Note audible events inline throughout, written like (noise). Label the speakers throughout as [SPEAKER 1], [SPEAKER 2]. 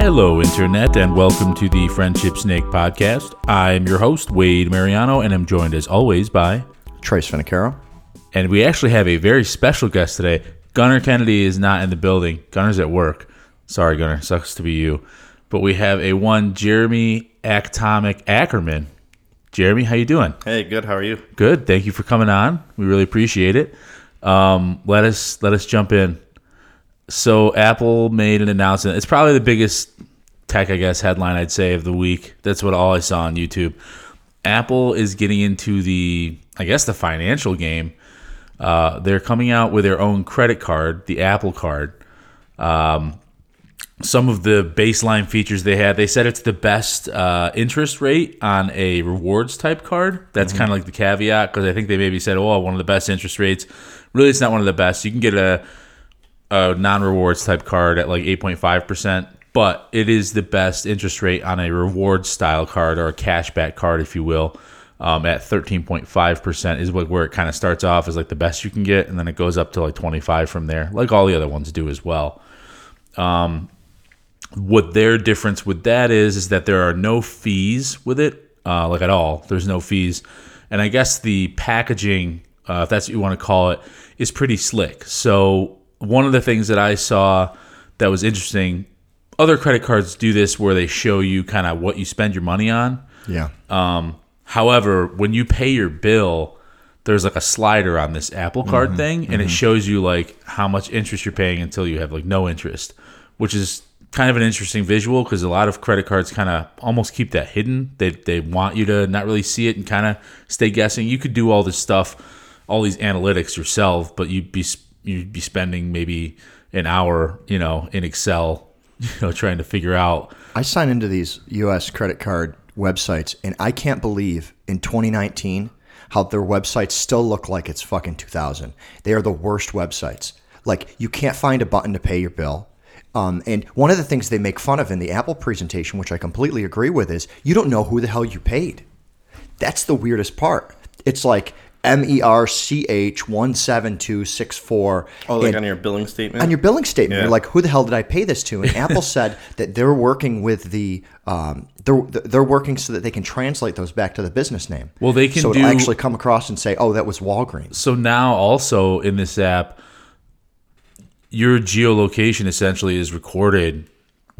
[SPEAKER 1] Hello, Internet, and welcome to the Friendship Snake podcast. I'm your host, Wade Mariano, and I'm joined as always by.
[SPEAKER 2] Trace Finicaro.
[SPEAKER 1] And we actually have a very special guest today. Gunnar Kennedy is not in the building. Gunnar's at work. Sorry, Gunnar. Sucks to be you. But we have a one Jeremy Atomic Ackerman. Jeremy, how you doing?
[SPEAKER 3] Hey, good. How are you?
[SPEAKER 1] Good. Thank you for coming on. We really appreciate it. Um, let us let us jump in. So Apple made an announcement. It's probably the biggest tech, I guess, headline I'd say of the week. That's what all I saw on YouTube. Apple is getting into the, I guess, the financial game. Uh, they're coming out with their own credit card, the Apple Card. Um, some of the baseline features they had, they said it's the best uh, interest rate on a rewards type card. That's kind of like the caveat because I think they maybe said, oh, one of the best interest rates. Really, it's not one of the best. You can get a a non-rewards type card at like 8.5%, but it is the best interest rate on a rewards style card or a cashback card, if you will, um, at 13.5% is what where it kind of starts off as like the best you can get, and then it goes up to like 25 from there, like all the other ones do as well. Um, what their difference with that is is that there are no fees with it, uh, like at all. There's no fees, and I guess the packaging, uh, if that's what you want to call it, is pretty slick. So one of the things that I saw that was interesting, other credit cards do this where they show you kind of what you spend your money on.
[SPEAKER 2] Yeah.
[SPEAKER 1] Um, however, when you pay your bill, there's like a slider on this Apple Card thing, and it shows you like how much interest you're paying until you have like no interest, which is kind of an interesting visual because a lot of credit cards kind of almost keep that hidden. They they want you to not really see it and kind of stay guessing. You could do all this stuff, all these analytics yourself, but you'd be you'd be spending maybe an hour, you know, in Excel, (laughs) you know, trying to figure out.
[SPEAKER 2] I sign into these U.S. credit card websites, and I can't believe in 2019 how their websites still look like it's fucking 2000. They are the worst websites. Like, you can't find a button to pay your bill. Um, and one of the things they make fun of in the Apple presentation, which I completely agree with, is you don't know who the hell you paid. That's the weirdest part. It's like M E R C H one seven two six four.
[SPEAKER 3] Oh, like on your billing statement.
[SPEAKER 2] on your billing statement.
[SPEAKER 3] Yeah.
[SPEAKER 2] You're like, who the hell did I pay this to? And Apple (laughs) said that they're working with the um, they're they're working so that they can translate those back to the business name.
[SPEAKER 1] Well, they can
[SPEAKER 2] so
[SPEAKER 1] do-
[SPEAKER 2] it'll actually come across and say, oh, that was Walgreens.
[SPEAKER 1] So now also in this app, your geolocation essentially is recorded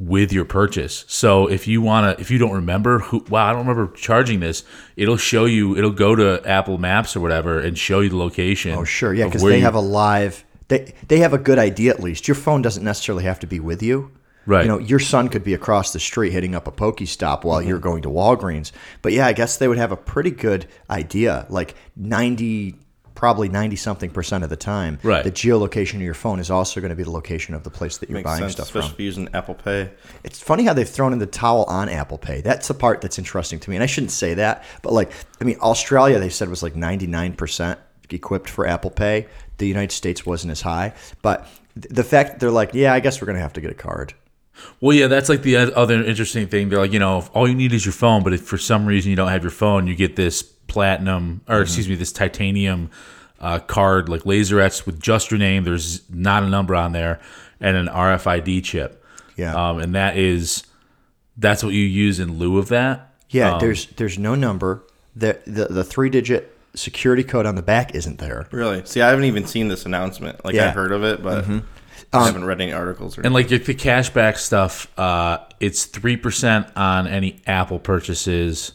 [SPEAKER 1] with your purchase. So if you want to, if you don't remember who, wow, I don't remember charging this, it'll show you, it'll go to Apple Maps or whatever and show you the location.
[SPEAKER 2] Oh, sure, yeah, because they
[SPEAKER 1] you-
[SPEAKER 2] have a live. They they have a good idea at least. Your phone doesn't necessarily have to be with you.
[SPEAKER 1] Right.
[SPEAKER 2] You know, your son could be across the street hitting up a Pokestop while
[SPEAKER 1] Mm-hmm.
[SPEAKER 2] you're going to Walgreens. But yeah, I guess they would have a pretty good idea. Like ninety, probably ninety something percent of the time,
[SPEAKER 1] Right.
[SPEAKER 2] The geolocation of your phone is also going to be the location of the place that you're
[SPEAKER 3] Makes
[SPEAKER 2] buying
[SPEAKER 3] sense,
[SPEAKER 2] stuff
[SPEAKER 3] especially
[SPEAKER 2] from.
[SPEAKER 3] if you're using Apple Pay.
[SPEAKER 2] It's funny how they've thrown in the towel on Apple Pay. That's the part that's interesting to me. And I shouldn't say that, but like, I mean, Australia, they said was like 99% equipped for Apple Pay. The United States wasn't as high. But the fact that they're like, yeah, I guess we're going to have to get a card.
[SPEAKER 1] Well, yeah, that's like the other interesting thing. They're like, you know, if all you need is your phone, but if for some reason you don't have your phone, you get this platinum, or excuse me, this titanium uh, card, like laser etched with just your name. There's not a number on there, and an RFID chip.
[SPEAKER 2] Yeah.
[SPEAKER 1] um, and that is that's what you use in lieu of that.
[SPEAKER 2] Yeah,
[SPEAKER 1] Um,
[SPEAKER 2] there's there's no number. The, the, the three digit security code on the back isn't there.
[SPEAKER 3] Really? See, I haven't even seen this announcement. Like,
[SPEAKER 2] Yeah.
[SPEAKER 3] I've heard of it, but I haven't read any articles. Or
[SPEAKER 1] And like the cashback stuff, uh, it's three percent on any Apple purchases,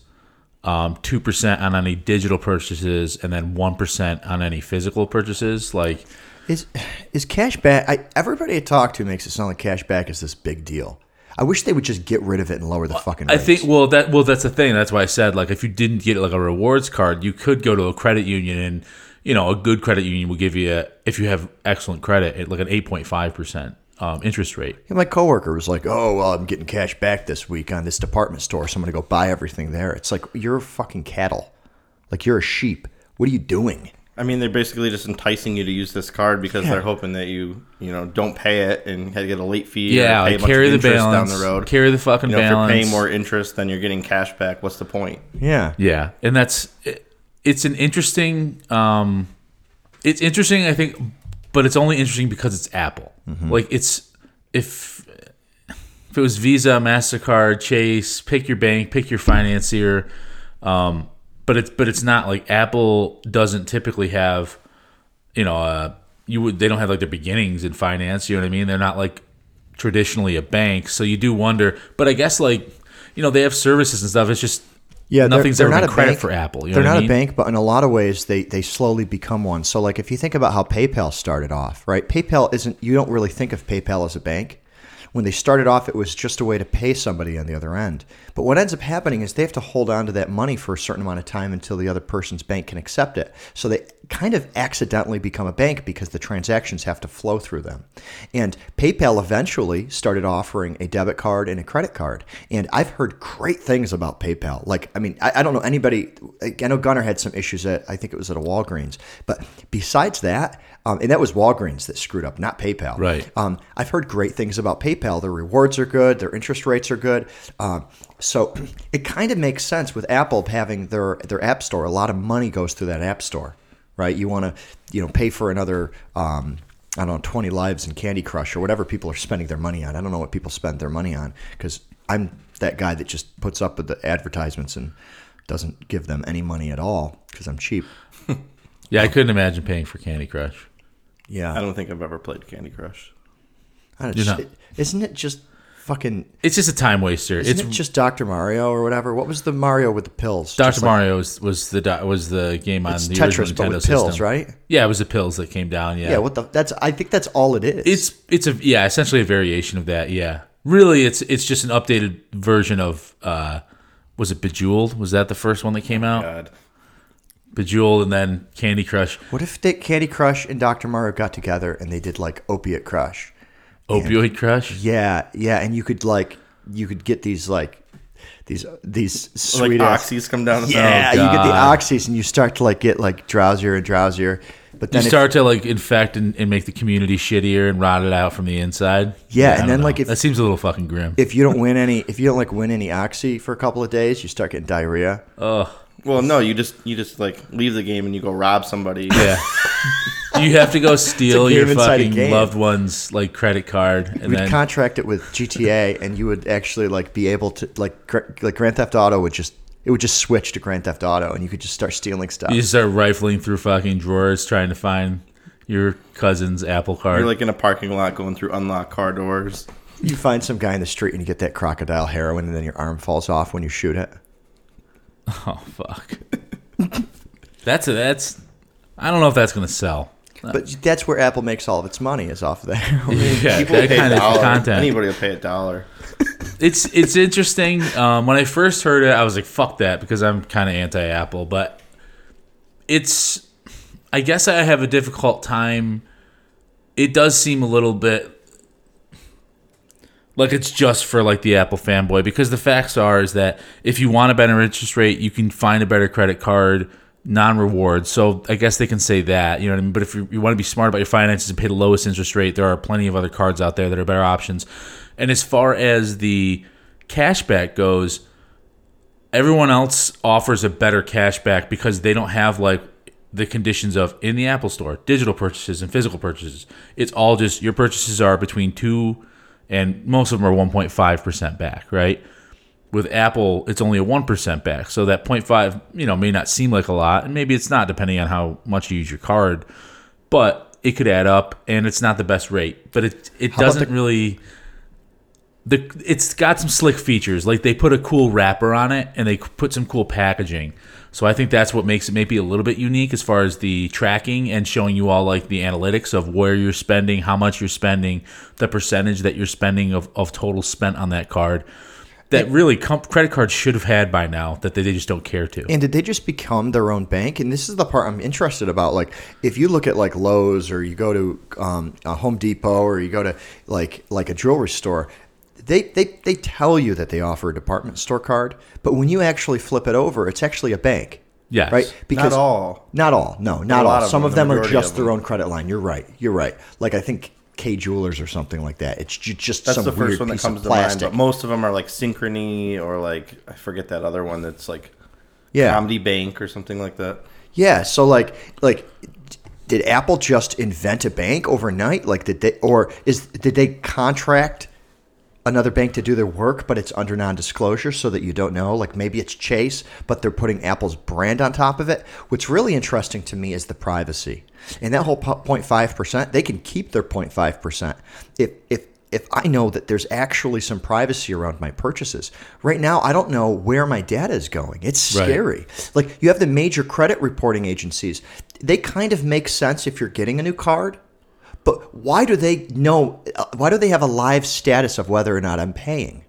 [SPEAKER 1] um, two percent on any digital purchases, and then one percent on any physical purchases. Like,
[SPEAKER 2] Is is cash back? I, everybody I talk to makes it sound like cashback is this big deal. I wish they would just get rid of it and lower the fucking.
[SPEAKER 1] I think well that well that's the thing. That's why I said like if you didn't get like a rewards card, you could go to a credit union and you know a good credit union will give you a, if you have excellent credit like an eight point five percent um, interest rate.
[SPEAKER 2] And my coworker was like, "Oh, well, I'm getting cash back this week on this department store, so I'm going to go buy everything there." It's like you're fucking cattle, like you're a sheep. What are you doing?
[SPEAKER 3] I mean, they're basically just enticing you to use this card because
[SPEAKER 2] Yeah.
[SPEAKER 3] they're hoping that you, you know, don't pay it and get a late fee.
[SPEAKER 1] Yeah,
[SPEAKER 3] or pay
[SPEAKER 1] like
[SPEAKER 3] a bunch
[SPEAKER 1] carry
[SPEAKER 3] of
[SPEAKER 1] the
[SPEAKER 3] interest
[SPEAKER 1] balance,
[SPEAKER 3] down the road.
[SPEAKER 1] carry the fucking
[SPEAKER 3] you know,
[SPEAKER 1] balance.
[SPEAKER 3] If you're paying more interest than you're getting cash back, what's the point?
[SPEAKER 2] Yeah,
[SPEAKER 1] Yeah, and that's it- it's an interesting. Um, it's interesting, I think, but it's only interesting because it's Apple. Like it's if if it was Visa, Mastercard, Chase, pick your bank, pick your financier. Um, but it's but it's not like Apple doesn't typically have, you know, uh, you would they don't have like their beginnings in finance. You know what I mean? They're not like traditionally a bank, so you do wonder. But I guess like you know they have services and stuff. It's just
[SPEAKER 2] Yeah, they're- they're
[SPEAKER 1] ever
[SPEAKER 2] not a
[SPEAKER 1] credit
[SPEAKER 2] bank.
[SPEAKER 1] for Apple. You know
[SPEAKER 2] they're not
[SPEAKER 1] I mean?
[SPEAKER 2] a bank, but in a lot of ways, they they slowly become one. So, like, if you think about how PayPal started off, right? PayPal isn't. You don't really think of PayPal as a bank. When they started off, it was just a way to pay somebody on the other end. But what ends up happening is they have to hold on to that money for a certain amount of time until the other person's bank can accept it. So they kind of accidentally become a bank because the transactions have to flow through them. And PayPal eventually started offering a debit card and a credit card. And I've heard great things about PayPal. Like, I mean, I, I don't know anybody. I know Gunnar had some issues at, I think it was at a Walgreens. But besides that, um, and that was Walgreens that screwed up, not PayPal.
[SPEAKER 1] Right.
[SPEAKER 2] Um, I've heard great things about PayPal. Their rewards are good. Their interest rates are good. Um, so (clears throat) it kind of makes sense with Apple having their their app store. A lot of money goes through that app store, right? You want to you know pay for another. Um, I don't know, 20 lives in Candy Crush or whatever people are spending their money on. I don't know what people spend their money on because I'm that guy that just puts up with the advertisements and doesn't give them any money at all because I'm cheap. (laughs)
[SPEAKER 1] Yeah, I couldn't imagine paying for Candy Crush.
[SPEAKER 2] Yeah.
[SPEAKER 3] I don't think I've ever played Candy Crush.
[SPEAKER 2] I don't
[SPEAKER 1] You're not-
[SPEAKER 2] isn't it just fucking
[SPEAKER 1] It's just a time waster.
[SPEAKER 2] Isn't
[SPEAKER 1] it's
[SPEAKER 2] it just Dr. Mario or whatever? What was the Mario with the pills?
[SPEAKER 1] Dr.
[SPEAKER 2] Just like-
[SPEAKER 1] Mario was, was the do- was the game on
[SPEAKER 2] It's
[SPEAKER 1] the
[SPEAKER 2] Tetris,
[SPEAKER 1] original
[SPEAKER 2] but with the
[SPEAKER 1] pills,
[SPEAKER 2] right?
[SPEAKER 1] Yeah, it was the pills that came down. Yeah,
[SPEAKER 2] Yeah. What the? That's. I think that's all it is.
[SPEAKER 1] it's it's a yeah, essentially a variation of that. Yeah, really, it's it's just an updated version of uh, was it Bejeweled? Was that the first one that came out?
[SPEAKER 3] God.
[SPEAKER 1] Bejeweled, and then Candy Crush,
[SPEAKER 2] What if they, Candy Crush and Dr. Mario got together and they did like Opiate Crush?
[SPEAKER 1] Opioid Crush.
[SPEAKER 2] Yeah, yeah, and you could like you could get these like these these
[SPEAKER 3] Like
[SPEAKER 2] sweet ass-
[SPEAKER 3] oxys come down. The
[SPEAKER 2] Yeah,
[SPEAKER 1] Oh,
[SPEAKER 2] you get the
[SPEAKER 1] God.
[SPEAKER 2] oxys and you start to like get like drowsier and drowsier. But
[SPEAKER 1] You
[SPEAKER 2] then if-
[SPEAKER 1] start to like infect and, and make the community shittier and rot it out from the inside.
[SPEAKER 2] Yeah,
[SPEAKER 1] I
[SPEAKER 2] and then,
[SPEAKER 1] know.
[SPEAKER 2] like, if-
[SPEAKER 1] that seems a little fucking grim.
[SPEAKER 2] if you don't win any if you don't like win any oxy for a couple of days, you start getting diarrhea.
[SPEAKER 1] Ugh.
[SPEAKER 3] Well, no, you just you just like leave the game and you go rob somebody.
[SPEAKER 1] Yeah. (laughs) you have to go steal your
[SPEAKER 2] inside a
[SPEAKER 1] fucking
[SPEAKER 2] game.
[SPEAKER 1] loved one's like credit card and
[SPEAKER 2] We'd
[SPEAKER 1] then
[SPEAKER 2] contract it with GTA, and you would actually like be able to like gr- like Grand Theft Auto would just it would just switch to Grand Theft Auto, and you could just start stealing stuff.
[SPEAKER 1] you start rifling through fucking drawers trying to find your cousin's Apple card.
[SPEAKER 3] You're like in a parking lot going through unlocked car doors.
[SPEAKER 2] You find some guy in the street, and you get that crocodile heroin, and then your arm falls off when you shoot it.
[SPEAKER 1] Oh fuck. that's a, that's. I don't know if that's gonna sell.
[SPEAKER 2] But that's where Apple makes all of its money is off there. (laughs)
[SPEAKER 1] Yeah,
[SPEAKER 3] People
[SPEAKER 1] that
[SPEAKER 3] pay
[SPEAKER 1] kind
[SPEAKER 3] a
[SPEAKER 1] of
[SPEAKER 3] dollar.
[SPEAKER 1] content.
[SPEAKER 3] Anybody will pay a dollar. (laughs)
[SPEAKER 1] it's it's interesting. Um, when I first heard it, I was like, "Fuck that," because I'm kind of anti-Apple. But it's, I guess I have a difficult time. It does seem a little bit like it's just for like the Apple fanboy because the facts are is that if you want a better interest rate, you can find a better credit card, non-reward. So I guess they can say that, you know what I mean. But if you, you want to be smart about your finances and pay the lowest interest rate, there are plenty of other cards out there that are better options. And as far as the cashback goes, everyone else offers a better cashback because they don't have like the conditions of in the Apple Store, digital purchases and physical purchases. It's all just your purchases are between two and most of them are 1.5% back, right? With Apple, it's only a 1% back. So that 0.5, you know, may not seem like a lot, and maybe it's not depending on how much you use your card, but it could add up and it's not the best rate. But it it
[SPEAKER 2] about
[SPEAKER 1] doesn't
[SPEAKER 2] the-
[SPEAKER 1] really the it's got some slick features. Like they put a cool wrapper on it and they put some cool packaging. So I think that's what makes it maybe a little bit unique as far as the tracking and showing you all like the analytics of where you're spending, how much you're spending, the percentage that you're spending of, of total spent on that card. That really com- credit cards should have had by now that they, they just don't care to.
[SPEAKER 2] And did they just become their own bank? And this is the part I'm interested about. Like, if you look at like Lowe's or you go to um, a Home Depot or you go to like like a jewelry store, they, they they tell you that they offer a department store card, but when you actually flip it over, it's actually a bank.
[SPEAKER 1] Yes.
[SPEAKER 2] Right?
[SPEAKER 3] Because not all.
[SPEAKER 2] Not all. No, not all.
[SPEAKER 3] of
[SPEAKER 2] Some
[SPEAKER 3] them,
[SPEAKER 2] of
[SPEAKER 3] the
[SPEAKER 2] them are just
[SPEAKER 3] of
[SPEAKER 2] their own credit line. You're right. You're right. Like I think Kay Jewelers or something like that. It's just
[SPEAKER 3] That's
[SPEAKER 2] some
[SPEAKER 3] the
[SPEAKER 2] weird
[SPEAKER 3] first one that comes to mind. But most of them are like Synchrony or like I forget that other one that's like
[SPEAKER 2] yeah.
[SPEAKER 3] Comenity Bank or something like that.
[SPEAKER 2] Yeah, so like like did Apple just invent a bank overnight? Like did they or is did they contract another bank to do their work, but it's under non-disclosure so that you don't know. Like maybe it's Chase, but they're putting Apple's brand on top of it. What's really interesting to me is the privacy. And that whole 0.5%, they can keep their 0.5%. If if if I know that there's actually some privacy around my purchases. Right now, I don't know where my data is going. It's
[SPEAKER 1] Right.
[SPEAKER 2] scary. Like you have the major credit reporting agencies. They kind of make sense if you're getting a new card, but why do they know? uh, Why do they have a live status of whether or not I'm paying?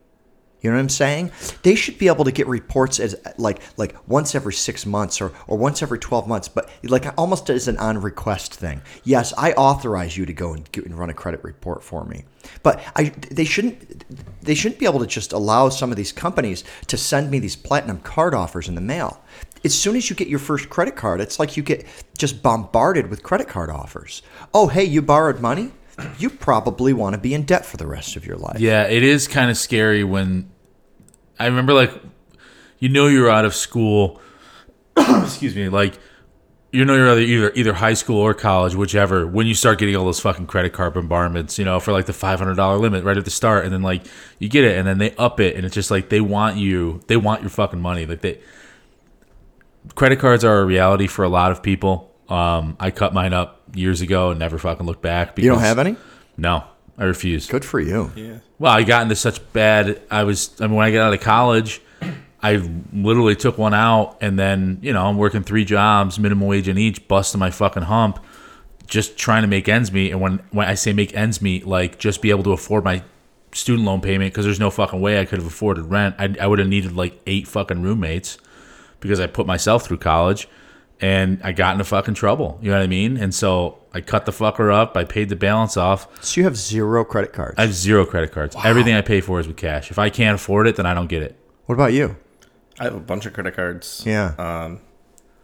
[SPEAKER 2] You know what I'm saying? They should be able to get reports as like like once every six months or, or once every twelve months, but like almost as an on request thing. Yes, I authorize you to go and, get, and run a credit report for me, but I they shouldn't they shouldn't be able to just allow some of these companies to send me these platinum card offers in the mail. As soon as you get your first credit card, it's like you get just bombarded with credit card offers. Oh, hey, you borrowed money? You probably want to be in debt for the rest of your life.
[SPEAKER 1] Yeah, it is kind of scary when I remember like you know you're out of school. (coughs) excuse me, like you know you're either, either high school or college, whichever. When you start getting all those fucking credit card bombardments, you know, for like the five hundred dollar limit right at the start, and then like you get it, and then they up it, and it's just like they want you, they want your fucking money. Like they, credit cards are a reality for a lot of people. Um, I cut mine up years ago and never fucking looked back. Because,
[SPEAKER 2] You don't have any?
[SPEAKER 1] No, I refuse.
[SPEAKER 2] Good for you.
[SPEAKER 3] Yeah.
[SPEAKER 1] Well, I got into such bad. I was. I mean, when I got out of college, I literally took one out, and then you know I'm working three jobs, minimum wage in each, busting my fucking hump, just trying to make ends meet. And when when I say make ends meet, like just be able to afford my student loan payment because there's no fucking way I could have afforded rent. I, I would have needed like eight fucking roommates because I put myself through college and I got into fucking trouble. You know what I mean? And so I cut the fucker up. I paid the balance off.
[SPEAKER 2] So you have zero credit cards.
[SPEAKER 1] I have zero credit cards. Everything I pay for is with cash. If I can't afford it, then I don't get it.
[SPEAKER 2] what about you?
[SPEAKER 3] I have a bunch of credit cards.
[SPEAKER 2] Yeah.
[SPEAKER 3] Um,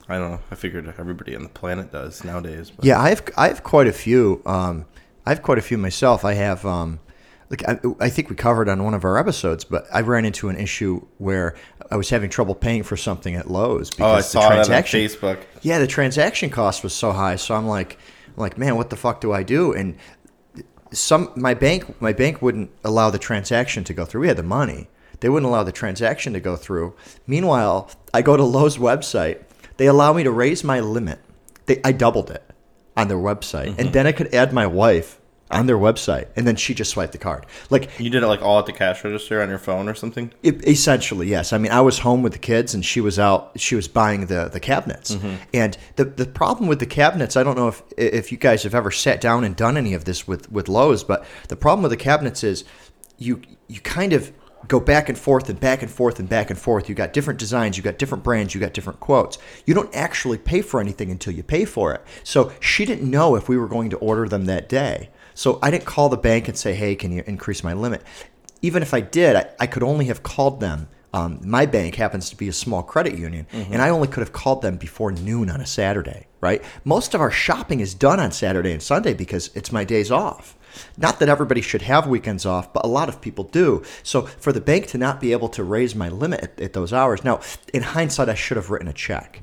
[SPEAKER 3] I don't know. I figured everybody on the planet does nowadays. But
[SPEAKER 2] Yeah, I have I have quite a few. Um, I have quite a few myself. I have um, like I, I think we covered on one of our episodes, but I ran into an issue where I was having trouble paying for something at Lowe's because
[SPEAKER 3] Oh, I
[SPEAKER 2] the
[SPEAKER 3] saw that on
[SPEAKER 2] transaction
[SPEAKER 3] Facebook.
[SPEAKER 2] yeah, the transaction cost was so high. So I'm like, I'm like, man, what the fuck do I do? And some my bank my bank wouldn't allow the transaction to go through. We had the money. They wouldn't allow the transaction to go through. Meanwhile, I go to Lowe's website. They allow me to raise my limit. They, I doubled it on their website, and mm-hmm. then I could add my wife on their website, and then she just swiped the card. Like
[SPEAKER 3] You did it like all at the cash register on your phone or something.
[SPEAKER 2] it, essentially, yes. I mean, I was home with the kids, and she was out. She was buying the the cabinets. Mm-hmm. And the the problem with the cabinets, I don't know if if you guys have ever sat down and done any of this with with Lowe's, but the problem with the cabinets is you you kind of go back and forth and back and forth and back and forth. You got different designs, you got different brands, you got different quotes. You don't actually pay for anything until you pay for it. So she didn't know if we were going to order them that day. So I didn't call the bank and say, "Hey, can you increase my limit?" even if I did, I, I could only have called them. Um, my bank happens to be a small credit union, and I only could have called them before noon on a Saturday, right? Most of our shopping is done on Saturday and Sunday because it's my days off. Not that everybody should have weekends off, but a lot of people do. So for the bank to not be able to raise my limit at, at those hours, now in hindsight, I should have written a check.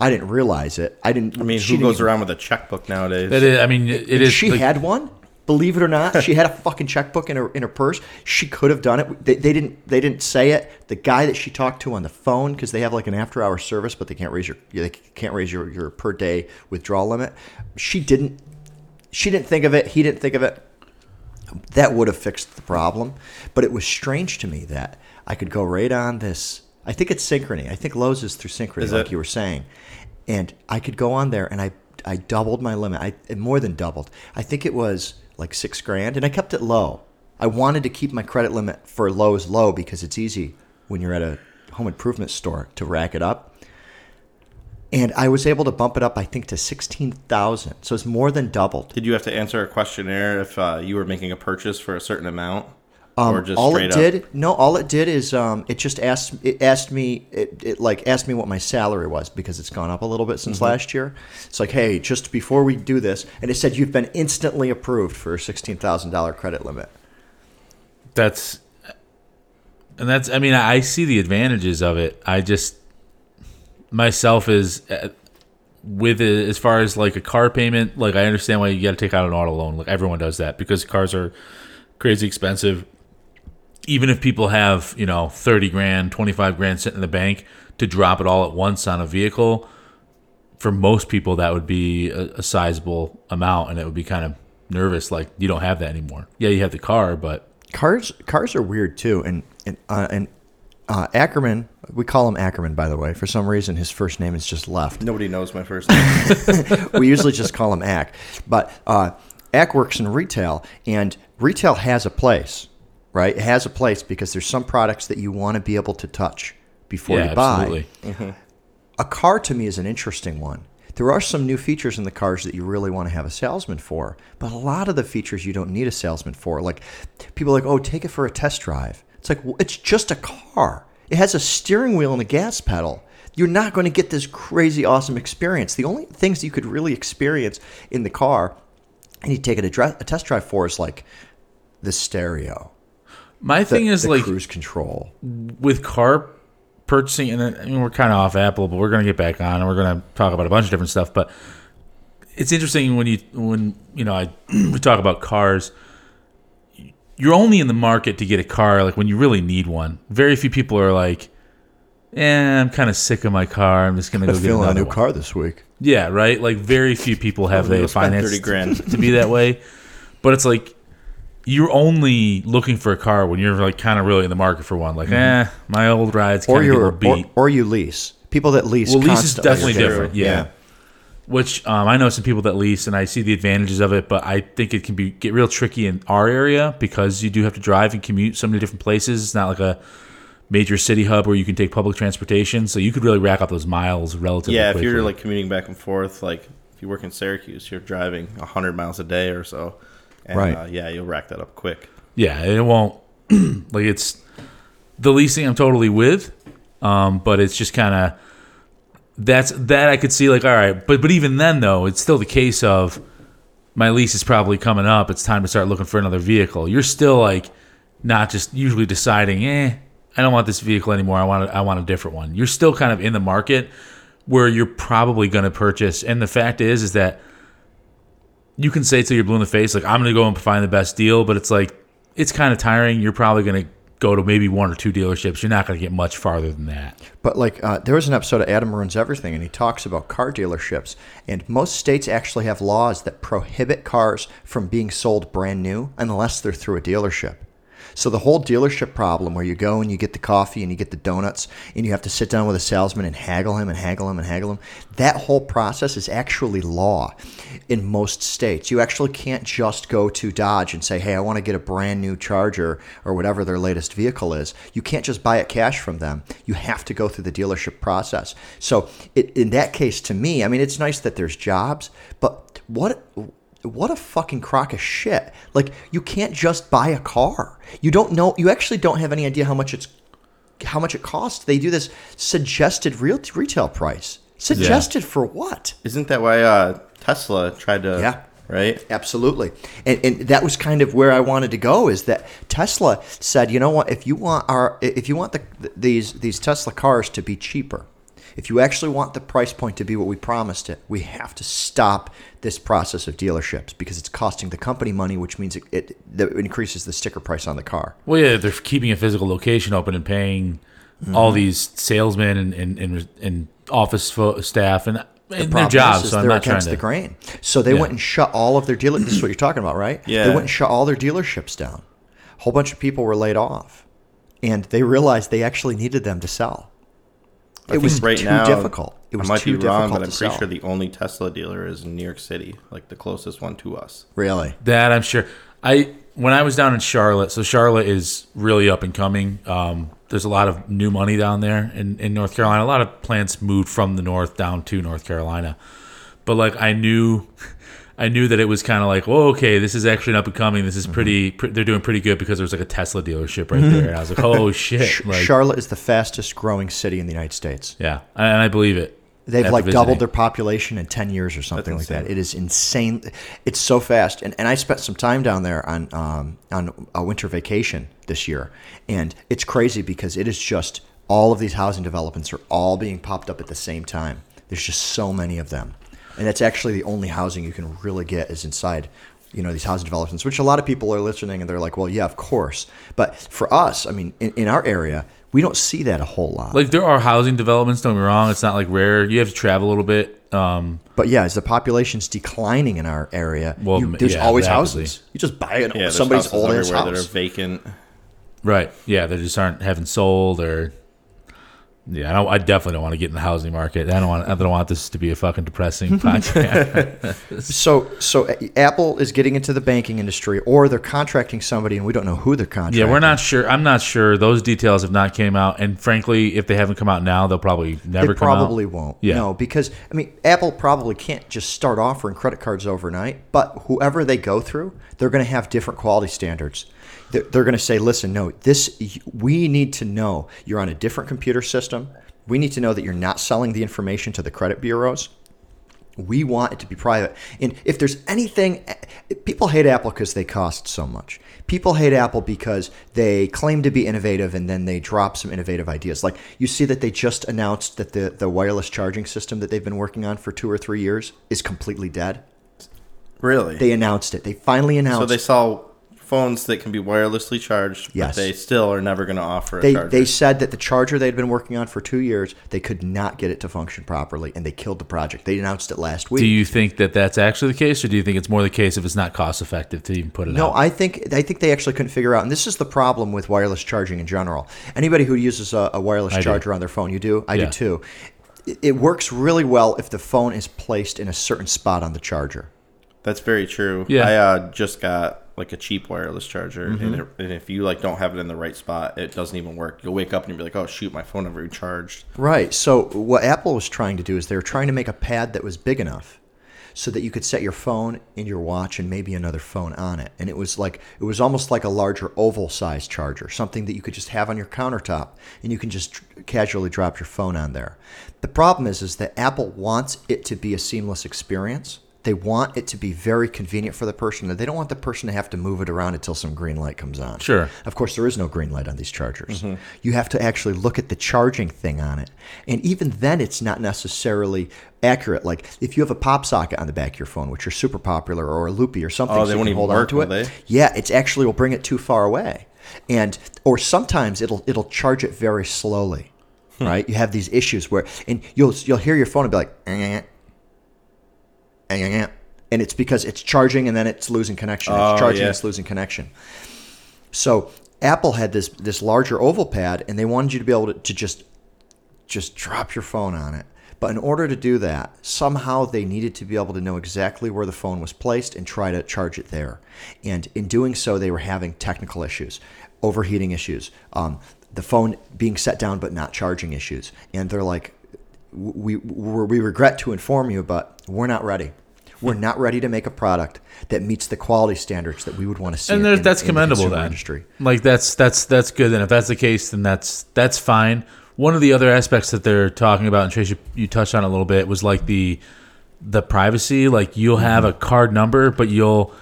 [SPEAKER 2] I didn't realize it. I didn't.
[SPEAKER 3] I mean, who goes around with a checkbook nowadays?
[SPEAKER 1] It is, I mean, it it is.
[SPEAKER 2] she
[SPEAKER 1] like-
[SPEAKER 2] had one. Believe it or not, she had a fucking checkbook in her in her purse. She could have done it. They, they didn't. They didn't say it. The guy that she talked to on the phone, because they have like an after hour service, but they can't raise your they can't raise your, your per day withdrawal limit. She didn't. She didn't think of it. He didn't think of it. That would have fixed the problem. But it was strange to me that I could go right on this. I think it's Synchrony. I think Lowe's is through Synchrony,
[SPEAKER 3] Is
[SPEAKER 2] like
[SPEAKER 3] it?
[SPEAKER 2] you were saying. And I could go on there and I I doubled my limit. I more than doubled. I think it was like six grand, and I kept it low. I wanted to keep my credit limit for Lowe's low because it's easy when you're at a home improvement store to rack it up. And I was able to bump it up, I think, to sixteen thousand. So it's more than doubled.
[SPEAKER 3] Did you have to answer a questionnaire if uh, you were making a purchase for a certain amount, or just
[SPEAKER 2] Um, all
[SPEAKER 3] straight
[SPEAKER 2] it
[SPEAKER 3] up?
[SPEAKER 2] did, no, all it did is um, it just asked it asked me it, it like asked me what my salary was because it's gone up a little bit since
[SPEAKER 3] Mm-hmm.
[SPEAKER 2] last year. It's like, hey, just before we do this, and it said you've been instantly approved for a sixteen thousand dollar credit limit.
[SPEAKER 1] that's and that's i mean i see the advantages of it i just myself is uh, with it as far as like a car payment like i understand why you got to take out an auto loan like everyone does that because cars are crazy expensive even if people have you know thirty grand, twenty five grand sitting in the bank to drop it all at once on a vehicle, for most people that would be a, a sizable amount, and it would be kind of nervous. Like you don't have that anymore. Yeah, you have the car, but
[SPEAKER 2] Cars cars are weird too, and and uh, and uh, Ackerman. We call him Ackerman, by the way. For some reason, his first name is just left.
[SPEAKER 3] Nobody knows my first name. (laughs)
[SPEAKER 2] we usually just call him Ack, but uh, Ack works in retail, and retail has a place, right? It has a place because there's some products that you want to be able to touch before
[SPEAKER 1] yeah,
[SPEAKER 2] you buy.
[SPEAKER 1] absolutely.
[SPEAKER 2] A car to me is an interesting one. There are some new features in the cars that you really want to have a salesman for, but a lot of the features you don't need a salesman for. Like people are like, oh, take it for a test drive. It's like well, it's just a car. It has a steering wheel and a gas pedal. You're not going to get this crazy awesome experience. The only things you could really experience in the car, and you take it a, a test drive for, is like the stereo,
[SPEAKER 1] My
[SPEAKER 2] the,
[SPEAKER 1] thing is
[SPEAKER 2] the
[SPEAKER 1] like
[SPEAKER 2] cruise control.
[SPEAKER 1] with car purchasing, and I mean, we're kind of off Apple, but we're going to get back on, and we're going to talk about a bunch of different stuff. But it's interesting when you when you know I (clears throat) we talk about cars. You're only in the market to get a car like when you really need one. Very few people are like, "Eh, I'm kind of sick of my car. I'm just going to go get
[SPEAKER 2] Feeling a new
[SPEAKER 1] one."
[SPEAKER 2] car this week.
[SPEAKER 1] Yeah, right. Like very few people have
[SPEAKER 3] gonna
[SPEAKER 1] the finance
[SPEAKER 3] 30 grand.
[SPEAKER 1] to be that way. But it's like you're only looking for a car when you're like kind of really in the market for one. Like, eh, my old ride's
[SPEAKER 2] Mm-hmm. Or
[SPEAKER 1] kind of
[SPEAKER 2] you or, or you lease. People that lease.
[SPEAKER 1] well, lease is definitely
[SPEAKER 2] are
[SPEAKER 1] different. Yeah. Which um, I know some people that lease, and I see the advantages of it, but I think it can be get real tricky in our area because you do have to drive and commute so many different places. It's not like a major city hub where you can take public transportation, so you could really rack up those miles relatively.
[SPEAKER 3] yeah, if you're like commuting back and forth, like if you work in Syracuse, you're driving 100 miles a day or so. And,
[SPEAKER 2] Right.
[SPEAKER 3] Uh, yeah, you'll rack that up quick.
[SPEAKER 1] Yeah, it won't (clears throat) like it's the leasing I'm totally with, um, but it's just kind of that's that I could see like all right, but but even then though, it's still the case of my lease is probably coming up. It's time to start looking for another vehicle. You're still like not just usually deciding, eh, I don't want this vehicle anymore. I want a, I want a different one. You're still kind of in the market where you're probably going to purchase. And the fact is, is that you can say till you're blue in the face, like I'm to go and find the best deal, but it's like it's kind of tiring. You're probably to go to maybe one or two dealerships. You're not to get much farther than that.
[SPEAKER 2] But like, uh, there was an episode of Adam Ruins Everything, and he talks about car dealerships. And most states actually have laws that prohibit cars from being sold brand new unless they're through a dealership. So the whole dealership problem, where you go and you get the coffee and you get the donuts, and you have to sit down with a salesman and haggle him and haggle him and haggle him, that whole process is actually law in most states. You actually can't just go to Dodge and say, "Hey, I want to get a brand new Charger or whatever their latest vehicle is." You can't just buy it cash from them. You have to go through the dealership process. So it, in that case, to me, I mean, it's nice that there's jobs, but what? What a fucking crock of shit. Like you can't just buy a car. You don't know you actually don't have any idea how much it's how much it costs. They do this suggested real retail price. Suggested for what?
[SPEAKER 3] Isn't that why uh, Tesla tried to?
[SPEAKER 2] Yeah.
[SPEAKER 3] Right.
[SPEAKER 2] Absolutely. And, and that was kind of where I wanted to go is that Tesla said, you know what, if you want our if you want the, these these Tesla cars to be cheaper, if you actually want the price point to be what we promised it, we have to stop this process of dealerships because it's costing the company money, which means it, it, that increases the sticker price on the car.
[SPEAKER 1] Well, yeah, they're keeping a physical location open and paying all mm-hmm. these salesmen and, and, and, and office fo- staff and, and their
[SPEAKER 2] problem
[SPEAKER 1] jobs.
[SPEAKER 2] is, is
[SPEAKER 1] so I'm
[SPEAKER 2] they're
[SPEAKER 1] not
[SPEAKER 2] against
[SPEAKER 1] to.
[SPEAKER 2] the grain. So they
[SPEAKER 1] Yeah.
[SPEAKER 2] went and shut all of their dealer. this is what you're talking about, right?
[SPEAKER 3] Yeah.
[SPEAKER 2] They went and shut all their dealerships down. A whole bunch of people were laid off, and they realized they actually needed them to sell.
[SPEAKER 3] I
[SPEAKER 2] It was
[SPEAKER 3] right
[SPEAKER 2] too
[SPEAKER 3] now,
[SPEAKER 2] difficult. It was
[SPEAKER 3] I might
[SPEAKER 2] too
[SPEAKER 3] be wrong,
[SPEAKER 2] difficult
[SPEAKER 3] but I'm
[SPEAKER 2] to
[SPEAKER 3] pretty
[SPEAKER 2] sell.
[SPEAKER 3] sure the only Tesla dealer is in New York City, like the closest one to us.
[SPEAKER 2] Really?
[SPEAKER 1] That I'm sure. I when I was down in Charlotte, so Charlotte is really up and coming. Um, there's a lot of new money down there in, in North Carolina. A lot of plants moved from the north down to North Carolina. But like I knew, I knew that it was kind of like, oh, okay, this is actually an up and coming. This is pretty. Pre- they're doing pretty good because there's like a Tesla dealership right there. And I was like, oh (laughs) shit, like,
[SPEAKER 2] Charlotte is the fastest growing city in the United States.
[SPEAKER 1] yeah, and I believe it.
[SPEAKER 2] They've like
[SPEAKER 1] visiting.
[SPEAKER 2] doubled their population in 10 years or something like
[SPEAKER 3] insane.
[SPEAKER 2] that. It is insane. It's so fast. And, and I spent some time down there on, um, on a winter vacation this year. And it's crazy because it is just all of these housing developments are all being popped up at the same time. There's just so many of them. And that's actually the only housing you can really get is inside you know these housing developments, which a lot of people are listening and they're like, well, yeah, of course. But for us, I mean, in, in our area, we don't see that a whole lot.
[SPEAKER 1] Like there are housing developments. Don't get me wrong. It's not like rare. You have to travel a little bit. Um,
[SPEAKER 2] but yeah, as the population's declining in our area,
[SPEAKER 1] Well,
[SPEAKER 2] you, there's
[SPEAKER 1] yeah,
[SPEAKER 2] always
[SPEAKER 1] rapidly.
[SPEAKER 2] houses. You just buy an,
[SPEAKER 3] Yeah, there's
[SPEAKER 2] somebody's
[SPEAKER 3] houses
[SPEAKER 2] old ass
[SPEAKER 3] everywhere
[SPEAKER 2] house.
[SPEAKER 3] that are vacant.
[SPEAKER 1] right. Yeah. They just aren't having sold or. Yeah, I, don't, I definitely don't want to get in the housing market. I don't want. I don't want this to be a fucking depressing (laughs) podcast.
[SPEAKER 2] So, so uh, Apple is getting into the banking industry, or they're contracting somebody, and we don't know who they're contracting.
[SPEAKER 1] yeah, we're not sure. I'm not sure. Those details have not came out, and frankly, if they haven't come out now, they'll probably never
[SPEAKER 2] They
[SPEAKER 1] come out.
[SPEAKER 2] probably won't.
[SPEAKER 1] Yeah.
[SPEAKER 2] No, because I mean, Apple probably can't just start offering credit cards overnight. But whoever they go through, they're going to have different quality standards. They're, they're going to say, "Listen, no, this we need to know you're on a different computer system. We need to know that you're not selling the information to the credit bureaus." We want it to be private. And if there's anything, eh, people hate Apple because they cost so much. People hate Apple because they claim to be innovative and then they drop some innovative ideas. Like you see that they just announced that the, the wireless charging system that they've been working on for two or three years is completely dead.
[SPEAKER 3] Really?
[SPEAKER 2] They announced it. They finally announced
[SPEAKER 3] so they sell phones that can be wirelessly charged,
[SPEAKER 2] Yes.
[SPEAKER 3] but they still are never going to offer a
[SPEAKER 2] they,
[SPEAKER 3] charger.
[SPEAKER 2] they said that the charger they'd been working on for two years, they could not get it to function properly and they killed the project. They announced it last week.
[SPEAKER 1] Do you think that that's actually the case, or do you think it's more the case if it's not cost effective to even put it
[SPEAKER 2] No,
[SPEAKER 1] out?
[SPEAKER 2] I think I think they actually couldn't figure out, and this is the problem with wireless charging in general. Anybody who uses a, a wireless
[SPEAKER 1] I do.
[SPEAKER 2] charger on their phone, you do, I
[SPEAKER 1] Yeah.
[SPEAKER 2] do too. It, it works really well if the phone is placed in a certain spot on the charger.
[SPEAKER 3] That's very true.
[SPEAKER 1] Yeah.
[SPEAKER 3] I uh, just got like a cheap wireless charger,
[SPEAKER 2] Mm-hmm.
[SPEAKER 3] and, it, and if you like don't have it in the right spot, it doesn't even work. You'll wake up and you'll be like, "Oh shoot, my phone never even charged."
[SPEAKER 2] Right. So what Apple was trying to do is they were trying to make a pad that was big enough so that you could set your phone in your watch and maybe another phone on it. And it was like it was almost like a larger oval size charger, something that you could just have on your countertop and you can just casually drop your phone on there. The problem is is that Apple wants it to be a seamless experience. They want it to be very convenient for the person. They don't want the person to have to move it around until some green light comes on.
[SPEAKER 1] Sure.
[SPEAKER 2] Of course, there is no green light on these chargers. You have to actually look at the charging thing on it. And even then, it's not necessarily accurate. Like if you have a pop socket on the back of your phone, which are super popular, or a loopy or something,
[SPEAKER 3] Oh, they
[SPEAKER 2] you
[SPEAKER 3] won't even
[SPEAKER 2] hold on to it.
[SPEAKER 3] they?
[SPEAKER 2] Yeah, it's actually will bring it too far away. And or sometimes it'll it'll charge it very slowly. Right? You have these issues where and you'll you'll hear your phone and be like "Eh, eh, eh, eh," and it's because it's charging and then it's losing connection. It's
[SPEAKER 3] Oh,
[SPEAKER 2] charging
[SPEAKER 3] yeah.
[SPEAKER 2] it's losing connection. So Apple had this this larger oval pad, and they wanted you to be able to, to just just drop your phone on it. But in order to do that, somehow they needed to be able to know exactly where the phone was placed and try to charge it there. And in doing so, they were having technical issues, overheating issues, um, the phone being set down but not charging issues. And they're like, we, we we regret to inform you, but we're not ready. We're not ready to make a product that meets the quality standards that we would want to see.
[SPEAKER 1] and
[SPEAKER 2] in-
[SPEAKER 1] that's
[SPEAKER 2] in the
[SPEAKER 1] commendable
[SPEAKER 2] consumer
[SPEAKER 1] then.
[SPEAKER 2] Industry.
[SPEAKER 1] Like that's that's that's good. And if that's the case, then that's that's fine. One of the other aspects that they're talking about, and Trace, you, you touched on a little bit, was like the the privacy. Like you'll have a card number, but you'll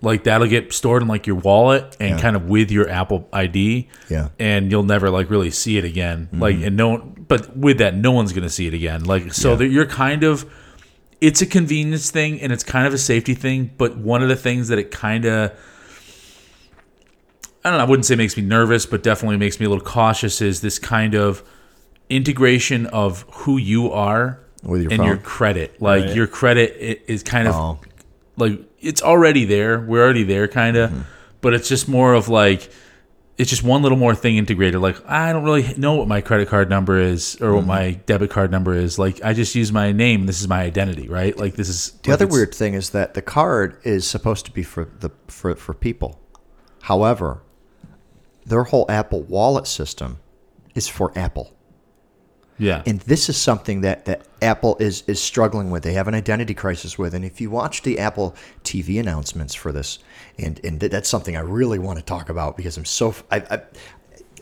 [SPEAKER 1] like that'll get stored in like your wallet and
[SPEAKER 2] Yeah.
[SPEAKER 1] kind of with your Apple ID.
[SPEAKER 2] Yeah. Mm-hmm.
[SPEAKER 1] And you'll never like really see it again. Like and no, but with that, no one's gonna see it again. Like so,
[SPEAKER 2] Yeah.
[SPEAKER 1] that you're kind of. It's a convenience thing and it's kind of a safety thing, but one of the things that it kind of I don't know, I wouldn't say makes me nervous, but definitely makes me a little cautious is this kind of integration of who you are
[SPEAKER 2] With your
[SPEAKER 1] and
[SPEAKER 2] phone.
[SPEAKER 1] your credit. Like
[SPEAKER 3] Right.
[SPEAKER 1] your credit is kind of
[SPEAKER 2] Oh.
[SPEAKER 1] like it's already there. We're already there kind of,
[SPEAKER 2] Mm-hmm.
[SPEAKER 1] but it's just more of like it's just one little more thing integrated. Like I don't really know what my credit card number is or
[SPEAKER 2] Mm-hmm.
[SPEAKER 1] what my debit card number is. Like I just use my name. This is my identity, right? Like this is
[SPEAKER 2] The
[SPEAKER 1] like,
[SPEAKER 2] other weird thing is that the card is supposed to be for the for, for people. However, their whole Apple Wallet system is for Apple.
[SPEAKER 1] Yeah.
[SPEAKER 2] And this is something that, that Apple is, is struggling with. They have an identity crisis with. And if you watch the Apple TV announcements for this, and, and th- that's something I really want to talk about because I'm so. I,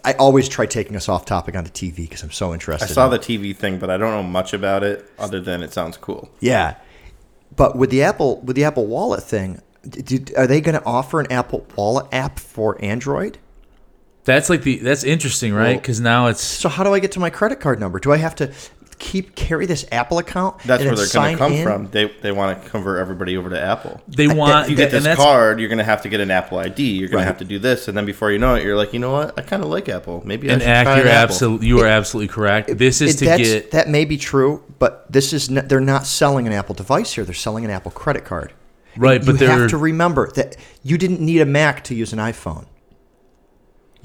[SPEAKER 2] I always try taking us off topic on the TV because I'm so interested.
[SPEAKER 3] I saw
[SPEAKER 2] in
[SPEAKER 3] the TV thing, but I don't know much about it other than it sounds cool.
[SPEAKER 2] Yeah, but with the Apple with the Apple Wallet thing, d- d- are they going to offer an Apple Wallet app for Android?
[SPEAKER 1] That's like the that's interesting, right?
[SPEAKER 2] Well-
[SPEAKER 1] Because now it's
[SPEAKER 2] So how do I get to my credit card number? Do I have to keep carry this Apple account.
[SPEAKER 3] That's
[SPEAKER 2] and
[SPEAKER 3] where
[SPEAKER 2] then
[SPEAKER 3] they're going to come
[SPEAKER 2] in?
[SPEAKER 3] from. They they want to convert everybody over to Apple.
[SPEAKER 1] They want
[SPEAKER 3] If you get
[SPEAKER 1] and
[SPEAKER 3] this card, you're going to have to get an Apple ID. You're going
[SPEAKER 2] Right.
[SPEAKER 3] to have to do this, and then before you know it, you're like, you know what? I kind of like Apple. Maybe I
[SPEAKER 1] and
[SPEAKER 3] should
[SPEAKER 1] act.
[SPEAKER 3] try
[SPEAKER 1] You're
[SPEAKER 3] an Apple.
[SPEAKER 1] absolutely you are absolutely correct. This is
[SPEAKER 2] It-
[SPEAKER 1] to get
[SPEAKER 2] that may be true, but this is n they're not selling an Apple device here. They're selling an Apple credit card.
[SPEAKER 1] Right,
[SPEAKER 2] you
[SPEAKER 1] but they're-
[SPEAKER 2] have to remember that you didn't need a Mac to use an iPhone.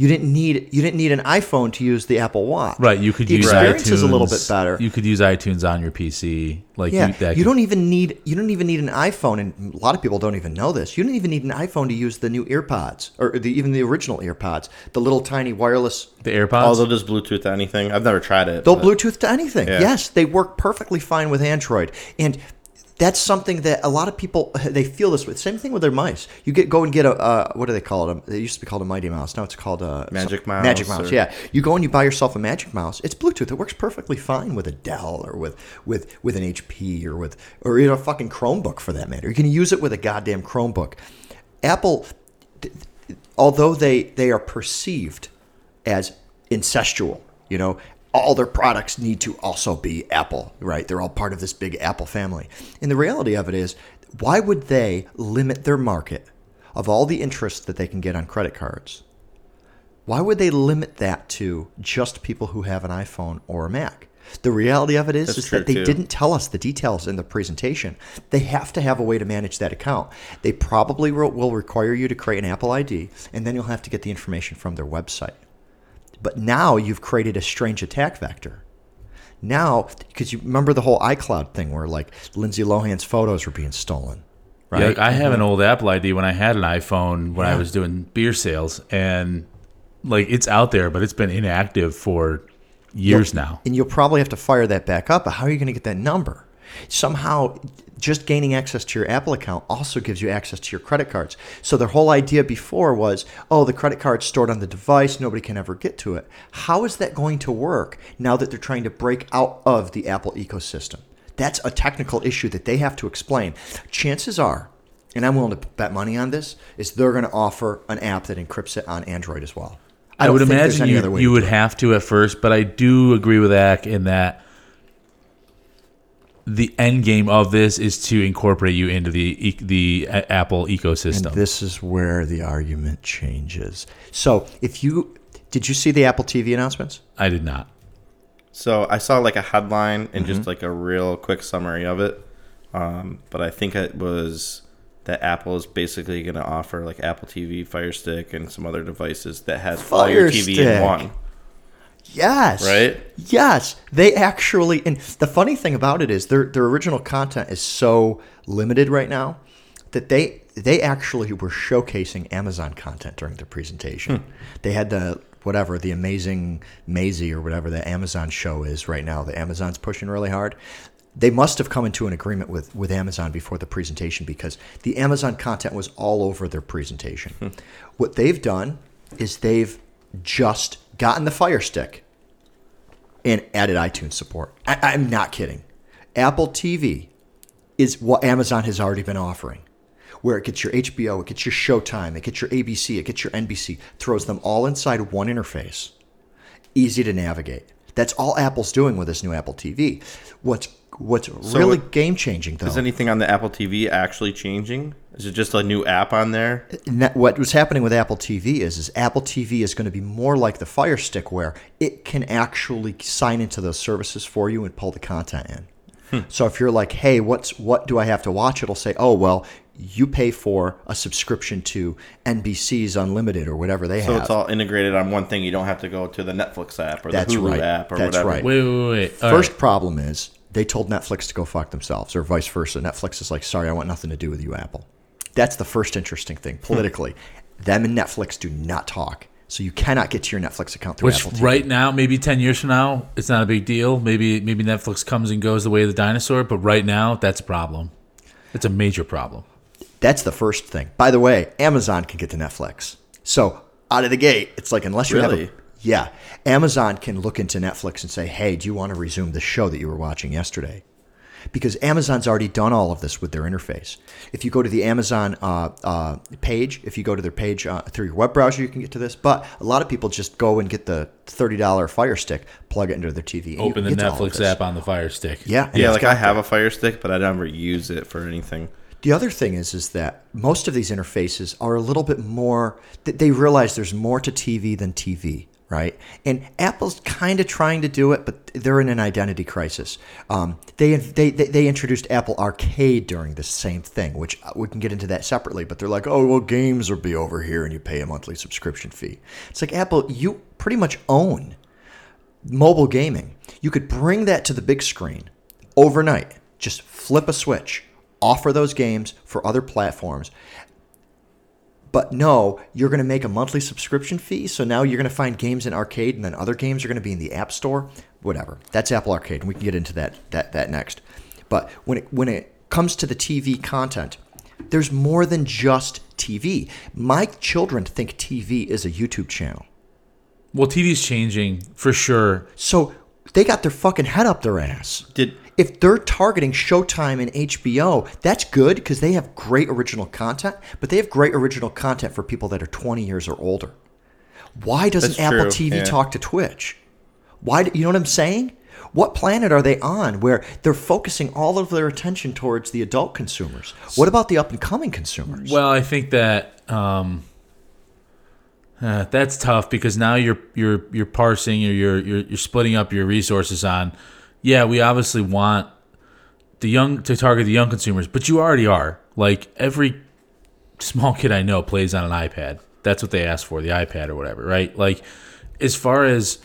[SPEAKER 2] You didn't need you didn't need an iPhone to use the Apple Watch.
[SPEAKER 1] right. You could
[SPEAKER 2] the
[SPEAKER 1] use
[SPEAKER 2] experience
[SPEAKER 1] iTunes
[SPEAKER 2] is a little bit better.
[SPEAKER 1] You could use iTunes on your PC. Like
[SPEAKER 2] yeah,
[SPEAKER 1] you, that
[SPEAKER 2] you
[SPEAKER 1] could-
[SPEAKER 2] don't even need you don't even need an iPhone, and a lot of people don't even know this. You don't even need an iPhone to use the new EarPods or the, even the original EarPods, the little tiny wireless.
[SPEAKER 1] the AirPods.
[SPEAKER 3] Oh, they'll just Bluetooth to anything. I've never tried it.
[SPEAKER 2] They'll
[SPEAKER 3] but-
[SPEAKER 2] Bluetooth to anything.
[SPEAKER 3] Yeah.
[SPEAKER 2] Yes, they work perfectly fine with Android, and that's something that a lot of people they feel this with. Same thing with their mice. You get go and get a uh, what do they call it? They used to be called a Mighty Mouse. Now it's called a
[SPEAKER 3] Magic
[SPEAKER 2] some-
[SPEAKER 3] Mouse
[SPEAKER 2] Magic Mouse.
[SPEAKER 3] or-
[SPEAKER 2] Yeah, you go and you buy yourself a Magic Mouse. It's Bluetooth. It works perfectly fine with a Dell or with with with an HP or with or even a fucking Chromebook for that matter. You can use it with a goddamn Chromebook. Apple, although they they are perceived as incestual, you know, all their products need to also be Apple, right? They're all part of this big Apple family. And the reality of it is, why would they limit their market of all the interest that they can get on credit cards? Why would they limit that to just people who have an iPhone or a Mac? The reality of it is,
[SPEAKER 3] That's
[SPEAKER 2] is that they
[SPEAKER 3] too.
[SPEAKER 2] didn't tell us the details in the presentation. They have to have a way to manage that account. They probably will will require you to create an Apple ID, and then you'll have to get the information from their website. But now you've created a strange attack vector. Now, because you remember the whole iCloud thing where like Lindsay Lohan's photos were being stolen, right?
[SPEAKER 1] like, I have an uh-huh. old Apple ID when I had an iPhone when I was doing beer sales, and like it's out there, but it's been inactive for years now.
[SPEAKER 2] and you'll probably have to fire that back up. But how are you going to get that number? Somehow, just gaining access to your Apple account also gives you access to your credit cards. So their whole idea before was, oh, the credit card's stored on the device, nobody can ever get to it. How is that going to work now that they're trying to break out of the Apple ecosystem? That's a technical issue that they have to explain. Chances are, and I'm willing to bet money on this, is they're going to offer an app that encrypts it on Android as well.
[SPEAKER 1] I,
[SPEAKER 2] don't
[SPEAKER 1] would imagine you, you would have to at first, but I do agree with Ack in that the end game of this is to incorporate you into the the Apple ecosystem.
[SPEAKER 2] And this is where the argument changes. So, if you did you see the Apple TV announcements?
[SPEAKER 1] I did not.
[SPEAKER 3] So I saw like a headline and
[SPEAKER 2] Mm-hmm.
[SPEAKER 3] just like a real quick summary of it. Um, but I think it was that Apple is basically going to offer like Apple TV, Fire Stick, and some other devices that has all your
[SPEAKER 2] Fire
[SPEAKER 3] TV
[SPEAKER 2] Stick.
[SPEAKER 3] in one.
[SPEAKER 2] Yes.
[SPEAKER 3] Right?
[SPEAKER 2] Yes. They actually and the funny thing about it is their their original content is so limited right now that they they actually were showcasing Amazon content during the presentation. Hmm. They had the whatever the amazing Maisie or whatever the Amazon show is right now that Amazon's pushing really hard. They must have come into an agreement with, with Amazon before the presentation because the Amazon content was all over their presentation. Hmm. What they've done is they've just gotten the Fire Stick and added iTunes support. I, I'm not kidding. Apple TV is what Amazon has already been offering, where it gets your HBO, it gets your Showtime, it gets your ABC, it gets your NBC, throws them all inside one interface. Easy to navigate. That's all Apple's doing with this new Apple TV. What's what's really
[SPEAKER 3] it-
[SPEAKER 2] game changing though?
[SPEAKER 3] Is anything on the Apple TV actually changing? Is it just a new app on there?
[SPEAKER 2] Uh, that- what was happening with Apple TV is, is Apple TV is going to be more like the Fire Stick, where it can actually sign into those services for you and pull the content in. Hmm. So if you're like, hey, what's what do I have to watch? It'll say, oh well, you pay for a subscription to NBC's Unlimited or whatever they
[SPEAKER 3] So
[SPEAKER 2] have.
[SPEAKER 3] So it's all integrated on one thing. You don't have to go to the Netflix app or
[SPEAKER 2] That's
[SPEAKER 3] the Hulu
[SPEAKER 2] right.
[SPEAKER 3] app or
[SPEAKER 2] That's
[SPEAKER 3] whatever.
[SPEAKER 2] right.
[SPEAKER 1] Wait, wait, wait. All
[SPEAKER 2] First
[SPEAKER 1] right.
[SPEAKER 2] problem is they told Netflix to go fuck themselves, or vice versa. Netflix is like, sorry, I want nothing to do with you, Apple. That's the first interesting thing hmm. politically. Them and Netflix do not talk, so you cannot get to your Netflix account through
[SPEAKER 1] Which
[SPEAKER 2] Apple TV.
[SPEAKER 1] right now, maybe ten years from now, it's not a big deal. Maybe maybe Netflix comes and goes the way of the dinosaur, but right now, that's a problem. It's a major problem.
[SPEAKER 2] That's the first thing. By the way, Amazon can get to Netflix. So out of the gate, it's like unless you have a yeah, Amazon can look into Netflix and say, "Hey, do you want to resume the show that you were watching yesterday?" because Amazon's already done all of this with their interface. If you go to the Amazon uh, uh, page, if you go to their page uh, through your web browser, you can get to this. But a lot of people just go and get the $30 Fire Stick, plug it into their TV.
[SPEAKER 1] Open the
[SPEAKER 2] get to all of
[SPEAKER 1] Netflix app on the Fire Stick.
[SPEAKER 2] Yeah,
[SPEAKER 3] Yeah, like I have a Fire Stick, but I never use it for anything.
[SPEAKER 2] The other thing is, is that most of these interfaces are a little bit more. They realize there's more to TV than TV, right? And Apple's kind of trying to do it, but they're in an identity crisis. Um, they, they they introduced Apple Arcade during the same thing, which uh, we can get into that separately. But they're like, oh well, games will be over here, and you pay a monthly subscription fee. It's like Apple, you pretty much own mobile gaming. You could bring that to the big screen overnight. Just flip a switch, offer those games for other platforms. But no, you're going to make a monthly subscription fee. So now you're going to find games in arcade, and then other games are going to be in the App Store. Whatever. That's Apple Arcade, and we can get into that that that next. But when it when it comes to the TV content, there's more than just TV. My children think TV is a YouTube channel.
[SPEAKER 1] Well, TV's changing for sure.
[SPEAKER 2] So they got their fucking head up their ass.
[SPEAKER 3] Did
[SPEAKER 2] If they're targeting Showtime and HBO, that's good because they have great original content, but they have great original content for people that are 20 years or older. Why doesn't
[SPEAKER 3] That's
[SPEAKER 2] Apple
[SPEAKER 3] true,
[SPEAKER 2] TV
[SPEAKER 3] yeah.
[SPEAKER 2] talk to Twitch? Why do, you know what I'm saying? What planet are they on where they're focusing all of their attention towards the adult consumers? What about the up and coming consumers?
[SPEAKER 1] Well, I think that um, uh, that's tough because now you're you're you're parsing or you're you're you're splitting up your resources on. Yeah, we obviously want the young to target the young consumers, but you already are. Like every small kid I know plays on an iPad. That's what they ask for, the iPad or whatever, right? Like as far as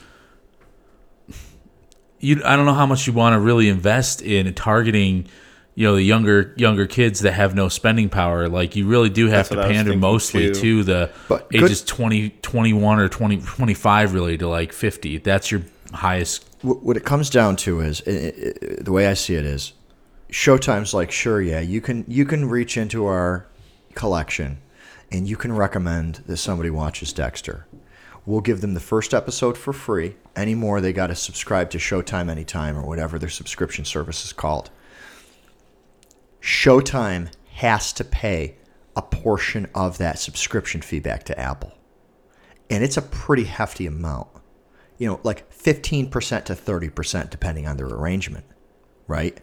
[SPEAKER 1] you I don't know how much you want to really invest in targeting you know the younger younger kids that have no spending power like you really do have
[SPEAKER 3] That's
[SPEAKER 1] to
[SPEAKER 3] what I was
[SPEAKER 1] pander mostly
[SPEAKER 3] too.
[SPEAKER 1] to the
[SPEAKER 2] But good-
[SPEAKER 1] ages 20 21 or 20 25 really to like 50 that's your highest
[SPEAKER 2] what it comes down to is i- i- i- the way I see it is Showtime's like sure yeah you can you can reach into our collection and you can recommend that somebody watches Dexter. We'll give them the first episode for free. Any more they got to subscribe to Showtime anytime or whatever their subscription service is called. Showtime has to pay a portion of that subscription fee back to Apple. And it's a pretty hefty amount you know, like 15% to 30%, depending on their arrangement, right?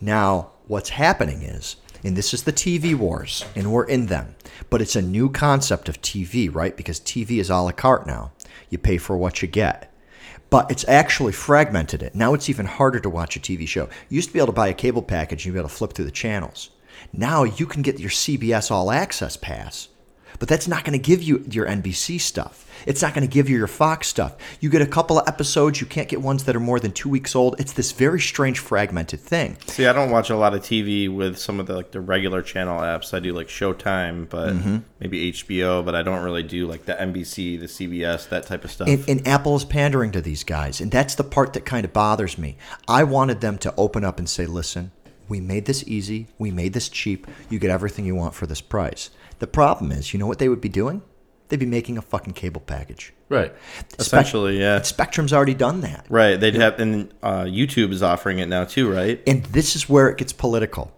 [SPEAKER 2] Now, what's happening is, and this is the TV wars, and we're in them, but it's a new concept of TV, right? Because TV is a la carte now. You pay for what you get. But it's actually fragmented it. Now it's even harder to watch a TV show. You used to be able to buy a cable package and you'd be able to flip through the channels. Now you can get your CBS All Access pass, but that's not going to give you your NBC stuff. It's not going to give you your Fox stuff. You get a couple of episodes, you can't get ones that are more than two weeks old. It's this very strange, fragmented thing.
[SPEAKER 3] See, I don't watch a lot of TV with some of the like the regular channel apps. I do like Showtime, but
[SPEAKER 2] Mm-hmm.
[SPEAKER 3] maybe HBO, but I don't really do like the NBC, the CBS, that type of stuff.
[SPEAKER 2] And, and Apple is pandering to these guys. And that's the part that kind of bothers me. I wanted them to open up and say, listen, we made this easy. We made this cheap. You get everything you want for this price. The problem is, you know what they would be doing? They'd be making a fucking cable package.
[SPEAKER 1] right
[SPEAKER 2] Spec-
[SPEAKER 3] Essentially, yeah.
[SPEAKER 2] Spectrum's already done that.
[SPEAKER 3] Right. They'd have, and uh, YouTube is offering it now too, right?
[SPEAKER 2] And this is where it gets political.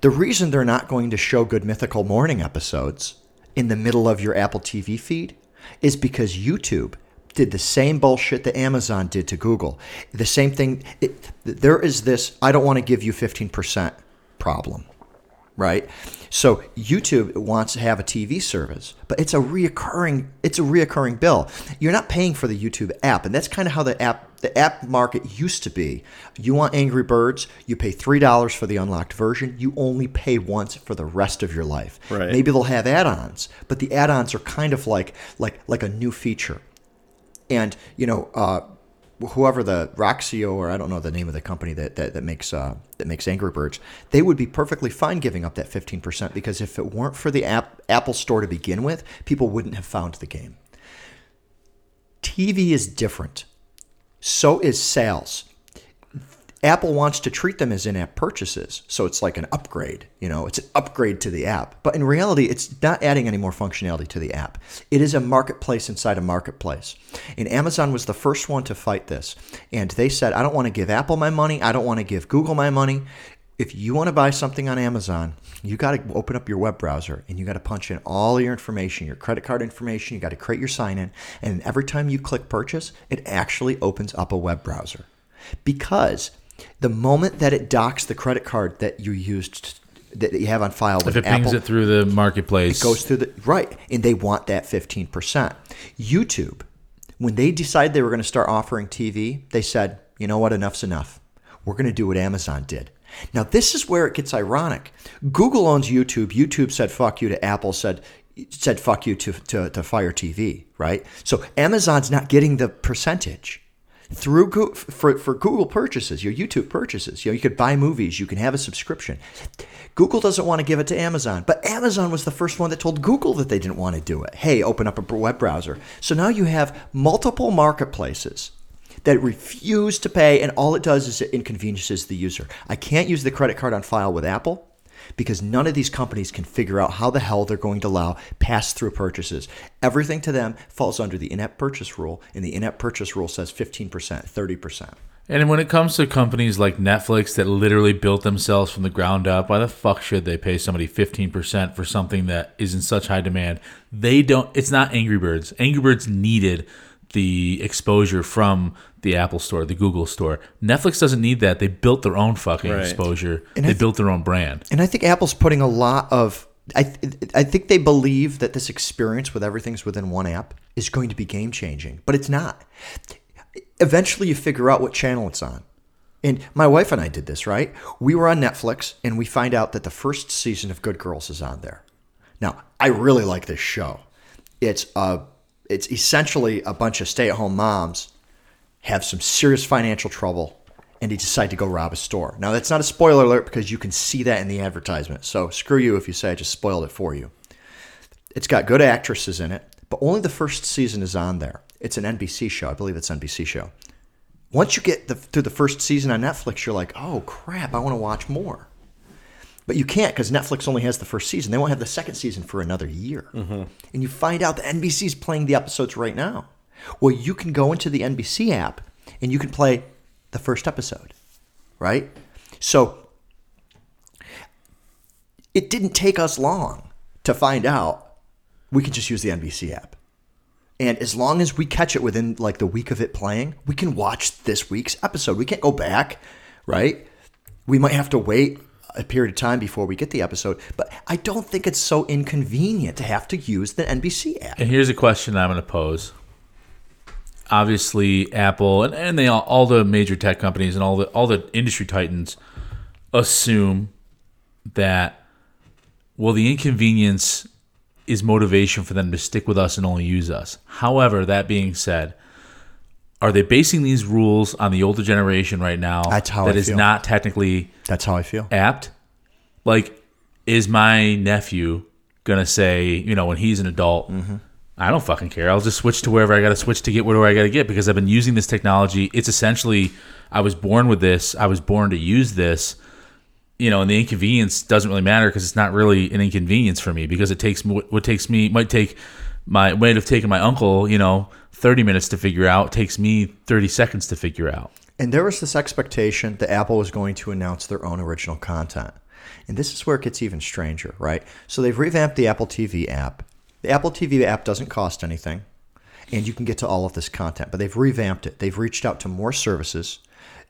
[SPEAKER 2] The reason they're not going to show Good Mythical Morning episodes in the middle of your Apple TV feed is because YouTube did the same bullshit that Amazon did to Google. The same thing. It, there is this I don't want to give you 15% problem, right? So YouTube wants to have a TV service, but it's a reoccurring it's a reoccurring bill. You're not paying for the YouTube app, and that's kind of how the app the app market used to be. You want Angry Birds, you pay three dollars for the unlocked version. You only pay once for the rest of your life.
[SPEAKER 3] Right.
[SPEAKER 2] Maybe they'll have add-ons, but the add-ons are kind of like like like a new feature. And you know, uh, whoever the Roxio or I don't know the name of the company that that, that makes uh, that makes Angry Birds, they would be perfectly fine giving up that fifteen percent because if it weren't for the app Apple Store to begin with, people wouldn't have found the game. TV is different. So is sales. Apple wants to treat them as in-app purchases, so it's like an upgrade. You know, it's an upgrade to the app. But in reality, it's not adding any more functionality to the app. It is a marketplace inside a marketplace. And Amazon was the first one to fight this. And they said, I don't want to give Apple my money. I don't want to give Google my money. If you want to buy something on Amazon, you got to open up your web browser and you got to punch in all your information, your credit card information. You got to create your sign in. And every time you click purchase, it actually opens up a web browser. Because the moment that it docks the credit card that you used that you have on file with
[SPEAKER 1] If it pings
[SPEAKER 2] Apple,
[SPEAKER 1] it through the marketplace,
[SPEAKER 2] it goes through the right, and they want that fifteen percent. YouTube, when they decided they were going to start offering TV, they said, "You know what? Enough's enough. We're going to do what Amazon did." Now this is where it gets ironic. Google owns YouTube. YouTube said "fuck you" to Apple. Said said "fuck you" to to, to Fire TV. Right. So Amazon's not getting the percentage through for, for Google purchases, your YouTube purchases. You know, you could buy movies, you can have a subscription. Google doesn't want to give it to Amazon, but Amazon was the first one that told Google that they didn't want to do it. Hey, open up a web browser. So now you have multiple marketplaces that refuse to pay, and all it does is it inconveniences the user. I can't use the credit card on file with Apple because none of these companies can figure out how the hell they're going to allow pass through purchases. Everything to them falls under the in app purchase rule, and the in app purchase rule says 15%, 30%.
[SPEAKER 1] And when it comes to companies like Netflix that literally built themselves from the ground up, why the fuck should they pay somebody 15% for something that is in such high demand? They don't, it's not Angry Birds. Angry Birds needed the exposure from the Apple store, the Google store. Netflix doesn't need that. They built their own fucking
[SPEAKER 3] Right.
[SPEAKER 1] exposure,
[SPEAKER 2] And
[SPEAKER 1] they
[SPEAKER 2] th-
[SPEAKER 1] built their own brand.
[SPEAKER 2] And I think Apple's putting a lot of. I, th- I think they believe that this experience with everything's within one app is going to be game changing, but it's not. Eventually, you figure out what channel it's on. And my wife and I did this, right? We were on Netflix and we find out that the first season of Good Girls is on there. Now, I really like this show. It's a, it's essentially a bunch of stay-at-home moms have some serious financial trouble and they decide to go rob a store. Now, that's not a spoiler alert because you can see that in the advertisement. So screw you if you say I just spoiled it for you. It's got good actresses in it, but only the first season is on there. It's an NBC show. I believe it's NBC show. Once you get the, through the first season on Netflix, you're like, oh crap, I want to watch more. But you can't because Netflix only has the first season. They won't have the second season for another year. Mm-hmm. And you find out that NBC's playing the episodes right now. Well, you can go into the NBC app and you can play the first episode, right? So it didn't take us long to find out we could just use the NBC app. And as long as we catch it within like the week of it playing, we can watch this week's episode. We can't go back, right? We might have to wait a period of time before we get the episode, but I don't think it's so inconvenient to have to use the NBC app.
[SPEAKER 1] And here's a question I'm going to pose. Obviously, Apple and, and they all, all the major tech companies and all the all the industry titans assume that well the inconvenience is motivation for them to stick with us and only use us. However, that being said, are they basing these rules on the older generation right now
[SPEAKER 2] That's how
[SPEAKER 1] that
[SPEAKER 2] I
[SPEAKER 1] is
[SPEAKER 2] feel.
[SPEAKER 1] not technically
[SPEAKER 2] That's how I feel.
[SPEAKER 1] apt. Like, is my nephew gonna say, you know, when he's an adult. I don't fucking care. I'll just switch to wherever I got to switch to get where I got to get because I've been using this technology. It's essentially, I was born with this. I was born to use this. You know, and the inconvenience doesn't really matter because it's not really an inconvenience for me because it takes me what takes me might take my might have taken my uncle, you know, thirty minutes to figure out takes me thirty seconds to figure out.
[SPEAKER 2] And there was this expectation that Apple was going to announce their own original content. And this is where it gets even stranger, right? So they've revamped the Apple TV app. The Apple TV app doesn't cost anything, and you can get to all of this content, but they've revamped it. They've reached out to more services.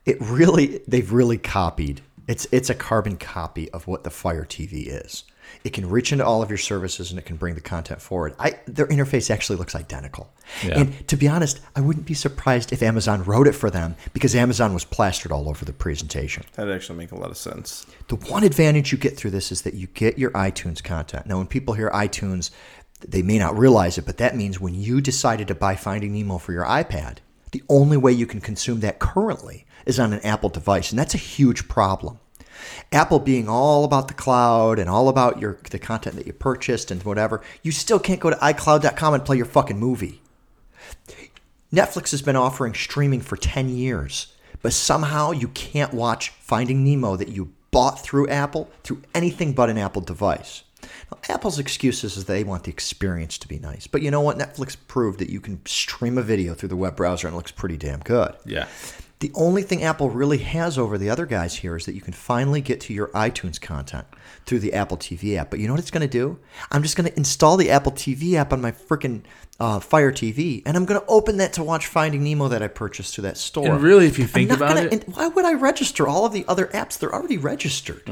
[SPEAKER 2] It really, they've really copied. It's it's a carbon copy of what the Fire TV is. It can reach into all of your services and it can bring the content forward. I, their interface actually looks identical.
[SPEAKER 1] Yeah.
[SPEAKER 2] And to be honest, I wouldn't be surprised if Amazon wrote it for them because Amazon was plastered all over the presentation.
[SPEAKER 3] That'd actually make a lot of sense.
[SPEAKER 2] The one advantage you get through this is that you get your iTunes content. Now, when people hear iTunes, they may not realize it, but that means when you decided to buy Finding Nemo for your iPad, the only way you can consume that currently is on an Apple device, and that's a huge problem. Apple being all about the cloud and all about your the content that you purchased and whatever, you still can't go to iCloud.com and play your fucking movie. Netflix has been offering streaming for 10 years, but somehow you can't watch Finding Nemo that you bought through Apple through anything but an Apple device. Now, Apple's excuses is they want the experience to be nice. But you know what? Netflix proved that you can stream a video through the web browser and it looks pretty damn good.
[SPEAKER 1] Yeah.
[SPEAKER 2] The only thing Apple really has over the other guys here is that you can finally get to your iTunes content through the Apple TV app. But you know what it's going to do? I'm just going to install the Apple TV app on my freaking uh, Fire TV, and I'm going to open that to watch Finding Nemo that I purchased through that store.
[SPEAKER 1] And really, if you think about
[SPEAKER 2] gonna-
[SPEAKER 1] it,
[SPEAKER 2] and why would I register all of the other apps? They're already registered.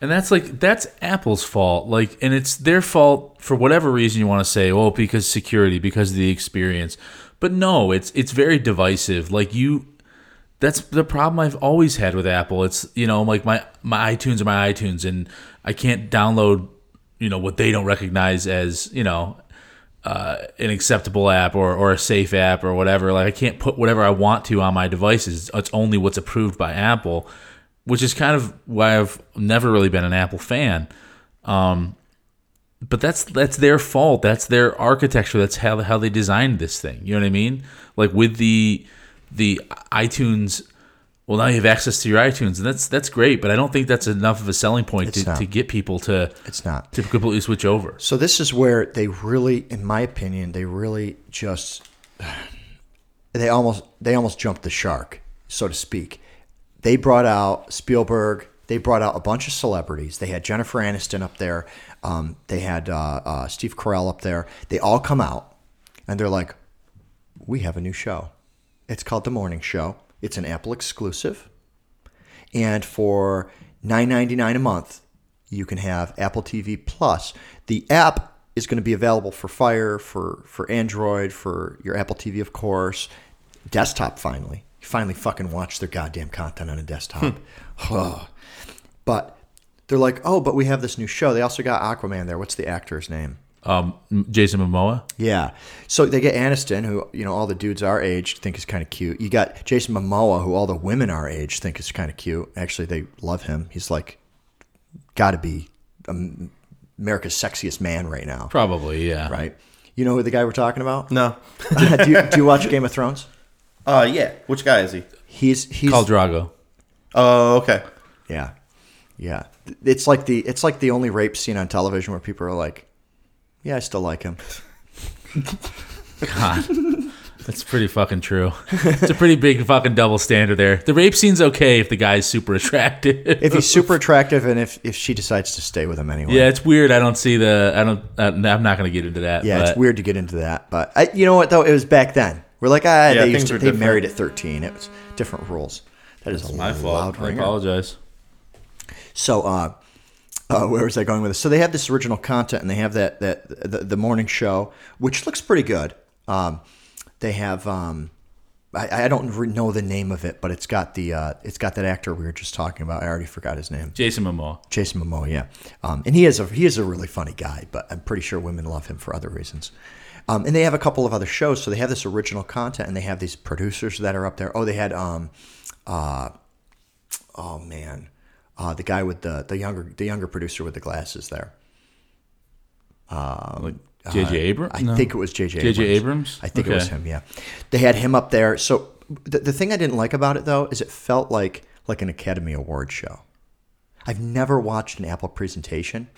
[SPEAKER 1] And that's like that's Apple's fault. Like and it's their fault for whatever reason you want to say, well, because security, because of the experience. But no, it's it's very divisive. Like you that's the problem I've always had with Apple. It's you know, like my my iTunes are my iTunes and I can't download, you know, what they don't recognize as, you know, uh, an acceptable app or, or a safe app or whatever. Like I can't put whatever I want to on my devices. It's only what's approved by Apple, which is kind of why I've never really been an Apple fan. Um, but that's that's their fault. That's their architecture. That's how how they designed this thing. You know what I mean? Like with the the iTunes. Well, now you have access to your iTunes, and that's that's great. But I don't think that's enough of a selling point to, to get people to
[SPEAKER 2] It's not.
[SPEAKER 1] to completely switch over.
[SPEAKER 2] So this is where they really, in my opinion, they really just (sighs) they almost they almost jumped the shark, so to speak. They brought out Spielberg. They brought out a bunch of celebrities. They had Jennifer Aniston up there. Um, they had uh, uh, Steve Carell up there. They all come out, and they're like, "We have a new show. It's called The Morning Show. It's an Apple exclusive, and for nine ninety nine a month, you can have Apple TV Plus. The app is going to be available for Fire, for for Android, for your Apple TV, of course. Desktop finally. You finally fucking watch their goddamn content on a desktop. Hmm. Ugh. But they're like, oh, but we have this new show. They also got Aquaman there. What's the actor's name?
[SPEAKER 1] Um, Jason Momoa.
[SPEAKER 2] Yeah. So they get Aniston, who, you know, all the dudes our age think is kind of cute. You got Jason Momoa, who all the women our age think is kind of cute. Actually, they love him. He's like, got to be um, America's sexiest man right now.
[SPEAKER 1] Probably, yeah.
[SPEAKER 2] Right. You know who the guy we're talking about?
[SPEAKER 3] No. (laughs)
[SPEAKER 2] do, you, do you watch Game of Thrones?
[SPEAKER 3] Uh, yeah. Which guy is he?
[SPEAKER 2] He's he's
[SPEAKER 1] Khal Drogo.
[SPEAKER 3] Oh, okay.
[SPEAKER 2] yeah, yeah. It's like the it's like the only rape scene on television where people are like, yeah, I still like him.
[SPEAKER 1] God, that's pretty fucking true. It's a pretty big fucking double standard there. The rape scene's okay if the guy's super attractive.
[SPEAKER 2] If he's (laughs) super attractive and if if she decides to stay with him anyway.
[SPEAKER 1] yeah, it's weird. I don't see the. I don't. Uh, I'm not going to get into that.
[SPEAKER 2] Yeah, it's weird to get into that, but I, you know what though? It was back then. We're like, ah,
[SPEAKER 3] Yeah,
[SPEAKER 2] they used to, they married at thirteen. It was different rules. That is a
[SPEAKER 1] My
[SPEAKER 2] loud
[SPEAKER 1] fault. I apologize.
[SPEAKER 2] So, uh, uh, where was I going with this? So they have this original content, and they have that that the, the morning show, which looks pretty good. Um, they have um, I, I don't know the name of it, but it's got the uh, it's got that actor we were just talking about. I already forgot his name.
[SPEAKER 1] Jason Momoa.
[SPEAKER 2] Jason Momoa, yeah, um, and he is a he is a really funny guy, but I'm pretty sure women love him for other reasons. Um, and they have a couple of other shows, so they have this original content, and they have these producers that are up there. Oh, they had um, uh, oh man, uh, the guy with the the younger the younger producer with the glasses there.
[SPEAKER 1] J.J. Abrams.
[SPEAKER 2] I think it was J.J. Abrams.
[SPEAKER 1] J.J. Abrams?
[SPEAKER 2] I think it was him. Yeah, they had him up there. So the, the thing I didn't like about it though is it felt like like an Academy Award show. I've never watched an Apple presentation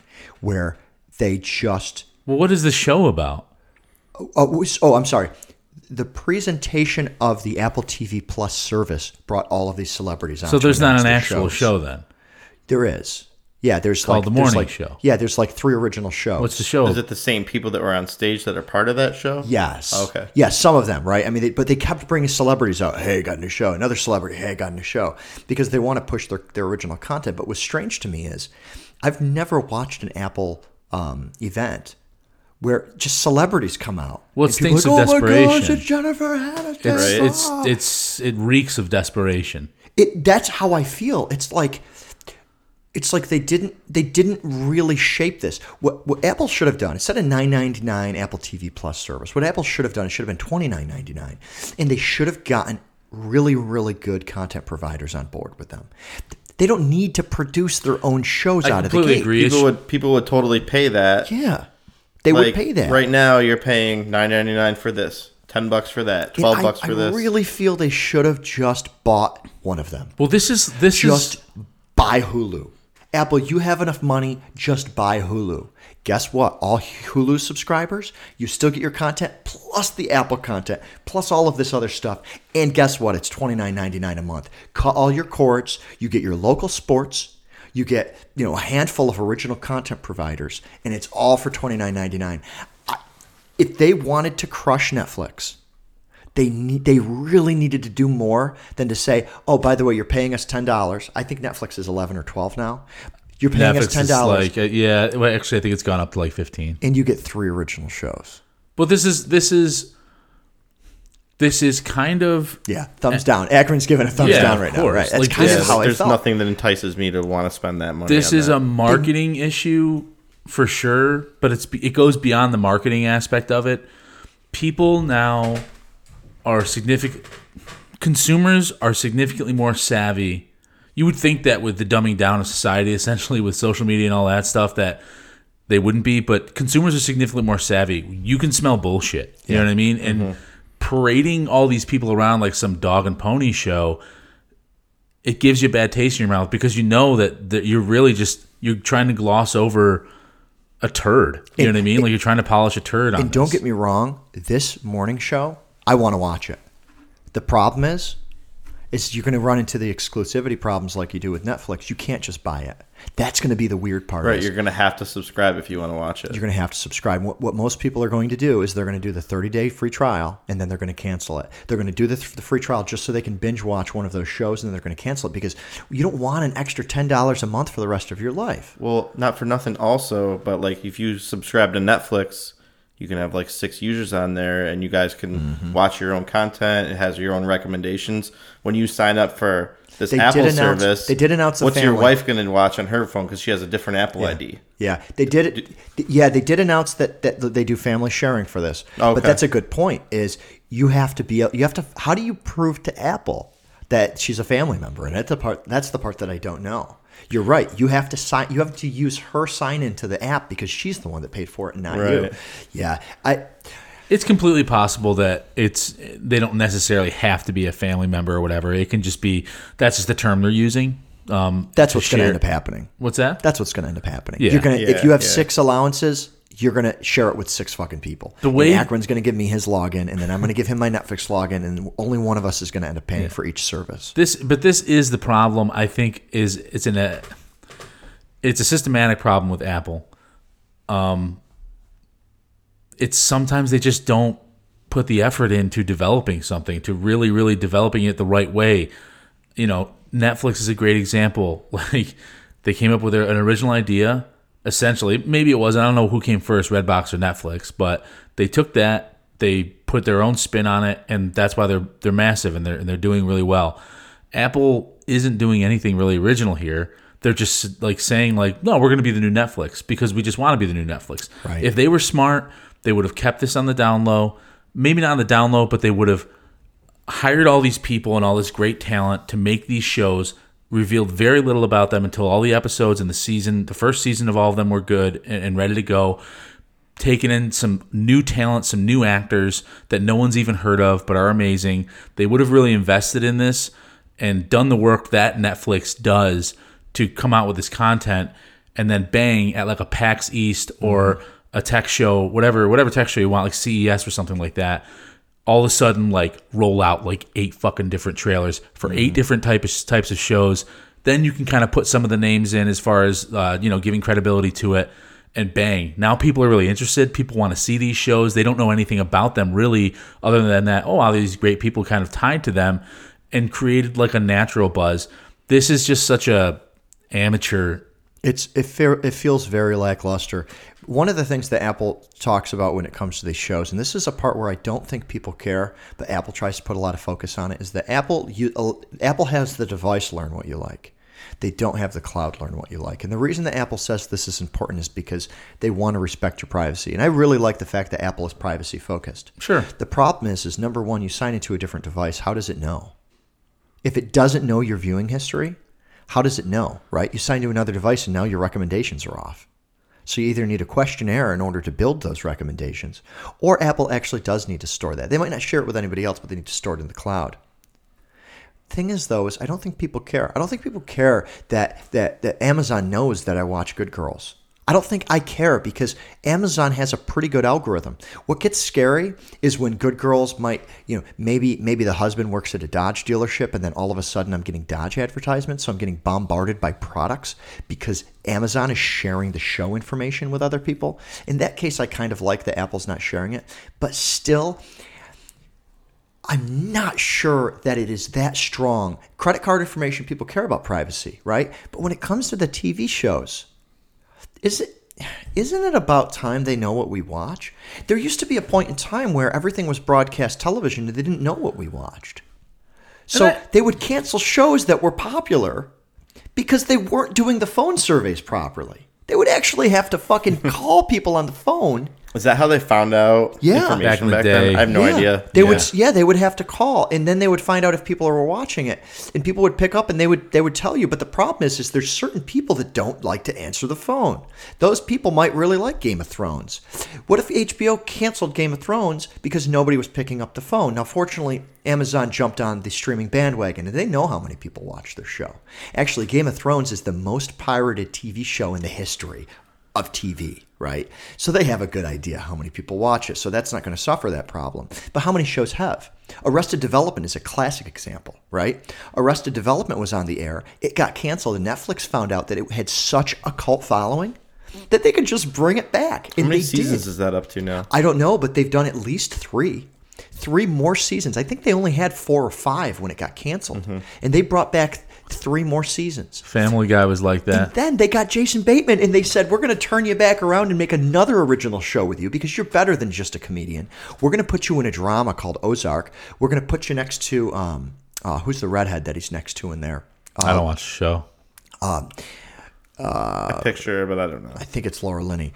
[SPEAKER 2] where they just
[SPEAKER 1] Well, what is the show about?
[SPEAKER 2] oh, was- oh I'm sorry. The presentation of the Apple TV Plus service brought all of these celebrities on.
[SPEAKER 1] So there's not an actual
[SPEAKER 2] shows.
[SPEAKER 1] show then.
[SPEAKER 2] There is. Yeah, there's
[SPEAKER 1] called
[SPEAKER 2] like
[SPEAKER 1] The
[SPEAKER 2] there's
[SPEAKER 1] Morning
[SPEAKER 2] like-
[SPEAKER 1] Show.
[SPEAKER 2] Yeah, there's like three original shows.
[SPEAKER 1] What's the show?
[SPEAKER 3] Is it the same people that were on stage that are part of that show?
[SPEAKER 2] Yes.
[SPEAKER 3] Okay.
[SPEAKER 2] Yeah, some of them, right? I mean, they, but they kept bringing celebrities out. Hey, got a new show. Another celebrity. Hey, got a new show. Because they want to push their, their original content. But what's strange to me is I've never watched an Apple um, event where just celebrities come out.
[SPEAKER 1] Well, it
[SPEAKER 2] And people
[SPEAKER 1] stinks
[SPEAKER 2] are
[SPEAKER 1] of
[SPEAKER 2] like, Oh my gosh,
[SPEAKER 1] desperation.
[SPEAKER 2] it's Jennifer Aniston.
[SPEAKER 1] It's
[SPEAKER 3] Right.
[SPEAKER 1] it's it's it reeks of desperation.
[SPEAKER 2] it that's how I feel. It's like it's like they didn't they didn't really shape this. What what Apple should have done instead of nine ninety nine Apple TV Plus service, what Apple should have done it should have been twenty nine ninety nine, and they should have gotten really really good content providers on board with them. They don't need to produce their own shows
[SPEAKER 1] I
[SPEAKER 2] out of the
[SPEAKER 1] completely
[SPEAKER 2] gate.
[SPEAKER 1] agree.
[SPEAKER 3] People would people would totally pay that.
[SPEAKER 2] Yeah, they
[SPEAKER 3] like,
[SPEAKER 2] would pay that.
[SPEAKER 3] Right now, you're paying nine ninety nine for this, ten bucks for that, twelve
[SPEAKER 2] I-
[SPEAKER 3] bucks for
[SPEAKER 2] I
[SPEAKER 3] this.
[SPEAKER 2] I really feel they should have just bought one of them.
[SPEAKER 1] Well, this is this
[SPEAKER 2] Just
[SPEAKER 1] is
[SPEAKER 2] buy Hulu. Apple, you have enough money, just buy Hulu. Guess what? All Hulu subscribers, you still get your content plus the Apple content, plus all of this other stuff. And guess what? It's $29.99 a month. Cut all your cords, you get your local sports, you get, you know, a handful of original content providers, and it's all for $29.99. If they wanted to crush Netflix, they need they really needed to do more than to say, "Oh, by the way, you're paying us ten dollars." I think Netflix is eleven or twelve now. You're paying us ten dollars.
[SPEAKER 1] like uh, yeah. Well, actually, I think it's gone up to like fifteen.
[SPEAKER 2] and you get three original shows.
[SPEAKER 1] But this is this is this is kind of
[SPEAKER 2] Yeah, thumbs down. Akron's giving a thumbs
[SPEAKER 1] Yeah,
[SPEAKER 2] down
[SPEAKER 1] of
[SPEAKER 2] right now. Right, that's
[SPEAKER 1] Like,
[SPEAKER 2] kind
[SPEAKER 1] this
[SPEAKER 2] of
[SPEAKER 1] is-
[SPEAKER 2] how I
[SPEAKER 3] There's
[SPEAKER 2] felt.
[SPEAKER 3] nothing that entices me to want to spend that money.
[SPEAKER 1] this
[SPEAKER 3] on
[SPEAKER 1] is
[SPEAKER 3] that.
[SPEAKER 1] a marketing issue for sure, but it's it goes beyond the marketing aspect of it. People now are significant consumers are significantly more savvy. You would think that with the dumbing down of society, (laughs) essentially with social media and all that stuff, that they wouldn't be, but consumers are significantly more savvy. You can smell bullshit. You know what I mean? And mm-hmm. parading all these people around like some dog and pony show, it gives you a bad taste in your mouth because you know that, that you're really just you're trying to gloss over a turd. You know what I mean? Like you're trying to polish a turd on.
[SPEAKER 2] And don't get me wrong, this morning show, I want to watch it. The problem is, is you're going to run into the exclusivity problems like you do with Netflix. You can't just buy it. That's going to be the weird part.
[SPEAKER 3] right.
[SPEAKER 2] is
[SPEAKER 3] You're gonna have to subscribe if you want to watch it.
[SPEAKER 2] you're going to have to subscribe. What, what most people are going to do is they're going to do the 30 day free trial and then they're going to cancel it. They're going to do the, the free trial just so they can binge watch one of those shows and then they're going to cancel it because you don't want an extra $10 a month for the rest of your life.
[SPEAKER 3] Well, not for nothing, also, but like if you subscribe to Netflix, you can have like six users on there, and you guys can
[SPEAKER 2] Mm-hmm.
[SPEAKER 3] watch your own content. It has your own recommendations. When you sign up for this
[SPEAKER 2] They
[SPEAKER 3] Apple
[SPEAKER 2] announce-
[SPEAKER 3] service,
[SPEAKER 2] they did announce
[SPEAKER 3] what's your wife going to watch on her phone because she has a different Apple ID.
[SPEAKER 2] Yeah, they did it. Yeah, they did announce that, that they do family sharing for this.
[SPEAKER 3] Okay.
[SPEAKER 2] But that's a good point. Is you have to be you have to. How do you prove to Apple that she's a family member? And that's the part. That's the part that I don't know. You're right. You have to sign. You have to use her sign into the app because she's the one that paid for it, and not you. Yeah, I.
[SPEAKER 1] It's completely possible that it's they don't necessarily have to be a family member or whatever. It can just be that's just the term they're using. Um,
[SPEAKER 2] That's what's going to
[SPEAKER 1] share-
[SPEAKER 2] end up happening.
[SPEAKER 1] What's that?
[SPEAKER 2] That's what's going to end up happening.
[SPEAKER 1] Yeah.
[SPEAKER 2] You're gonna if you have
[SPEAKER 3] yeah.
[SPEAKER 2] six allowances, you're gonna share it with six fucking people.
[SPEAKER 1] The way-
[SPEAKER 2] and Akron's gonna give me his login, and then I'm gonna give him my Netflix login, and only one of us is gonna end up paying for each service.
[SPEAKER 1] this but this is the problem i think is it's in a it's a systematic problem with apple um it's sometimes they just don't put the effort into developing something to really really developing it the right way you know netflix is a great example (laughs) like they came up with an original idea essentially maybe it was i don't know who came first redbox or netflix but they took that they put their own spin on it and that's why they're they're massive and they're and they're doing really well. Apple isn't doing anything really original here. They're just like saying like no we're going to be the new netflix because we just want to be the new netflix.
[SPEAKER 2] Right.
[SPEAKER 1] if they were smart they would have kept this on the down low. Maybe not on the down low but they would have hired all these people and all this great talent to make these shows revealed very little about them until all the episodes in the season the first season of all of them were good and, and ready to go. Taking in some new talent some new actors that no one's even heard of but are amazing. They would have really invested in this and done the work that netflix does to come out with this content and then bang at like a pax east or mm-hmm. a tech show whatever whatever tech show you want like ces or something like that all of a sudden like roll out like eight fucking different trailers for eight different types types of shows. Then you can kind of put some of the names in as far as uh, you know giving credibility to it, and bang! Now people are really interested. People want to see these shows. They don't know anything about them really, other than that. Oh, wow, these great people kind of tied to them, and created like a natural buzz. This is just such a amateur.
[SPEAKER 2] It's it, fe- it feels very lackluster. One of the things that Apple talks about when it comes to these shows, and this is a part where I don't think people care, but Apple tries to put a lot of focus on it, is that Apple you, uh, Apple has the device learn what you like. They don't have the cloud learn what you like. And the reason that Apple says this is important is because they want to respect your privacy. And I really like the fact that Apple is privacy focused.
[SPEAKER 1] Sure.
[SPEAKER 2] The problem is is number 1 you sign into a different device, how does it know? If it doesn't know your viewing history, how does it know, right? You sign to another device and now your recommendations are off. So you either need a questionnaire in order to build those recommendations, or Apple actually does need to store that. They might not share it with anybody else, but they need to store it in the cloud. thing is though is I don't think people care. I don't think people care that that that Amazon knows that I watch Good Girls. I don't think I care because Amazon has a pretty good algorithm. What gets scary is when good girls might, you know, maybe maybe the husband works at a Dodge dealership and then all of a sudden I'm getting Dodge advertisements, so I'm getting bombarded by products because Amazon is sharing the show information with other people. In that case I kind of like that Apple's not sharing it, but still I'm not sure that it is that strong. Credit card information, people care about privacy, right? But when it comes to the TV shows, is it isn't it about time they know what we watch? There used to be a point in time where everything was broadcast television and they didn't know what we watched. So
[SPEAKER 1] that-
[SPEAKER 2] they would cancel shows that were popular because they weren't doing the phone surveys properly. They would actually have to fucking (laughs) call people on the phone
[SPEAKER 3] Is that how they found out
[SPEAKER 2] Yeah.
[SPEAKER 3] information
[SPEAKER 1] Back in the
[SPEAKER 3] back
[SPEAKER 1] day.
[SPEAKER 3] then? I have no
[SPEAKER 2] yeah.
[SPEAKER 3] idea.
[SPEAKER 2] They
[SPEAKER 3] yeah.
[SPEAKER 2] would yeah, they would have to call and then they would find out if people were watching it. And people would pick up and they would they would tell you, but the problem is is there's certain people that don't like to answer the phone. Those people might really like Game of Thrones. What if HBO canceled Game of Thrones because nobody was picking up the phone? Now fortunately, Amazon jumped on the streaming bandwagon and they know how many people watch their show. Actually, Game of Thrones is the most pirated TV show in the history of TV, right? So they have a good idea how many people watch it. So that's not going to suffer that problem. But how many shows have? Arrested Development is a classic example, right? Arrested Development was on the air. It got canceled, and Netflix found out that it had such a cult following that they could just bring it back. And
[SPEAKER 3] How many
[SPEAKER 2] they
[SPEAKER 3] seasons
[SPEAKER 2] did.
[SPEAKER 3] is that up to now?
[SPEAKER 2] I don't know, but they've done at least three. Three more seasons. I think they only had four or five when it got canceled.
[SPEAKER 3] Mm-hmm.
[SPEAKER 2] And they brought back three more seasons.
[SPEAKER 1] Family Guy was like that.
[SPEAKER 2] Then they got Jason Bateman and they said, We're going to turn you back around and make another original show with you because you're better than just a comedian. We're going to put you in a drama called Ozark. We're going to put you next to, um, uh, who's the redhead that he's next to in there?
[SPEAKER 1] I don't watch the show.
[SPEAKER 3] I picture, but I don't know.
[SPEAKER 2] I think it's Laura Linney.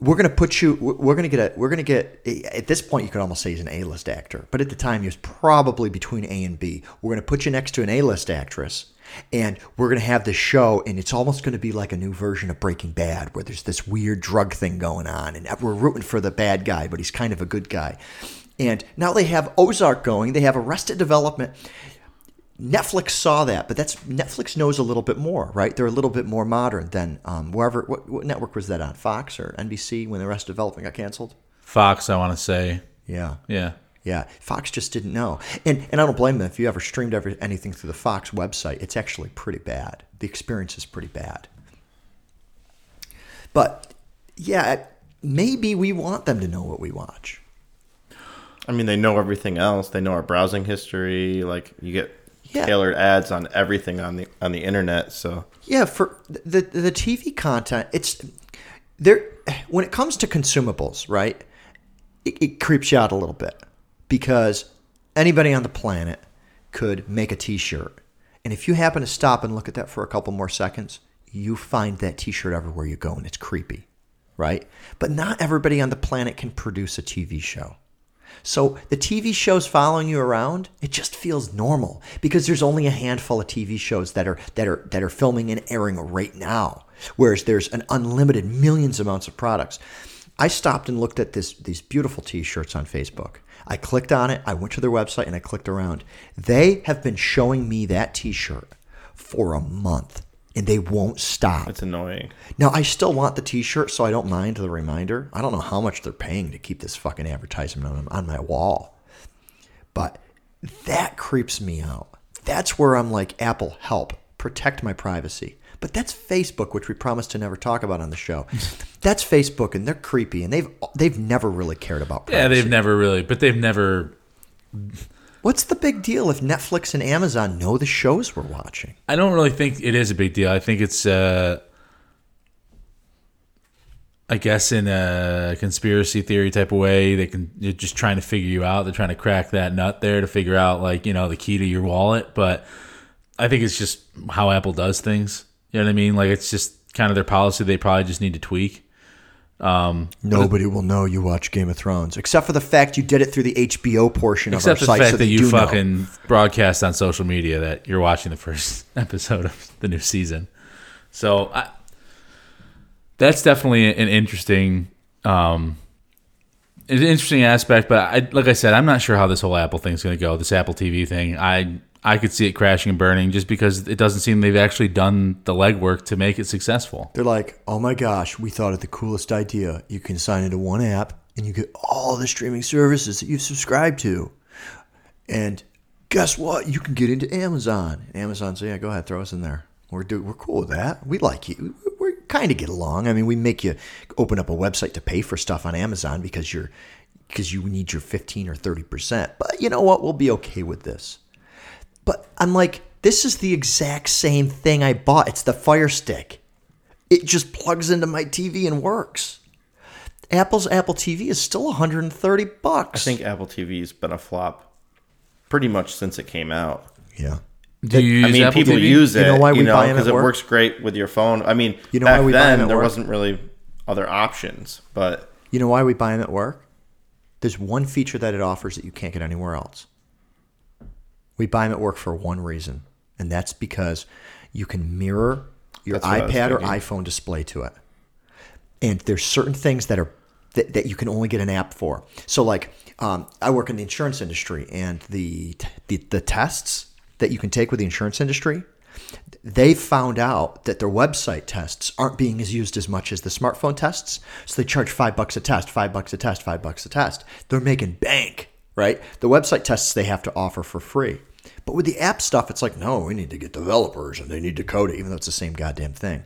[SPEAKER 2] We're going to put you, we're going to get a, we're going to get, at this point, you could almost say he's an A list actor, but at the time, he was probably between A and B. We're going to put you next to an A list actress. And we're going to have this show, and it's almost going to be like a new version of Breaking Bad, where there's this weird drug thing going on, and we're rooting for the bad guy, but he's kind of a good guy. And now they have Ozark going, they have Arrested Development. Netflix saw that, but that's Netflix knows a little bit more, right? They're a little bit more modern than um, wherever. What, what network was that on? Fox or NBC when Arrested Development got canceled?
[SPEAKER 1] Fox, I want to say.
[SPEAKER 2] Yeah,
[SPEAKER 1] Yeah.
[SPEAKER 2] yeah. Fox just didn't know, and and I don't blame them. If you ever streamed ever, anything through the Fox website, it's actually pretty bad. The experience is pretty bad. But yeah, maybe we want them to know what we watch.
[SPEAKER 3] I mean, they know everything else. They know our browsing history. Like you get
[SPEAKER 2] Yeah.
[SPEAKER 3] tailored ads on everything on the on the internet. So
[SPEAKER 2] Yeah, for the the TV content, it's there. When it comes to consumables, right? It, it creeps you out a little bit because anybody on the planet could make a T-shirt, and if you happen to stop and look at that for a couple more seconds, you find that T-shirt everywhere you go, and it's creepy, right? But not everybody on the planet can produce a TV show. So the TV shows following you around, it just feels normal because there's only a handful of TV shows that are that are that are filming and airing right now. Whereas there's an unlimited millions amounts of products. I stopped and looked at this these beautiful t-shirts on Facebook. I clicked on it, I went to their website and I clicked around. They have been showing me that t-shirt for a month and they won't stop.
[SPEAKER 3] it's annoying.
[SPEAKER 2] Now I still want the T-shirt, so I don't mind the reminder. I don't know how much they're paying to keep this fucking advertisement on, on my wall, but that creeps me out. That's where I'm like, Apple, help protect my privacy. But that's Facebook, which we promised to never talk about on the show. (laughs) that's Facebook, and they're creepy, and they've they've never really cared about privacy.
[SPEAKER 1] Yeah, they've never really, but they've never.
[SPEAKER 2] What's the big deal if Netflix and Amazon know the shows we're watching?
[SPEAKER 1] I don't really think it is a big deal. I think it's, uh, I guess, in a conspiracy theory type of way, they can they're just trying to figure you out. They're trying to crack that nut there to figure out, like you know, the key to your wallet. But I think it's just how Apple does things. You know what I mean? Like it's just kind of their policy. They probably just need to tweak.
[SPEAKER 2] Nobody will know you watch Game of Thrones, except for the fact you did it through the HBO portion
[SPEAKER 1] Except
[SPEAKER 2] of
[SPEAKER 1] the
[SPEAKER 2] our site.
[SPEAKER 1] fact
[SPEAKER 2] so
[SPEAKER 1] that
[SPEAKER 2] they
[SPEAKER 1] you
[SPEAKER 2] do know.
[SPEAKER 1] fucking broadcast on social media that you're watching the first (laughs) episode of the new season. So I, that's definitely an interesting, um, an interesting aspect. But I, like I said, I'm not sure how this whole Apple thing's going to go. This Apple TV thing. I I could see it crashing and burning just because it doesn't seem they've actually done the legwork to make it successful.
[SPEAKER 2] They're like, oh my gosh, we thought of the coolest idea. You can sign into one app and you get all the streaming services that you've subscribed to. And guess what? You can get into Amazon. Amazon says, yeah, go ahead, throw us in there. We're do, we're cool with that. We like you. We kind of get along. I mean, we make you open up a website to pay for stuff on Amazon because you're because you need your 15 or 30%. But you know what? We'll be okay with this. But I'm like, this is the exact same thing I bought. It's the Fire Stick. It just plugs into my TV and works. Apple's Apple TV is still 130 bucks.
[SPEAKER 3] I think Apple TV's been a flop pretty much since it came out.
[SPEAKER 2] Yeah.
[SPEAKER 1] Do you use
[SPEAKER 3] I mean,
[SPEAKER 1] Apple
[SPEAKER 3] people
[SPEAKER 1] TV?
[SPEAKER 3] use it,
[SPEAKER 2] You know why we buy 'em
[SPEAKER 3] because
[SPEAKER 2] at
[SPEAKER 3] it
[SPEAKER 2] work?
[SPEAKER 3] works great with your phone. I mean,
[SPEAKER 2] You know
[SPEAKER 3] back
[SPEAKER 2] why we buy 'em
[SPEAKER 3] then
[SPEAKER 2] at
[SPEAKER 3] there
[SPEAKER 2] work?
[SPEAKER 3] wasn't really other options, but
[SPEAKER 2] You know why we buy them at work? There's one feature that it offers that you can't get anywhere else. We buy them at work for one reason, and that's because you can mirror your
[SPEAKER 3] That's what I was
[SPEAKER 2] iPad or iPhone display to it. And there's certain things that are that, that you can only get an app for. So like um, I work in the insurance industry, and the, the the tests that you can take with the insurance industry, they found out that their website tests aren't being as used as much as the smartphone tests. So they charge five bucks a test, five bucks a test, five bucks a test. They're making bank, right? The website tests they have to offer for free. But with the app stuff, it's like, no, we need to get developers and they need to code it, even though it's the same goddamn thing.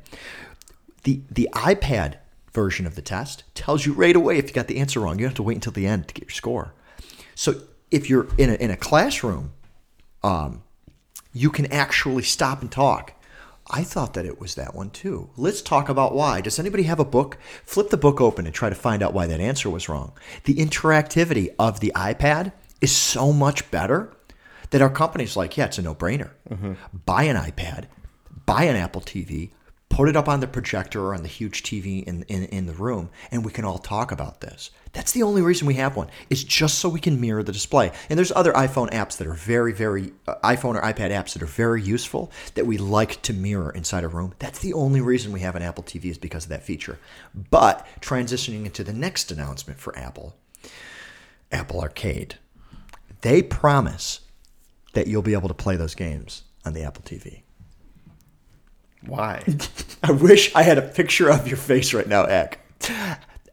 [SPEAKER 2] The the iPad version of the test tells you right away if you got the answer wrong. You have to wait until the end to get your score. So if you're in a, in a classroom, um, you can actually stop and talk. I thought that it was that one too. Let's talk about why. Does anybody have a book? Flip the book open and try to find out why that answer was wrong. The interactivity of the iPad is so much better that our company's like, yeah, it's a no brainer. Mm-hmm. Buy an iPad, buy an Apple TV, put it up on the projector or on the huge TV in, in, in the room, and we can all talk about this. That's the only reason we have one. It's just so we can mirror the display. And there's other iPhone apps that are very, very uh, iPhone or iPad apps that are very useful that we like to mirror inside a room. That's the only reason we have an Apple TV is because of that feature. But transitioning into the next announcement for Apple, Apple Arcade, they promise that you'll be able to play those games on the Apple TV.
[SPEAKER 3] Why? (laughs)
[SPEAKER 2] I wish I had a picture of your face right now, Eck.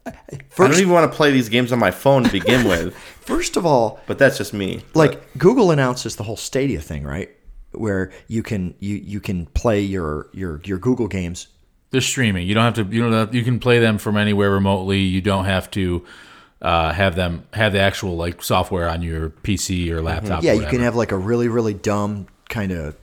[SPEAKER 3] I don't even want to play these games on my phone to begin with, (laughs)
[SPEAKER 2] first of all,
[SPEAKER 3] but that's just me.
[SPEAKER 2] like Google announces the whole Stadia thing, right? Where you can you you can play your your your Google games.
[SPEAKER 1] They're streaming. You don't have to. You don't. Have, you can play them from anywhere remotely. You don't have to uh, have them have the actual like software on your PC or laptop.
[SPEAKER 2] Yeah,
[SPEAKER 1] or
[SPEAKER 2] you can have like a really really dumb kind of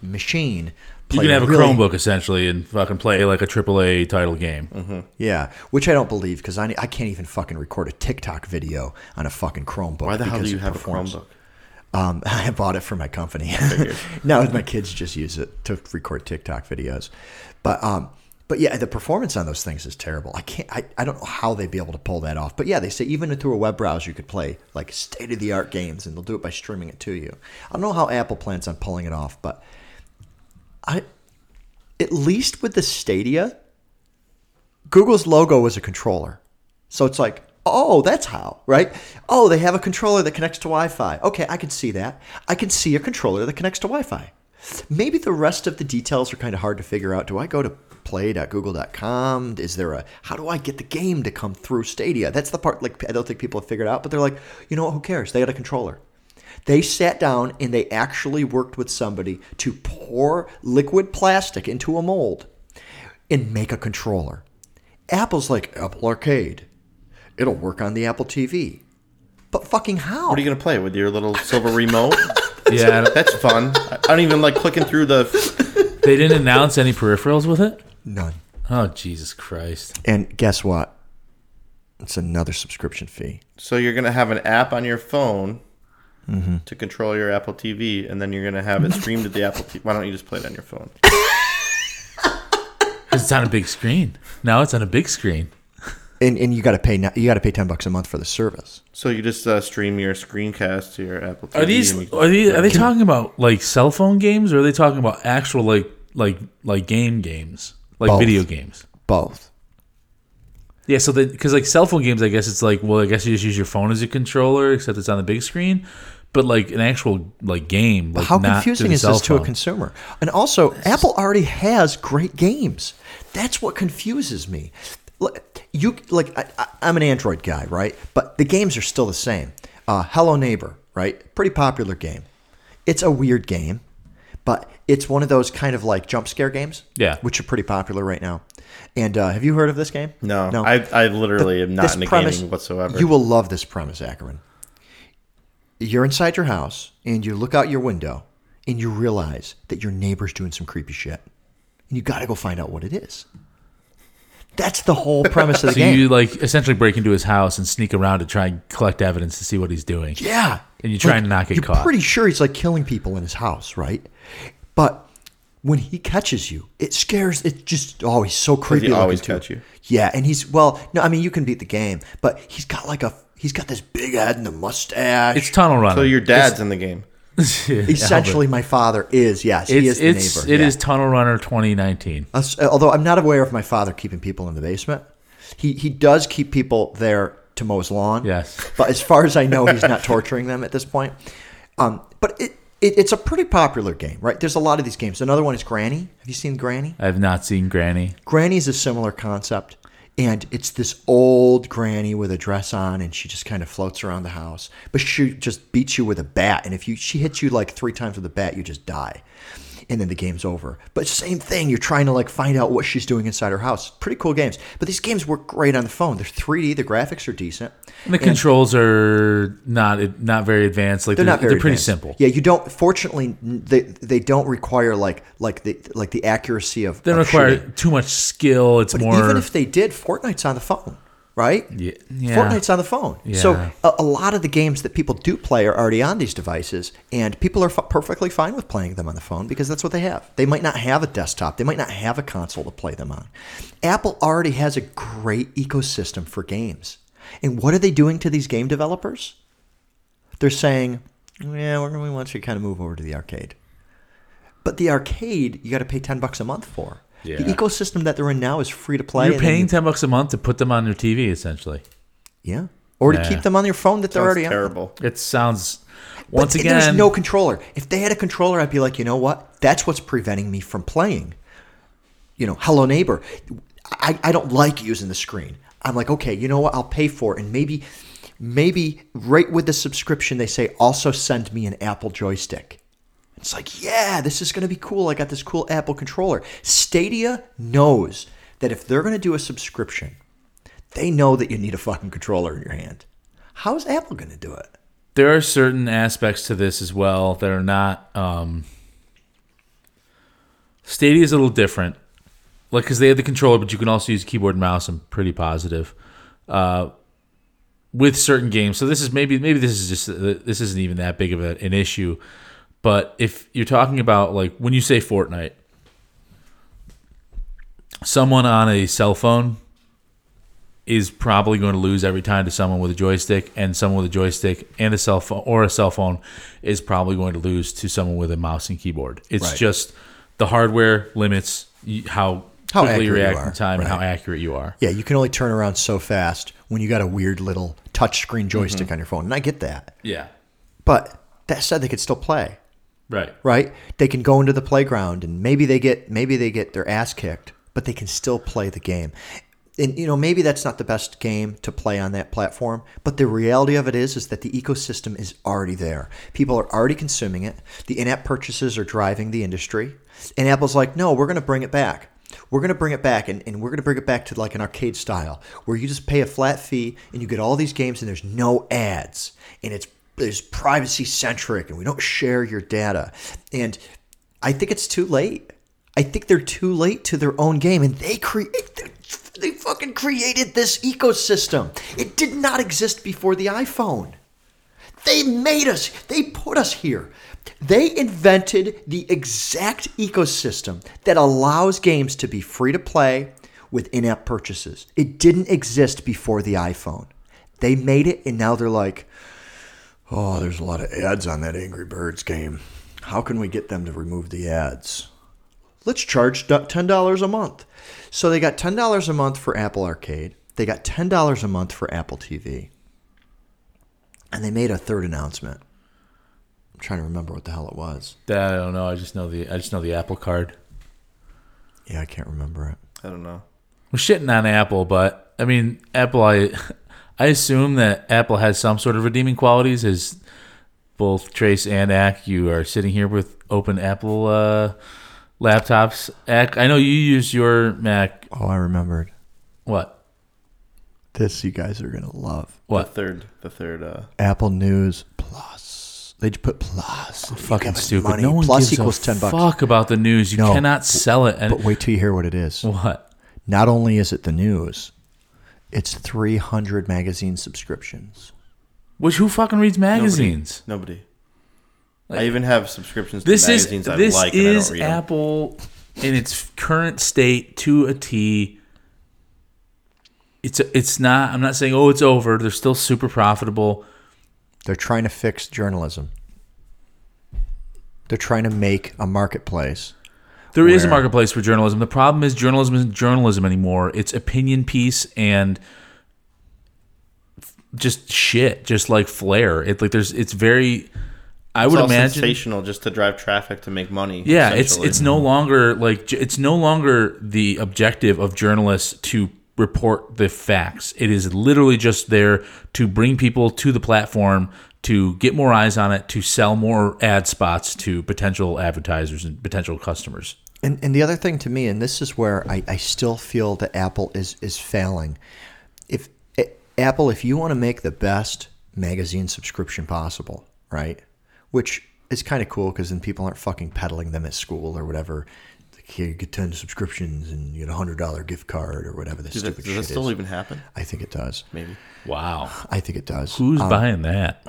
[SPEAKER 2] machine.
[SPEAKER 1] You can have a
[SPEAKER 2] really-
[SPEAKER 1] Chromebook essentially and fucking play like a AAA title game.
[SPEAKER 2] Yeah, which I don't believe because I I can't even fucking record a TikTok video on a fucking Chromebook.
[SPEAKER 3] Why the hell do you have
[SPEAKER 2] performance.
[SPEAKER 3] a Chromebook?
[SPEAKER 2] Um, (laughs) I bought it for my company. (laughs) no, my kids just use it to record TikTok videos. But um, but yeah, the performance on those things is terrible. I can't. I, I don't know how they'd be able to pull that off. But yeah, they say even through a web browser you could play like state of the art games, and they'll do it by streaming it to you. I don't know how Apple plans on pulling it off, but I at least with the Stadia, Google's logo was a controller. So it's like, oh, that's how, right? Oh, they have a controller that connects to Wi Fi. Okay, I can see that. I can see a controller that connects to Wi Fi. Maybe the rest of the details are kind of hard to figure out. Do I go to play.google.com? Is there a, how do I get the game to come through Stadia? That's the part, like, I don't think people have figured out, but they're like, you know what, who cares? They got a controller. They sat down and they actually worked with somebody to pour liquid plastic into a mold and make a controller. Apple's like Apple Arcade. It'll work on the Apple TV. But fucking how?
[SPEAKER 3] What are you gonna play with your little silver remote? (laughs)
[SPEAKER 1] Yeah,
[SPEAKER 3] That's fun. I I don't even like clicking through the.
[SPEAKER 1] they didn't announce any peripherals with it.
[SPEAKER 2] None.
[SPEAKER 1] Oh Jesus Christ!
[SPEAKER 2] And guess what? It's another subscription fee.
[SPEAKER 3] So you're gonna have an app on your phone
[SPEAKER 2] Mm-hmm.
[SPEAKER 3] to control your Apple TV, and then you're gonna have it streamed to the Apple TV. Why don't you just play it on your phone? (laughs)
[SPEAKER 1] 'Cause it's on a big screen. Now it's on a big screen.
[SPEAKER 2] And, and you got to pay now- you got to pay 10 bucks a month for the service.
[SPEAKER 3] So you just uh, stream your screencast to your Apple TV.
[SPEAKER 1] Are these
[SPEAKER 3] and you-
[SPEAKER 1] are these are they talking about like cell phone games or are they talking about actual like like like game games like
[SPEAKER 2] Both.
[SPEAKER 1] video games?
[SPEAKER 2] Both.
[SPEAKER 1] Yeah, so because like cell phone games, I guess it's like well, I guess you just use your phone as a controller, except it's on the big screen. But like an actual like game. Like
[SPEAKER 2] How
[SPEAKER 1] not
[SPEAKER 2] confusing is
[SPEAKER 1] cell
[SPEAKER 2] this to a consumer? And also, Apple already has great games. That's what confuses me. Look, You like I, I- I'm an Android guy, right? But the games are still the same. Uh, Hello Neighbor, right? Pretty popular game. It's a weird game, but it's one of those kind of like jump scare games.
[SPEAKER 1] Yeah.
[SPEAKER 2] which are pretty popular right now. And uh, have you heard of this game?
[SPEAKER 3] No, I, I literally am not
[SPEAKER 2] This
[SPEAKER 3] into
[SPEAKER 2] premise-
[SPEAKER 3] gaming whatsoever.
[SPEAKER 2] You will love this premise, Ackerman. You're inside your house and you look out your window and you realize that your neighbor's doing some creepy shit. And you got to go find out what it is. That's the whole (laughs) premise of the
[SPEAKER 1] So
[SPEAKER 2] game.
[SPEAKER 1] you like essentially break into his house and sneak around to try and collect evidence to see what he's doing.
[SPEAKER 2] yeah.
[SPEAKER 1] And you try and not get
[SPEAKER 2] you're
[SPEAKER 1] caught.
[SPEAKER 2] pretty sure he's like killing people in his house, right? But when he catches you, it scares. It just oh, he's so creepy.
[SPEAKER 3] he
[SPEAKER 2] looking,
[SPEAKER 3] always
[SPEAKER 2] too.
[SPEAKER 3] catch you?
[SPEAKER 2] Yeah, and he's well. No, I mean you can beat the game, but he's got like a he's got this big head and the mustache.
[SPEAKER 1] It's Tunnel Runner.
[SPEAKER 3] so your dad's in the game. (laughs)
[SPEAKER 2] Essentially, my father is yes, he
[SPEAKER 1] it's
[SPEAKER 2] is the
[SPEAKER 1] it's
[SPEAKER 2] neighbor.
[SPEAKER 1] it
[SPEAKER 2] yeah.
[SPEAKER 1] is Tunnel Runner 2019.
[SPEAKER 2] Us- Although I'm not aware of my father keeping people in the basement, he he does keep people there to mow his lawn.
[SPEAKER 1] Yes.
[SPEAKER 2] but as far as I know, he's not torturing them at this point. Um, but it, it it's a pretty popular game, right? There's a lot of these games. Another one is Granny. Have you seen Granny?
[SPEAKER 1] I've not seen Granny.
[SPEAKER 2] Granny's a similar concept. And it's this old granny with a dress on, and she just kind of floats around the house. But she just beats you with a bat, and if you she hits you like three times with a bat, you just die, and then the game's over. But same thing, you're trying to like find out what she's doing inside her house. Pretty cool games. But these games work great on the phone. They're 3D. The graphics are decent.
[SPEAKER 1] And the controls are not not very advanced. Like
[SPEAKER 2] They're
[SPEAKER 1] they're,
[SPEAKER 2] not very
[SPEAKER 1] they're pretty
[SPEAKER 2] advanced.
[SPEAKER 1] simple.
[SPEAKER 2] Yeah, you don't. Fortunately, they they don't require like like the like the accuracy of.
[SPEAKER 1] They don't
[SPEAKER 2] of
[SPEAKER 1] require
[SPEAKER 2] shooting.
[SPEAKER 1] too much skill. It's
[SPEAKER 2] But
[SPEAKER 1] more
[SPEAKER 2] even if they did, Fortnite's on the phone, right?
[SPEAKER 1] Yeah, yeah.
[SPEAKER 2] Fortnite's on the phone. So a, a lot of the games that people do play are already on these devices, and people are f- perfectly fine with playing them on the phone because that's what they have. They might not have a desktop, they might not have a console to play them on. Apple already has a great ecosystem for games. And what are they doing to these game developers? They're saying, "Yeah, we're, we want you to kind of move over to the arcade." But the arcade, you got to pay ten bucks a month for.
[SPEAKER 1] Yeah.
[SPEAKER 2] The ecosystem that they're in now is free to play.
[SPEAKER 1] you're paying ten bucks a month to put them on your TV. Essentially,
[SPEAKER 2] yeah, or to
[SPEAKER 1] Yeah.
[SPEAKER 2] keep them on your phone that they're
[SPEAKER 3] Sounds
[SPEAKER 2] already on.
[SPEAKER 3] terrible.
[SPEAKER 1] it sounds once
[SPEAKER 2] th-
[SPEAKER 1] again.
[SPEAKER 2] there's no controller. If they had a controller, I'd be like, you know what? That's what's preventing me from playing. You know, Hello Neighbor. I, I don't like using the screen. I'm like, okay, you know what? I'll pay for it, and maybe, maybe right with the subscription, they say also send me an Apple joystick. It's like, yeah, this is going to be cool. I got this cool Apple controller. Stadia knows that if they're going to do a subscription, they know that you need a fucking controller in your hand. How's Apple going to do it?
[SPEAKER 1] there are certain aspects to this as well that are not. Um, Stadia is a little different, like because they have the controller, but you can also use keyboard and mouse. I'm pretty positive. Uh, with certain games, so this is maybe maybe this is just this isn't even that big of a, an issue, but if you're talking about like when you say Fortnite, someone on a cell phone is probably going to lose every time to someone with a joystick, and someone with a joystick and a cell phone or a cell phone is probably going to lose to someone with a mouse and keyboard. It's
[SPEAKER 2] Right.
[SPEAKER 1] just the hardware limits how
[SPEAKER 2] How
[SPEAKER 1] quickly you react
[SPEAKER 2] are,
[SPEAKER 1] in time and how accurate you are.
[SPEAKER 2] Yeah, you can only turn around so fast when you got a weird little touchscreen joystick
[SPEAKER 1] Mm-hmm.
[SPEAKER 2] on your phone. And I get that.
[SPEAKER 1] Yeah,
[SPEAKER 2] But that said they could still play,
[SPEAKER 1] right.
[SPEAKER 2] right? They can go into the playground and maybe they get maybe they get their ass kicked, but they can still play the game. And you know, maybe that's not the best game to play on that platform, but the reality of it is is that the ecosystem is already there. People are already consuming it. The in-app purchases are driving the industry. And Apple's like, "No, we're going to bring it back." We're going to bring it back, and, and we're going to bring it back to like an arcade style where you just pay a flat fee and you get all these games and there's no ads. And it's it's privacy centric and we don't share your data. And I think it's too late. I think they're too late to their own game and they create they fucking created this ecosystem. It did not exist before the iPhone. They made us, they put us here. They invented the exact ecosystem that allows games to be free to play with in app purchases. It didn't exist before the iPhone. They made it, and now they're like, oh, there's a lot of ads on that Angry Birds game. How can we get them to remove the ads? Let's charge $10 a month. So they got $10 a month for Apple Arcade, they got $10 a month for Apple TV and they made a third announcement. I'm trying to remember what the hell it was.
[SPEAKER 1] That I don't know. I just know the I just know the Apple Card.
[SPEAKER 2] Yeah, I can't remember it.
[SPEAKER 3] I don't know.
[SPEAKER 1] We're shitting on Apple, but I mean Apple. I I assume that Apple has some sort of redeeming qualities. As both Trace and Ack, you are sitting here with open Apple uh, laptops. Ack, I know you use your Mac.
[SPEAKER 2] Oh, I remembered.
[SPEAKER 1] What?
[SPEAKER 2] This you guys are gonna love.
[SPEAKER 1] What The
[SPEAKER 3] third, the third. Uh,
[SPEAKER 2] Apple News Plus. They just put plus. You
[SPEAKER 1] Fucking stupid.
[SPEAKER 2] money.
[SPEAKER 1] No one
[SPEAKER 2] plus
[SPEAKER 1] gives
[SPEAKER 2] equals
[SPEAKER 1] a
[SPEAKER 2] ten bucks.
[SPEAKER 1] fuck about the news. You
[SPEAKER 2] No.
[SPEAKER 1] cannot sell it. And
[SPEAKER 2] But wait till you hear what it is.
[SPEAKER 1] what?
[SPEAKER 2] Not only is it the news, it's 300 magazine subscriptions.
[SPEAKER 1] Which who fucking reads magazines?
[SPEAKER 3] nobody. I even have subscriptions to
[SPEAKER 1] This is
[SPEAKER 3] magazines I
[SPEAKER 1] this
[SPEAKER 3] like and I
[SPEAKER 1] is
[SPEAKER 3] don't read 'em.
[SPEAKER 1] Apple in its current state to a T. It's it's not. I'm not saying oh it's over. They're still super profitable.
[SPEAKER 2] They're trying to fix journalism. They're trying to make a marketplace.
[SPEAKER 1] There is a marketplace for journalism. The problem is journalism isn't journalism anymore. It's opinion piece and just shit, just like flair. It like there's it's very. I would imagine.
[SPEAKER 3] sensational just to drive traffic to make money.
[SPEAKER 1] Yeah, it's it's no longer like it's no longer the objective of journalists to report the facts. It is literally just there to bring people to the platform to get more eyes on it, to sell more ad spots to potential advertisers and potential customers.
[SPEAKER 2] And, and the other thing to me, and this is where I, I still feel that Apple is, is failing. If eh, Apple, if you want to make the best magazine subscription possible, right? Which is kind of cool because then people aren't fucking peddling them at school or whatever. Like, here, you get 10 subscriptions and you get a $100 gift card or whatever the
[SPEAKER 3] Does that,
[SPEAKER 2] stupid
[SPEAKER 3] does that still
[SPEAKER 2] is.
[SPEAKER 3] even happen?
[SPEAKER 2] I think it does.
[SPEAKER 3] Maybe.
[SPEAKER 1] Wow,
[SPEAKER 2] I think it does.
[SPEAKER 1] who's
[SPEAKER 2] Um,
[SPEAKER 1] buying that?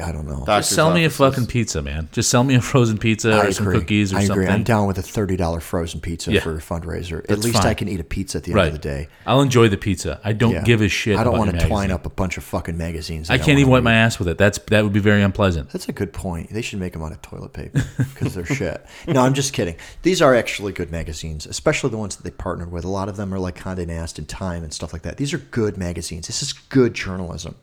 [SPEAKER 2] I don't know.
[SPEAKER 3] Doctor's
[SPEAKER 1] Just sell me a
[SPEAKER 3] offices.
[SPEAKER 1] fucking pizza, man. Just sell me a frozen pizza
[SPEAKER 2] I
[SPEAKER 1] or some
[SPEAKER 2] agree.
[SPEAKER 1] cookies or
[SPEAKER 2] I
[SPEAKER 1] something.
[SPEAKER 2] agree. I'm down with a thirty dollar frozen pizza
[SPEAKER 1] Yeah.
[SPEAKER 2] for a fundraiser. At
[SPEAKER 1] That's
[SPEAKER 2] least
[SPEAKER 1] fine.
[SPEAKER 2] I can eat a pizza at the end
[SPEAKER 1] right.
[SPEAKER 2] of the day.
[SPEAKER 1] I'll enjoy the pizza. I don't
[SPEAKER 2] Yeah.
[SPEAKER 1] give a shit.
[SPEAKER 2] I don't
[SPEAKER 1] about
[SPEAKER 2] want
[SPEAKER 1] your
[SPEAKER 2] to twine up a bunch of fucking magazines.
[SPEAKER 1] I can't even wipe my ass with it. That's that would be very unpleasant.
[SPEAKER 2] That's a good point. They should make them out of toilet paper because they're (laughs) shit. No, I'm just kidding. These are actually good magazines, especially the ones that they partnered with. A lot of them are like Condé Nast and Time and stuff like that. These are good magazines. This is good journalism.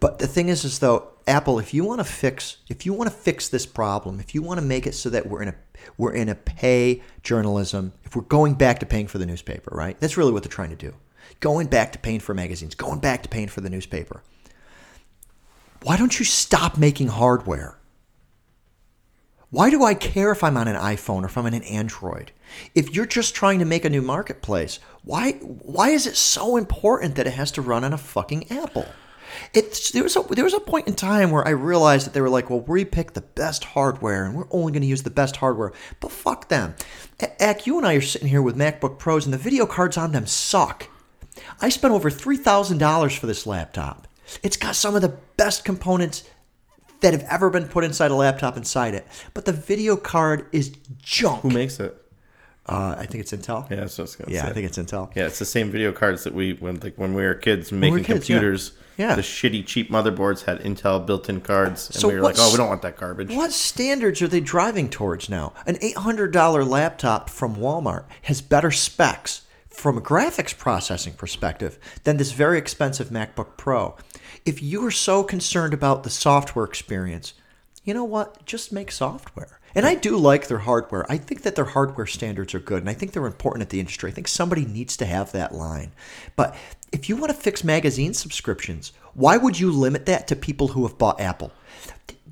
[SPEAKER 2] But the thing is, is though Apple, if you want to fix, if you want to fix this problem, if you want to make it so that we're in a we're in a pay journalism, if we're going back to paying for the newspaper, right? That's really what they're trying to do. Going back to paying for magazines, going back to paying for the newspaper. Why don't you stop making hardware? Why do I care if I'm on an iPhone or if I'm on an Android? If you're just trying to make a new marketplace, why why is it so important that it has to run on a fucking Apple? It's there was a there was a point in time where I realized that they were like, well, we pick the best hardware and we're only going to use the best hardware. But fuck them. Ack, you and I are sitting here with MacBook Pros and the video cards on them suck. I spent over three thousand dollars for this laptop. It's got some of the best components that have ever been put inside a laptop inside it. But the video card is junk.
[SPEAKER 3] Who makes it?
[SPEAKER 2] Uh, I think it's Intel.
[SPEAKER 3] Yeah, that's what I was gonna
[SPEAKER 2] Yeah,
[SPEAKER 3] say.
[SPEAKER 2] I think it's Intel.
[SPEAKER 3] Yeah, it's the same video cards that we when like when we were kids making
[SPEAKER 2] were kids,
[SPEAKER 3] computers.
[SPEAKER 2] Yeah.
[SPEAKER 3] The shitty cheap motherboards had Intel built-in cards, and
[SPEAKER 2] So
[SPEAKER 3] we were like, "Oh, we don't want that garbage."
[SPEAKER 2] What standards are they driving towards now? An $800 laptop from Walmart has better specs from a graphics processing perspective than this very expensive MacBook Pro. If you are so concerned about the software experience, you know what? Just make software. And I do like their hardware. I think that their hardware standards are good, and I think they're important at the industry. I think somebody needs to have that line. But if you want to fix magazine subscriptions, why would you limit that to people who have bought Apple?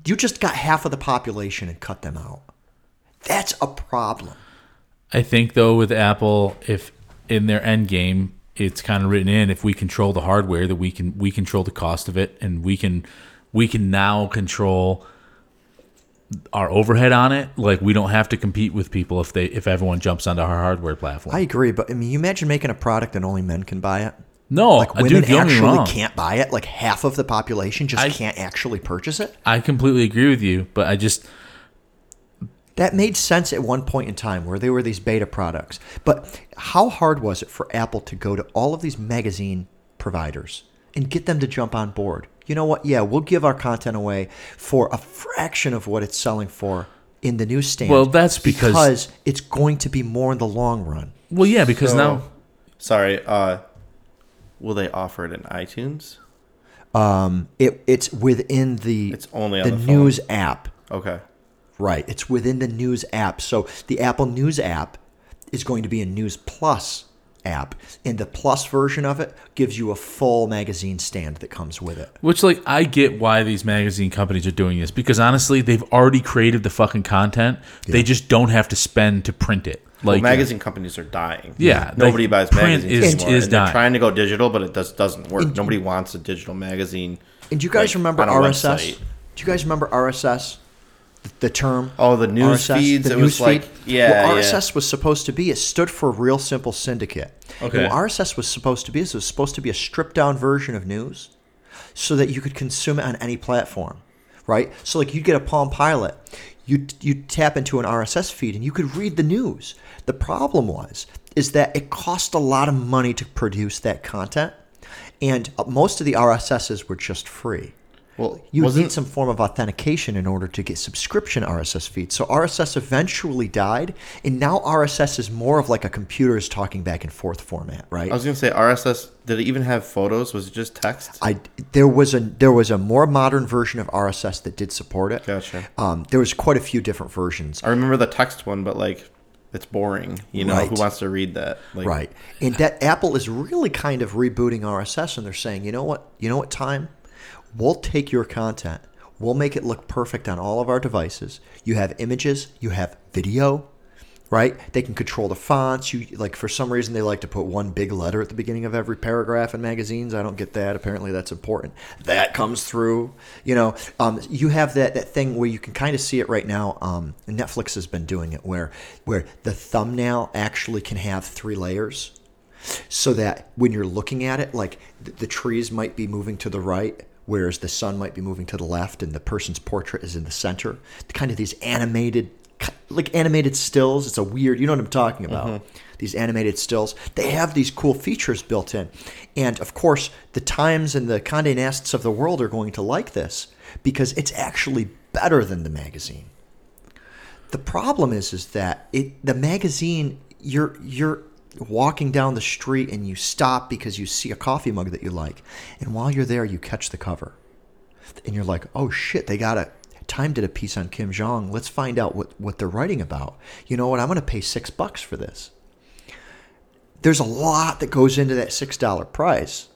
[SPEAKER 2] You just got half of the population and cut them out. That's a problem.
[SPEAKER 1] I think though with Apple, if in their end game, it's kind of written in if we control the hardware that we can we control the cost of it and we can we can now control our overhead on it. Like we don't have to compete with people if they if everyone jumps onto our hardware platform.
[SPEAKER 2] I agree, but I mean, you imagine making a product and only men can buy it.
[SPEAKER 1] no,
[SPEAKER 2] Like
[SPEAKER 1] uh,
[SPEAKER 2] women
[SPEAKER 1] dude, don't get me
[SPEAKER 2] actually
[SPEAKER 1] wrong.
[SPEAKER 2] can't buy it. Like half of the population just
[SPEAKER 1] I-
[SPEAKER 2] can't actually purchase it.
[SPEAKER 1] I completely agree with you, but I just
[SPEAKER 2] That made sense at one point in time where they were these beta products. But how hard was it for Apple to go to all of these magazine providers and get them to jump on board? You know what? Yeah, we'll give our content away for a fraction of what it's selling for in the newsstand.
[SPEAKER 1] Well, that's because-
[SPEAKER 2] because it's going to be more in the long run.
[SPEAKER 1] well, yeah, because
[SPEAKER 3] So-
[SPEAKER 1] now
[SPEAKER 3] Sorry. Uh, will they offer it in iTunes?
[SPEAKER 2] Um, it it's within the
[SPEAKER 3] It's only on
[SPEAKER 2] the,
[SPEAKER 3] the phone.
[SPEAKER 2] news app.
[SPEAKER 3] Okay.
[SPEAKER 2] Right. It's within the News app. So the Apple News app is going to be a News Plus app. And the Plus version of it gives you a full magazine stand that comes with it.
[SPEAKER 1] Which, like, I get why these magazine companies are doing this because honestly, they've already created the fucking content. They just don't have to spend to print it.
[SPEAKER 3] Well,
[SPEAKER 1] Like,
[SPEAKER 3] magazine companies are dying.
[SPEAKER 1] Yeah,
[SPEAKER 3] nobody
[SPEAKER 1] like,
[SPEAKER 3] buys
[SPEAKER 1] print
[SPEAKER 3] magazines
[SPEAKER 1] is-
[SPEAKER 3] anymore.
[SPEAKER 1] is
[SPEAKER 3] and they're
[SPEAKER 1] dying.
[SPEAKER 3] trying to go digital, but it just doesn't work. nobody wants a digital magazine.
[SPEAKER 2] And do you guys
[SPEAKER 3] like,
[SPEAKER 2] remember RSS?
[SPEAKER 3] website.
[SPEAKER 2] Do you guys remember RSS? The, term?
[SPEAKER 3] Oh, the news
[SPEAKER 2] RSS,
[SPEAKER 3] feeds.
[SPEAKER 2] the
[SPEAKER 3] it
[SPEAKER 2] news
[SPEAKER 3] was like,
[SPEAKER 2] feed?
[SPEAKER 3] yeah,
[SPEAKER 2] What
[SPEAKER 3] yeah.
[SPEAKER 2] RSS was supposed to be, it stood for Real Simple Syndicate.
[SPEAKER 1] Okay.
[SPEAKER 2] And what RSS was supposed to be is it was supposed to be a stripped down version of news so that you could consume it on any platform, right? So like you'd get a Palm Pilot, you you tap into an RSS feed and you could read the news. The problem was is that it cost a lot of money to produce that content, and uh, most of the RSSs were just free.
[SPEAKER 3] Well,
[SPEAKER 2] You
[SPEAKER 3] wasn't
[SPEAKER 2] need some form of authentication in order to get subscription RSS feeds. So RSS eventually died, and now RSS is more of like a computers talking back and forth format, right?
[SPEAKER 3] I was gonna say RSS. Did it even have photos? Was it just text?
[SPEAKER 2] I there was a there was a more modern version of RSS that did support it.
[SPEAKER 3] Gotcha.
[SPEAKER 2] Um, there was quite a few different versions.
[SPEAKER 3] I remember the text one, but like, it's boring. You know,
[SPEAKER 2] Right.
[SPEAKER 3] who wants to read that? Like,
[SPEAKER 2] Right. And that Apple is really kind of rebooting RSS and they're saying, you know what? You know what time? We'll take your content. We'll make it look perfect on all of our devices. You have images, you have video, right? They can control the fonts. You like for some reason they like to put one big letter at the beginning of every paragraph in magazines. I don't get that. Apparently that's important. That comes through. You know, um, you have that, that thing where you can kind of see it right now. Um, Netflix has been doing it where where the thumbnail actually can have three layers so that when you're looking at it, like the, the trees might be moving to the right, whereas the sun might be moving to the left, and the person's portrait is in the center. Kind of these animated, like animated stills. It's a weird, you know what I'm talking about. Mm-hmm. These animated stills. They have these cool features built in, and of course, the Times and the Condé Nasts of the world are going to like this because it's actually better than the magazine. The problem is is that it the magazine you're you're walking down the street and you stop because you see a coffee mug that you like. And while you're there you catch the cover. And you're like, "Oh shit, they got a Time did a piece on Kim Jong. Let's find out what what they're writing about. You know what? I'm going to pay 6 bucks for this." There's a lot that goes into that $6 price.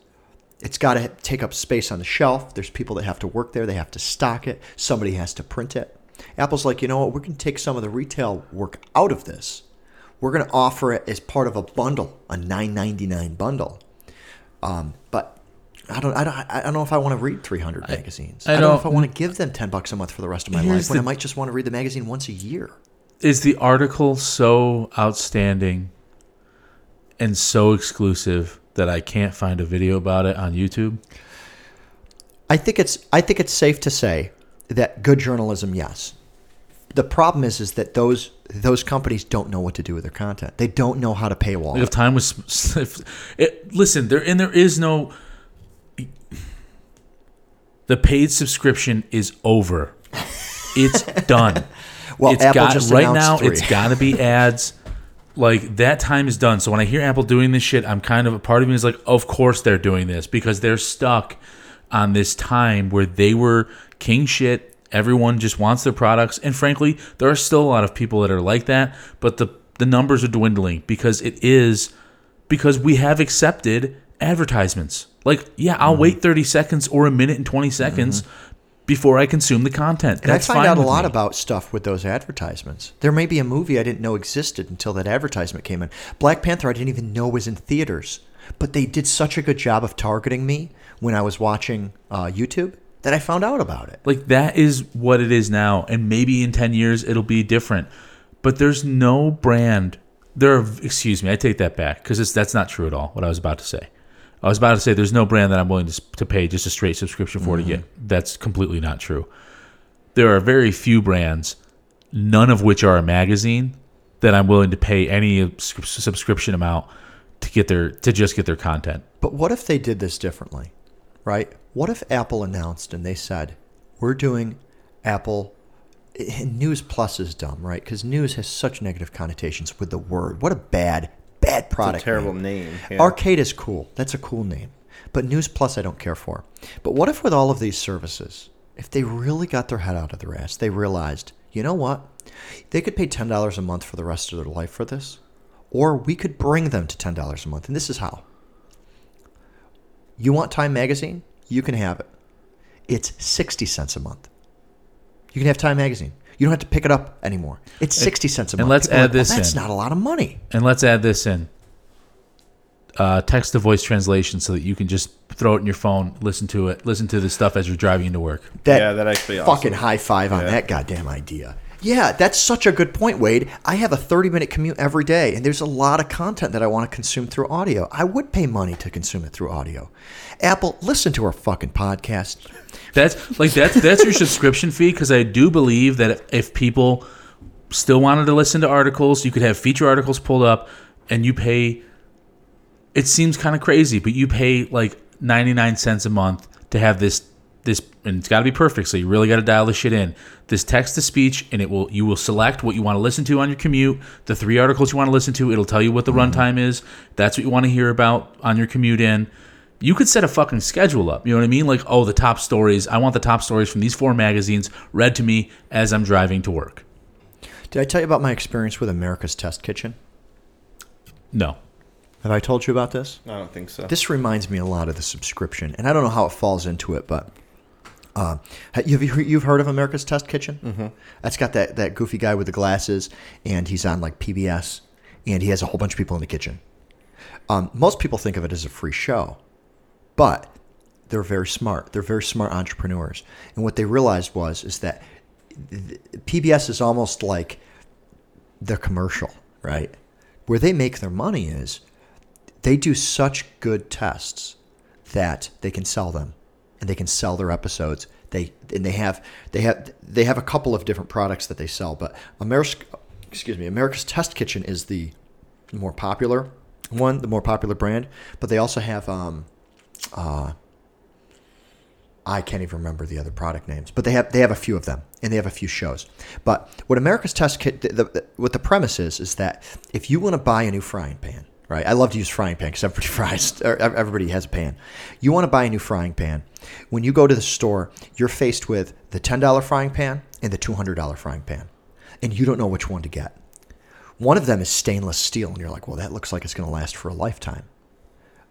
[SPEAKER 2] It's got to take up space on the shelf. There's people that have to work there. They have to stock it. Somebody has to print it. Apple's like, you know what? Going to take some of the retail work out of this. We're going to offer it as part of a bundle, a $9.99 bundle. Um, but I don't, I don't, I don't know if I want to read 300 magazines.
[SPEAKER 1] I
[SPEAKER 2] I, don't know
[SPEAKER 1] don't-
[SPEAKER 2] if I want to give them 10 bucks a month for the rest of my life when I might just want to read the magazine once a year.
[SPEAKER 1] is the article so outstanding and so exclusive that I can't find a video about it on YouTube?
[SPEAKER 2] I think it's I think it's safe to say that good journalism, yes. The problem is is that those those companies don't know what to do with their content. They don't know how to paywall.
[SPEAKER 1] If time was, (laughs) if, it, listen, there and there is no. The paid subscription is over. It's (laughs) done.
[SPEAKER 2] Well,
[SPEAKER 1] it's
[SPEAKER 2] Apple
[SPEAKER 1] got right now. It's got to be (laughs) ads. Like that time is done. So when I hear Apple doing this shit, I'm kind of a part of me is like, of course they're doing this because they're stuck on this time where they were king shit. Everyone just wants their products, and frankly, there are still a lot of people that are like that. But the the numbers are dwindling because it is because we have accepted advertisements. Like, yeah, I'll
[SPEAKER 2] Mm-hmm.
[SPEAKER 1] wait 30 seconds or a minute and 20 seconds before I consume the content.
[SPEAKER 2] And
[SPEAKER 1] That's
[SPEAKER 2] I find
[SPEAKER 1] fine
[SPEAKER 2] out a lot
[SPEAKER 1] me.
[SPEAKER 2] about stuff with those advertisements. There may be a movie I didn't know existed until that advertisement came in. Black Panther I didn't even know was in theaters, but they did such a good job of targeting me when I was watching uh, YouTube that I found out about it.
[SPEAKER 1] Like that is what it is now, and maybe in ten years it'll be different. But there's no brand. There, are, excuse me, I take that back because that's not true at all. What I was about to say, I was about to say there's no brand that I'm willing to, to pay just a straight subscription for to get. Mm-hmm. That's completely not true. There are very few brands, none of which are a magazine, that I'm willing to pay any subscription amount to get their to just get their content.
[SPEAKER 2] But what if they did this differently, right? What if Apple announced and they said, "We're doing Apple." And News Plus is dumb, right? Because news has such negative connotations with the word. What a bad, bad product.
[SPEAKER 3] terrible
[SPEAKER 2] name.
[SPEAKER 3] name. yeah.
[SPEAKER 2] Arcade is cool. That's a cool name. But News Plus, I don't care for. But what if with all of these services, if they really got their head out of their ass, they realized, you know what? They could pay $10 a month for the rest of their life for this, or we could bring them to $10 a month. And this is how. You want Time Magazine? You can have it. It's 60 cents a month. You can have Time Magazine. You don't have to pick it up anymore. It's 60 cents a month.
[SPEAKER 1] and let's
[SPEAKER 2] People
[SPEAKER 1] add
[SPEAKER 2] like, well,
[SPEAKER 1] this
[SPEAKER 2] That's
[SPEAKER 1] in.
[SPEAKER 2] not a lot of money.
[SPEAKER 1] And let's add this in. Uh, text to voice translation so that you can just throw it in your phone, listen to it, listen to the stuff as you're driving into work.
[SPEAKER 2] That
[SPEAKER 3] Yeah, that actually
[SPEAKER 2] fucking
[SPEAKER 3] awesome.
[SPEAKER 2] high five on that goddamn idea. Yeah, that's such a good point, Wade. I have a 30 minute commute every day, and there's a lot of content that I want to consume through audio. I would pay money to consume it through audio. Apple, listen to our fucking podcast.
[SPEAKER 1] That's like that's that's your (laughs) subscription fee because I do believe that if people still wanted to listen to articles, you could have feature articles pulled up, and you pay. It seems kind of crazy, but you pay like ninety nine cents a month to have this this, and it's got to be perfect. So you really got to dial this shit in. This text to speech, and it will you will select what you want to listen to on your commute. The three articles you want to listen to, it'll tell you what the mm-hmm. runtime is. That's what you want to hear about on your commute in you could set a fucking schedule up. You know what I mean? Like, oh, the top stories. I want the top stories from these four magazines read to me as I'm driving to work.
[SPEAKER 2] Did I tell you about my experience with America's Test Kitchen?
[SPEAKER 1] No.
[SPEAKER 2] Have I told you about this?
[SPEAKER 3] I don't think so.
[SPEAKER 2] This reminds me a lot of the subscription, and I don't know how it falls into it, but uh, you've you've heard of America's Test Kitchen? Mm-hmm. That's got that that goofy guy with the glasses, and he's on like PBS, and he has a whole bunch of people in the kitchen. Um, most people think of it as a free show, but they're very smart. They're very smart entrepreneurs, and what they realized was is that PBS is almost like the commercial, right? Where they make their money is they do such good tests that they can sell them and they can sell their episodes they and they have they have they have a couple of different products that they sell but America's excuse me America's Test Kitchen is the more popular one the more popular brand but they also have um uh I can't even remember the other product names, but they have they have a few of them, and they have a few shows. But what America's Test Kit, the, the, what the premise is, is that if you want to buy a new frying pan, right? I love to use frying pan because everybody (laughs) fries, everybody has a pan. You want to buy a new frying pan. When you go to the store, you're faced with the ten dollar frying pan and the two hundred dollar frying pan, and you don't know which one to get. One of them is stainless steel, and you're like, well, that looks like it's going to last for a lifetime.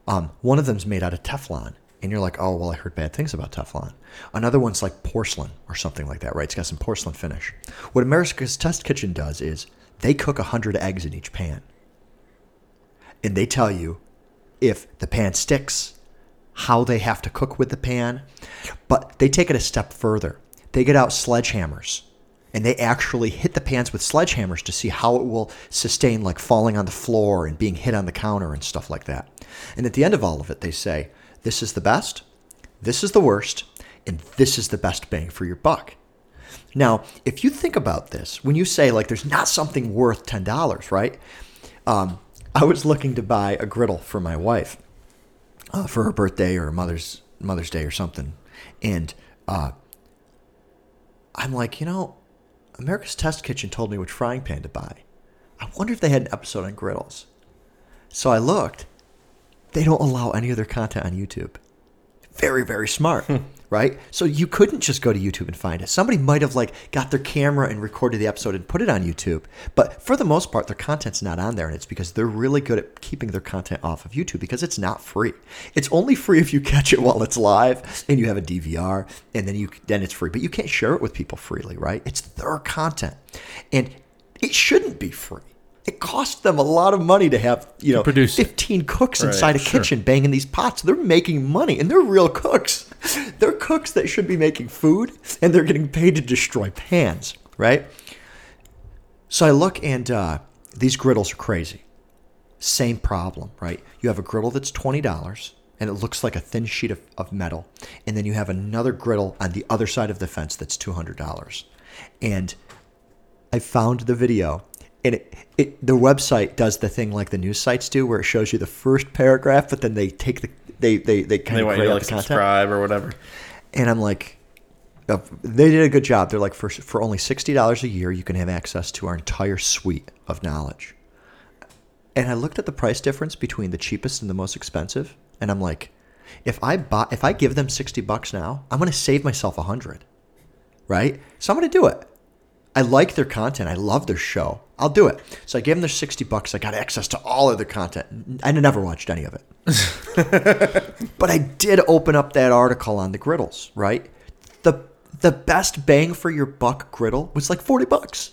[SPEAKER 2] Um, one of them's made out of Teflon, and you're like, oh, well, I heard bad things about Teflon. Another one's like porcelain or something like that, right? It's got some porcelain finish. What America's Test Kitchen does is they cook 100 eggs in each pan. And they tell you if the pan sticks, how they have to cook with the pan. But they take it a step further. They get out sledgehammers and they actually hit the pans with sledgehammers to see how it will sustain, like falling on the floor and being hit on the counter and stuff like that. And at the end of all of it, they say, This is the best, this is the worst, and this is the best bang for your buck. Now, if you think about this, when you say, like, there's not something worth $10, right? Um, I was looking to buy a griddle for my wife uh, for her birthday or Mother's Mother's Day or something, and uh, I'm like, you know, America's Test Kitchen told me which frying pan to buy. I wonder if they had an episode on griddles. So I looked. They don't allow any other content on YouTube. Very, very smart, (laughs) right? So you couldn't just go to YouTube and find it. Somebody might have like got their camera and recorded the episode and put it on YouTube. But for the most part, their content's not on there, and it's because they're really good at keeping their content off of YouTube because it's not free. It's only free if you catch it while it's live and you have a DVR, and then you then it's free. But you can't share it with people freely, right? It's their content, and it shouldn't be free. It costs them a lot of money to have you know
[SPEAKER 1] produce it.
[SPEAKER 2] 15 cooks
[SPEAKER 3] Right,
[SPEAKER 2] inside a
[SPEAKER 3] sure.
[SPEAKER 2] kitchen banging these pots. They're making money, and they're real cooks. (laughs) They're cooks that should be making food, and they're getting paid to destroy pans, right? So I look, and uh, these griddles are crazy. Same problem, right? You have a griddle that's twenty dollars, and it looks like a thin sheet of, of metal, and then you have another griddle on the other side of the fence that's two hundred dollars, and I found the video, and it, it the website does the thing like the news sites do, where it shows you the first paragraph, but then they take the they they they kind
[SPEAKER 3] they
[SPEAKER 2] of
[SPEAKER 3] want you to like subscribe or whatever.
[SPEAKER 2] And I'm like, uh, they did a good job. They're like, for for only sixty dollars a year, you can have access to our entire suite of knowledge. And I looked at the price difference between the cheapest and the most expensive, and I'm like, If I buy, if I give them sixty bucks now, I'm going to save myself a hundred, right? So I'm going to do it. I like their content. I love their show. I'll do it. So I gave them their sixty bucks. I got access to all of their content. I never watched any of it, (laughs) but I did open up that article on the griddles. Right, the the best bang for your buck griddle was like forty bucks.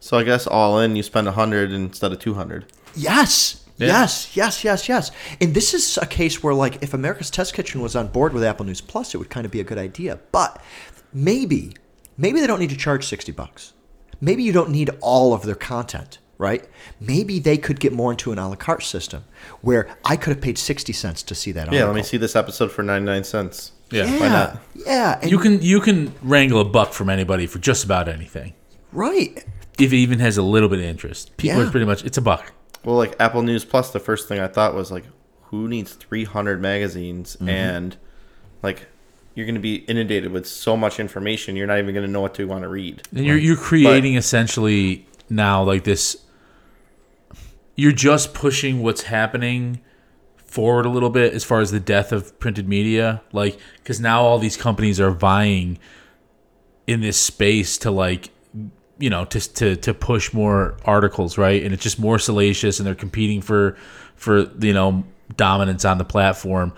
[SPEAKER 3] So I guess all in, you spend a hundred instead of two hundred.
[SPEAKER 2] Yes.
[SPEAKER 1] Yeah.
[SPEAKER 2] Yes, yes, yes, yes. And this is a case where, like, if America's Test Kitchen was on board with Apple News Plus, it would kind of be a good idea. But maybe, maybe they don't need to charge 60 bucks. Maybe you don't need all of their content, right? Maybe they could get more into an a la carte system where I could have paid 60 cents to see that
[SPEAKER 3] Yeah,
[SPEAKER 2] article.
[SPEAKER 3] let me see this episode for ninety nine cents.
[SPEAKER 1] Yeah.
[SPEAKER 2] Yeah,
[SPEAKER 3] Why not?
[SPEAKER 2] yeah. and-
[SPEAKER 1] You can you can wrangle a buck from anybody for just about anything.
[SPEAKER 2] right.
[SPEAKER 1] If it even has a little bit of interest. People
[SPEAKER 2] Yeah.
[SPEAKER 1] are pretty much it's a buck.
[SPEAKER 3] Well, like Apple News Plus, the first thing I thought was like, who needs 300 magazines
[SPEAKER 2] Mm-hmm.
[SPEAKER 3] and like you're going to be inundated with so much information, you're not even going to know what to want to read.
[SPEAKER 1] And you're you're creating essentially now like this. You're just pushing what's happening forward a little bit as far as the death of printed media, like because now all these companies are vying in this space to like you know to to to push more articles, right? And it's just more salacious, and they're competing for for you know dominance on the platform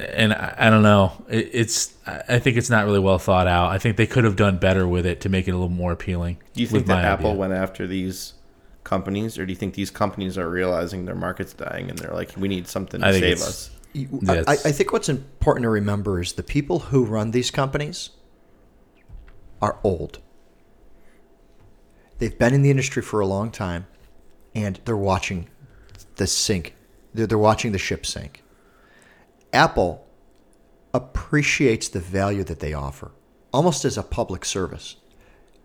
[SPEAKER 1] and I, I don't know. It, it's I think it's not really well thought out. I think they could have done better with it to make it a little more appealing.
[SPEAKER 3] Do you think that Apple
[SPEAKER 1] idea.
[SPEAKER 3] went after these companies, or do you think these companies are realizing their market's dying and they're like, we need something to
[SPEAKER 1] I think
[SPEAKER 3] save us?
[SPEAKER 1] Yes.
[SPEAKER 2] I, I think what's important to remember is the people who run these companies are old. They've been in the industry for a long time, and they're watching the sink. They're, they're watching the ship sink. Apple appreciates the value that they offer, almost as a public service.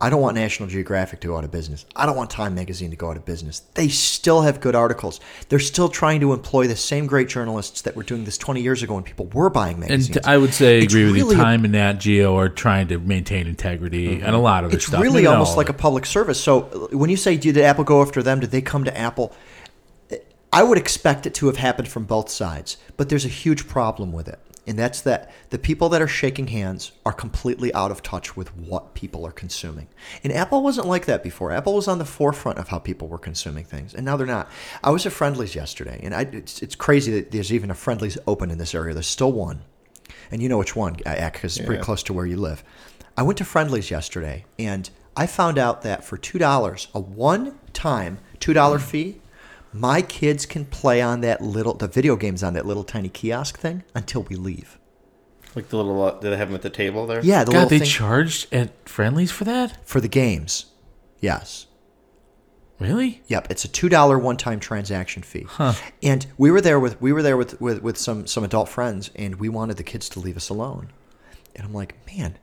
[SPEAKER 2] I don't want National Geographic to go out of business. I don't want Time Magazine to go out of business. They still have good articles. They're still trying to employ the same great journalists that were doing this 20 years ago when people were buying magazines.
[SPEAKER 1] And t- I would say I
[SPEAKER 2] It's
[SPEAKER 1] agree with
[SPEAKER 2] really
[SPEAKER 1] you. Time and Nat Geo are trying to maintain integrity and a lot of
[SPEAKER 2] it's
[SPEAKER 1] stuff.
[SPEAKER 2] really almost like a public service. So uh, when you say, did Apple go after them? Did they come to Apple? I would expect it to have happened from both sides, but there's a huge problem with it. And that's that the people that are shaking hands are completely out of touch with what people are consuming. And Apple wasn't like that before. Apple was on the forefront of how people were consuming things, and now they're not. I was at Friendly's yesterday, and I, it's, it's crazy that there's even a Friendly's open in this area. There's still one and you know which one, uh, because it's pretty close to where you live. I went to Friendly's yesterday, and I found out that for two dollars, a one-time two dollar mm. fee, my kids can play on that little the video games on that little tiny kiosk thing until we leave.
[SPEAKER 3] Like the little, uh, did they have them at the table there?
[SPEAKER 2] Yeah, the
[SPEAKER 1] God,
[SPEAKER 2] little
[SPEAKER 1] they
[SPEAKER 2] thing
[SPEAKER 1] charged at Friendly's for that?
[SPEAKER 2] for the games. Yes.
[SPEAKER 1] Really?
[SPEAKER 2] Yep, it's a two dollar one time transaction fee. Huh. And we were there with we were there with, with with some some adult friends, and we wanted the kids to leave us alone. And I'm like, man,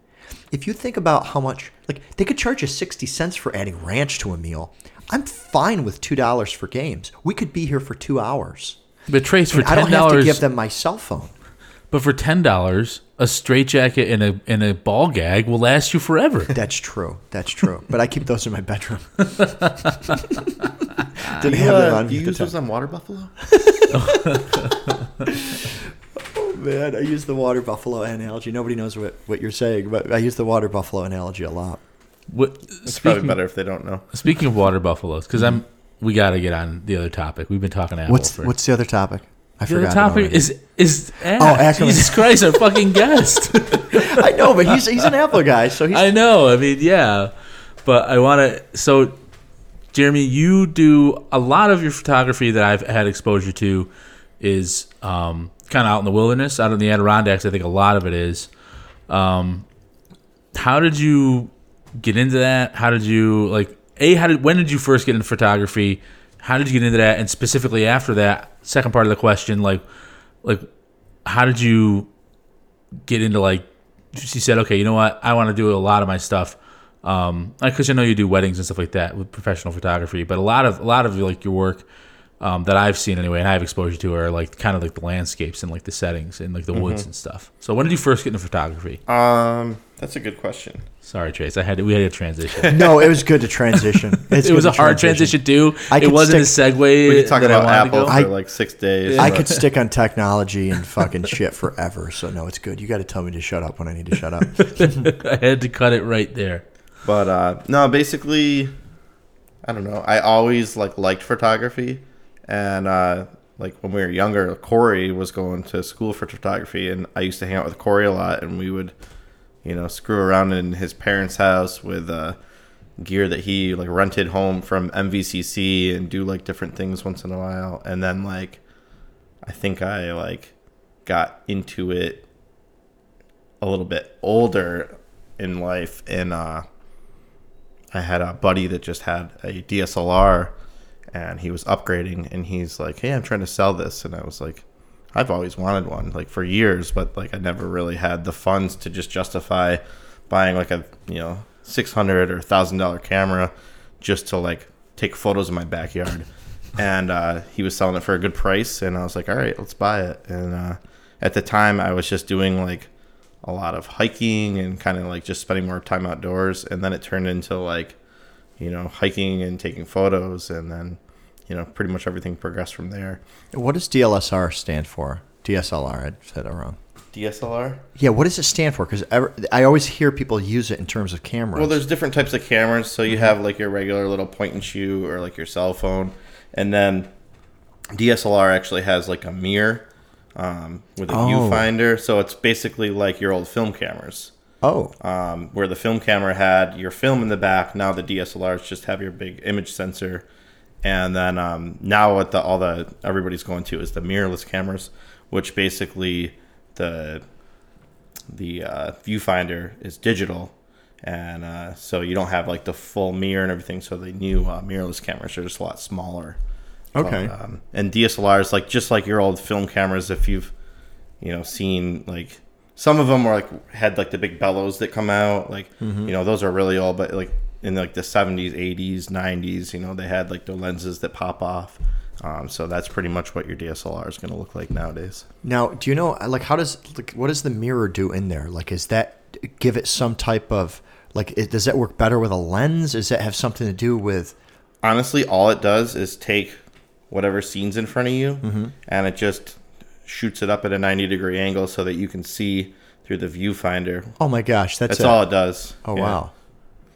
[SPEAKER 2] if you think about how much like they could charge us sixty cents for adding ranch to a meal, I'm fine with two dollars for games. We could be here for two hours.
[SPEAKER 1] But Trace, for
[SPEAKER 2] And I don't have to
[SPEAKER 1] dollars,
[SPEAKER 2] give them my cell phone.
[SPEAKER 1] but for ten dollars, a straitjacket and a and a ball gag will last you forever. (laughs)
[SPEAKER 2] That's true. That's true. But I keep those in my bedroom.
[SPEAKER 3] Do (laughs)
[SPEAKER 2] Didn't
[SPEAKER 3] you,
[SPEAKER 2] have them
[SPEAKER 3] uh,
[SPEAKER 2] on
[SPEAKER 3] do you
[SPEAKER 2] at the
[SPEAKER 3] use
[SPEAKER 2] time.
[SPEAKER 3] those on Water Buffalo? (laughs)
[SPEAKER 2] Oh man, I use the water buffalo analogy. Nobody knows what, what you're saying, but I use the water buffalo analogy a lot.
[SPEAKER 1] What,
[SPEAKER 3] It's probably better if they don't know.
[SPEAKER 1] speaking of water buffaloes, because I'm we got to get on the other topic. We've been talking Apple.
[SPEAKER 2] What's
[SPEAKER 1] for,
[SPEAKER 2] what's the other topic? I
[SPEAKER 1] the other
[SPEAKER 2] forgot. it
[SPEAKER 1] topic
[SPEAKER 2] already.
[SPEAKER 1] is is Ack.
[SPEAKER 2] Oh, Ackerman.
[SPEAKER 1] Jesus Christ, our fucking guest. (laughs)
[SPEAKER 2] I know, but he's he's an Apple guy, so he's
[SPEAKER 1] I know. I mean, yeah, but I want to. So, Jeremy, you do a lot of your photography that I've had exposure to is um, kind of out in the wilderness, out in the Adirondacks. I think a lot of it is. Um, how did you get into that? How did you like? A, how did when did you first get into photography? How did you get into that? And specifically after that, second part of the question, like, like, how did you get into like she said, okay, you know what? I want to do a lot of my stuff. Um, because I know you do weddings and stuff like that with professional photography, but a lot of a lot of like your work um, that I've seen anyway, and I have exposure to are like kind of like the landscapes and like the settings and like the woods and stuff. So when did you first get into photography?
[SPEAKER 3] Um, That's a good question.
[SPEAKER 1] Sorry, Trace. I had to, we had a transition.
[SPEAKER 2] No, it was good to transition. (laughs) It's
[SPEAKER 1] it was a hard transition too.
[SPEAKER 2] I
[SPEAKER 1] it wasn't
[SPEAKER 2] stick-
[SPEAKER 1] a segue.
[SPEAKER 3] We could talk about
[SPEAKER 1] wanted
[SPEAKER 3] Apple for
[SPEAKER 2] I-
[SPEAKER 3] like six days.
[SPEAKER 2] I
[SPEAKER 3] but-
[SPEAKER 2] could stick on technology and fucking shit forever. So no, it's good. You got to tell me to shut up when I need to shut up. (laughs)
[SPEAKER 1] I had to cut it right there.
[SPEAKER 3] But uh, no, basically, I don't know. I always like liked photography, and uh, like when we were younger, Corey was going to school for photography, and I used to hang out with Corey a lot, and we would, you know, screw around in his parents' house with uh, gear that he like rented home from MVCC and do like different things once in a while, and then like, I think I like got into it a little bit older in life, and uh, I had a buddy that just had a DSLR and he was upgrading and he's like, Hey, I'm trying to sell this. And I was like, I've always wanted one, like for years, but like I never really had the funds to just justify buying like a, you know, 600 or thousand dollar camera just to like take photos in my backyard. (laughs) and uh, he was selling it for a good price. And I was like, all right, let's buy it. And uh, at the time I was just doing like a lot of hiking and kind of like just spending more time outdoors and then it turned into like you know hiking and taking photos and then you know pretty much everything progressed from there
[SPEAKER 2] what does DLSR stand for? DSLR. I said it wrong.
[SPEAKER 3] dslr
[SPEAKER 2] Yeah, what does it stand for? Because I always hear people use it in terms of cameras.
[SPEAKER 3] well there's different types of cameras so you have like your regular little point and shoot or like your cell phone and then dslr actually has like a mirror um, with a
[SPEAKER 2] Oh.
[SPEAKER 3] viewfinder so it's basically like your old film cameras
[SPEAKER 2] oh,
[SPEAKER 3] um, where the film camera had your film in the back. Now the DSLRs just have your big image sensor, and then um, now what the all the everybody's going to is the mirrorless cameras, which basically the the uh, viewfinder is digital, and uh, so you don't have like the full mirror and everything. So the new uh, mirrorless cameras are just a lot smaller.
[SPEAKER 2] okay.
[SPEAKER 3] But, um, and DSLRs, like just like your old film cameras, if you've you know seen like some of them were like had like the big bellows that come out, like
[SPEAKER 2] Mm-hmm.
[SPEAKER 3] you know those are really old, but like in like the 70s, 80s, 90s, you know they had like the lenses that pop off. Um, so that's pretty much what your DSLR is going to look like nowadays.
[SPEAKER 2] Now, do you know like how does like what does the mirror do in there? Like, is that give it some type of like? It, does that work better with a lens? Does that have something to do with?
[SPEAKER 3] Honestly, all it does is take whatever scene's in front of you,
[SPEAKER 2] Mm-hmm.
[SPEAKER 3] and it just shoots it up at a 90 degree angle so that you can see through the viewfinder.
[SPEAKER 2] Oh my gosh, that's,
[SPEAKER 3] That's
[SPEAKER 2] it.
[SPEAKER 3] all it does.
[SPEAKER 2] Oh
[SPEAKER 3] Yeah.
[SPEAKER 2] wow,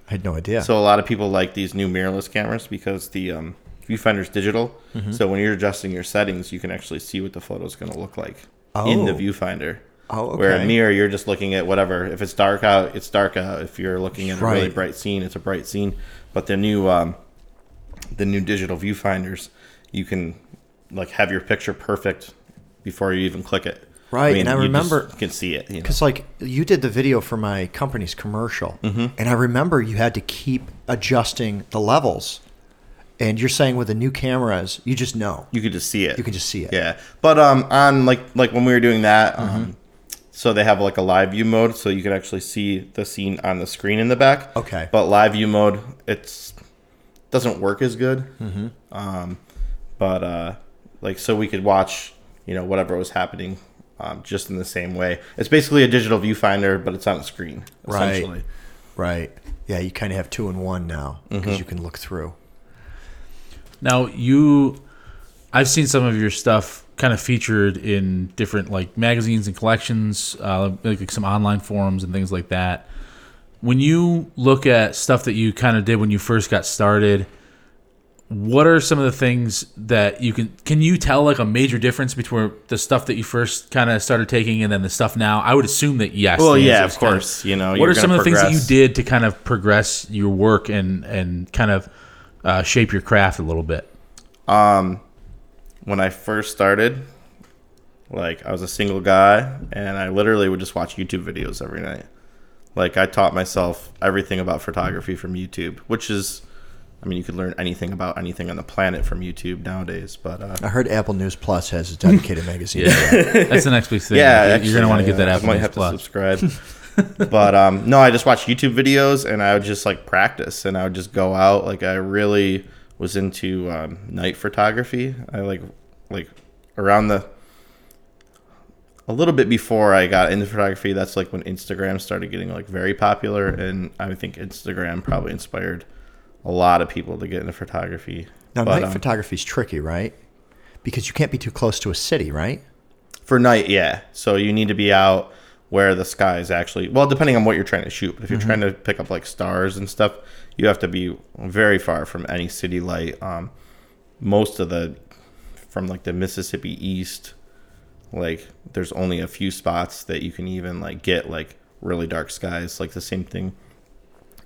[SPEAKER 2] I had no idea.
[SPEAKER 3] So a lot of people like these new mirrorless cameras because the um, viewfinder's digital.
[SPEAKER 2] Mm-hmm.
[SPEAKER 3] So when you're adjusting your settings, you can actually see what the photo is going to look like in the
[SPEAKER 2] Oh.
[SPEAKER 3] viewfinder.
[SPEAKER 2] Oh,
[SPEAKER 3] Where a mirror, you're just looking at whatever. If it's dark out, it's dark out. If you're looking at a really bright scene, it's a bright scene. But the new um, the new digital viewfinders, you can like have your picture perfect before you even click it.
[SPEAKER 2] Right, and I remember you
[SPEAKER 3] can see it. You know?
[SPEAKER 2] Because like you did the video for my company's commercial,
[SPEAKER 3] Mm-hmm.
[SPEAKER 2] and I remember you had to keep adjusting the levels. And you're saying with the new cameras, you just know
[SPEAKER 3] You could just see it.
[SPEAKER 2] you can just see it.
[SPEAKER 3] Yeah, but um, on like like when we were doing that,
[SPEAKER 2] Mm-hmm.
[SPEAKER 3] um, so they have like a live view mode, so you can actually see the scene on the screen in the back.
[SPEAKER 2] Okay.
[SPEAKER 3] But live view mode, it's doesn't work as good.
[SPEAKER 2] Mm-hmm.
[SPEAKER 3] Um, but uh, like so we could watch, you know, whatever was happening, um, just in the same way. It's basically a digital viewfinder, but it's on a screen.
[SPEAKER 2] Right. Right. Yeah, you kind of have two in one now because
[SPEAKER 3] Mm-hmm.
[SPEAKER 2] you can look through.
[SPEAKER 1] Now you, I've seen some of your stuff kind of featured in different like magazines and collections, uh, like some online forums and things like that. When you look at stuff that you kind of did when you first got started, what are some of the things that you can can you tell like a major difference between the stuff that you first kind of started taking and then the stuff now? I would assume that yes.
[SPEAKER 3] Well, yeah, of
[SPEAKER 1] is kind
[SPEAKER 3] course. You know,
[SPEAKER 1] what
[SPEAKER 3] you're
[SPEAKER 1] some of the things that you did to kind of progress your work and and kind of uh, shape your craft a little bit?
[SPEAKER 3] Um, when I first started, like I was a single guy, and I literally would just watch YouTube videos every night. Like I taught myself everything about photography from YouTube, which is, I mean, you could learn anything about anything on the planet from YouTube nowadays. But uh,
[SPEAKER 2] I heard Apple News Plus has a dedicated (laughs) magazine.
[SPEAKER 1] Yeah, that's the next big thing.
[SPEAKER 3] yeah,
[SPEAKER 1] you're, gonna want to get that
[SPEAKER 3] I
[SPEAKER 1] Apple
[SPEAKER 3] might
[SPEAKER 1] News
[SPEAKER 3] have
[SPEAKER 1] Plus.
[SPEAKER 3] to subscribe. (laughs) but um, no, I just watched YouTube videos, and I would just like practice, and I would just go out. Like I really was into um, night photography. I like like around the a little bit before I got into photography. That's like when Instagram started getting like very popular, and I think Instagram probably inspired a lot of people to get into photography.
[SPEAKER 2] Now,
[SPEAKER 3] But,
[SPEAKER 2] night
[SPEAKER 3] um,
[SPEAKER 2] photography is tricky, right? Because you can't be too close to a city, right?
[SPEAKER 3] For night, yeah. So you need to be out where the sky is actually well, depending on what you're trying to shoot. But if you're trying to pick up like stars and stuff, you have to be very far from any city light. Um, most of the from like the Mississippi East, like there's only a few spots that you can even like get like really dark skies. Like the same thing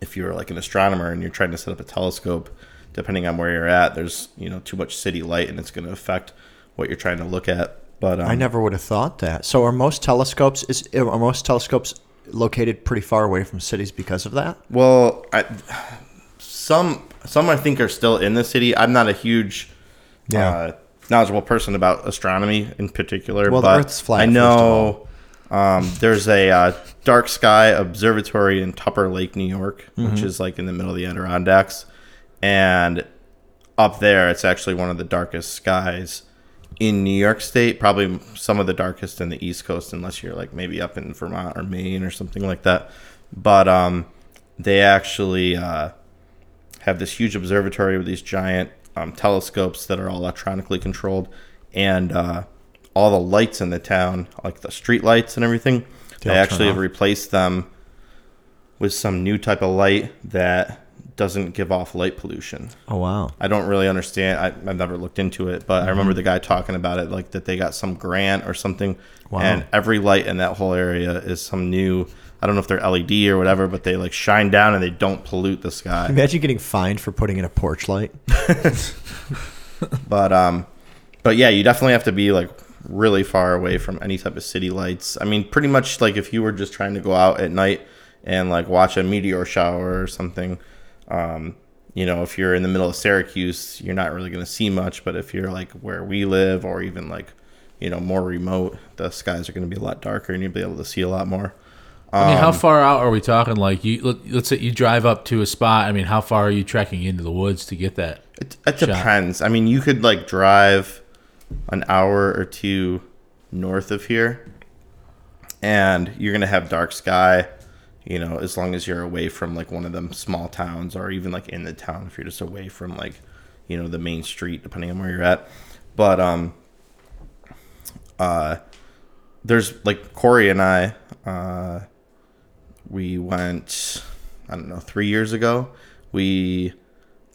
[SPEAKER 3] if you're like an astronomer and you're trying to set up a telescope, depending on where you're at, there's you know too much city light and it's going to affect what you're trying to look at. But um,
[SPEAKER 2] I never would have thought that. So, are most telescopes is are most telescopes located pretty far away from cities because of that?
[SPEAKER 3] Well, I, some some I think are still in the city. I'm not a huge
[SPEAKER 2] Yeah.
[SPEAKER 3] uh, knowledgeable person about astronomy in particular.
[SPEAKER 2] Well, the
[SPEAKER 3] but
[SPEAKER 2] Earth's flat,
[SPEAKER 3] I know um, there's a uh, dark sky observatory in Tupper Lake, New York,
[SPEAKER 2] Mm-hmm.
[SPEAKER 3] which is like in the middle of the Adirondacks, and up there it's actually one of the darkest skies in New York State. Probably some of the darkest in the East Coast, unless you're like maybe up in Vermont or Maine or something like that. But um, they actually uh, have this huge observatory with these giant um, telescopes that are all electronically controlled, and uh, all the lights in the town, like the street lights and everything, they
[SPEAKER 2] all
[SPEAKER 3] actually have replaced them with some new type of light that doesn't give off light pollution.
[SPEAKER 2] Oh wow!
[SPEAKER 3] I don't really understand. I, I've never looked into it, but I
[SPEAKER 2] Mm-hmm.
[SPEAKER 3] remember the guy talking about it, like that they got some grant or something,
[SPEAKER 2] Wow.
[SPEAKER 3] and every light in that whole area is some new. I don't know if they're LED or whatever, but they like shine down and they don't pollute the sky.
[SPEAKER 2] Imagine getting fined for putting in a porch light. (laughs)
[SPEAKER 3] But um, but yeah, you definitely have to be like really far away from any type of city lights. I mean, pretty much like if you were just trying to go out at night and like watch a meteor shower or something, um, you know, if you're in the middle of Syracuse, you're not really going to see much. But if you're like where we live or even like, you know, more remote, the skies are going to be a lot darker and you'll be able to see a lot more.
[SPEAKER 1] I mean,
[SPEAKER 3] Um,
[SPEAKER 1] how far out are we talking? Like, you let, let's say you drive up to a spot. I mean, how far are you trekking into the woods to get that?
[SPEAKER 3] It, it depends. I mean, you could like drive an hour or two north of here, and you're gonna have dark sky. You know, as long as you're away from like one of them small towns, or even like in the town, if you're just away from like, you know, the main street, depending on where you're at. But um, uh, there's like Corey and I, uh, we went, I don't know, three years ago. We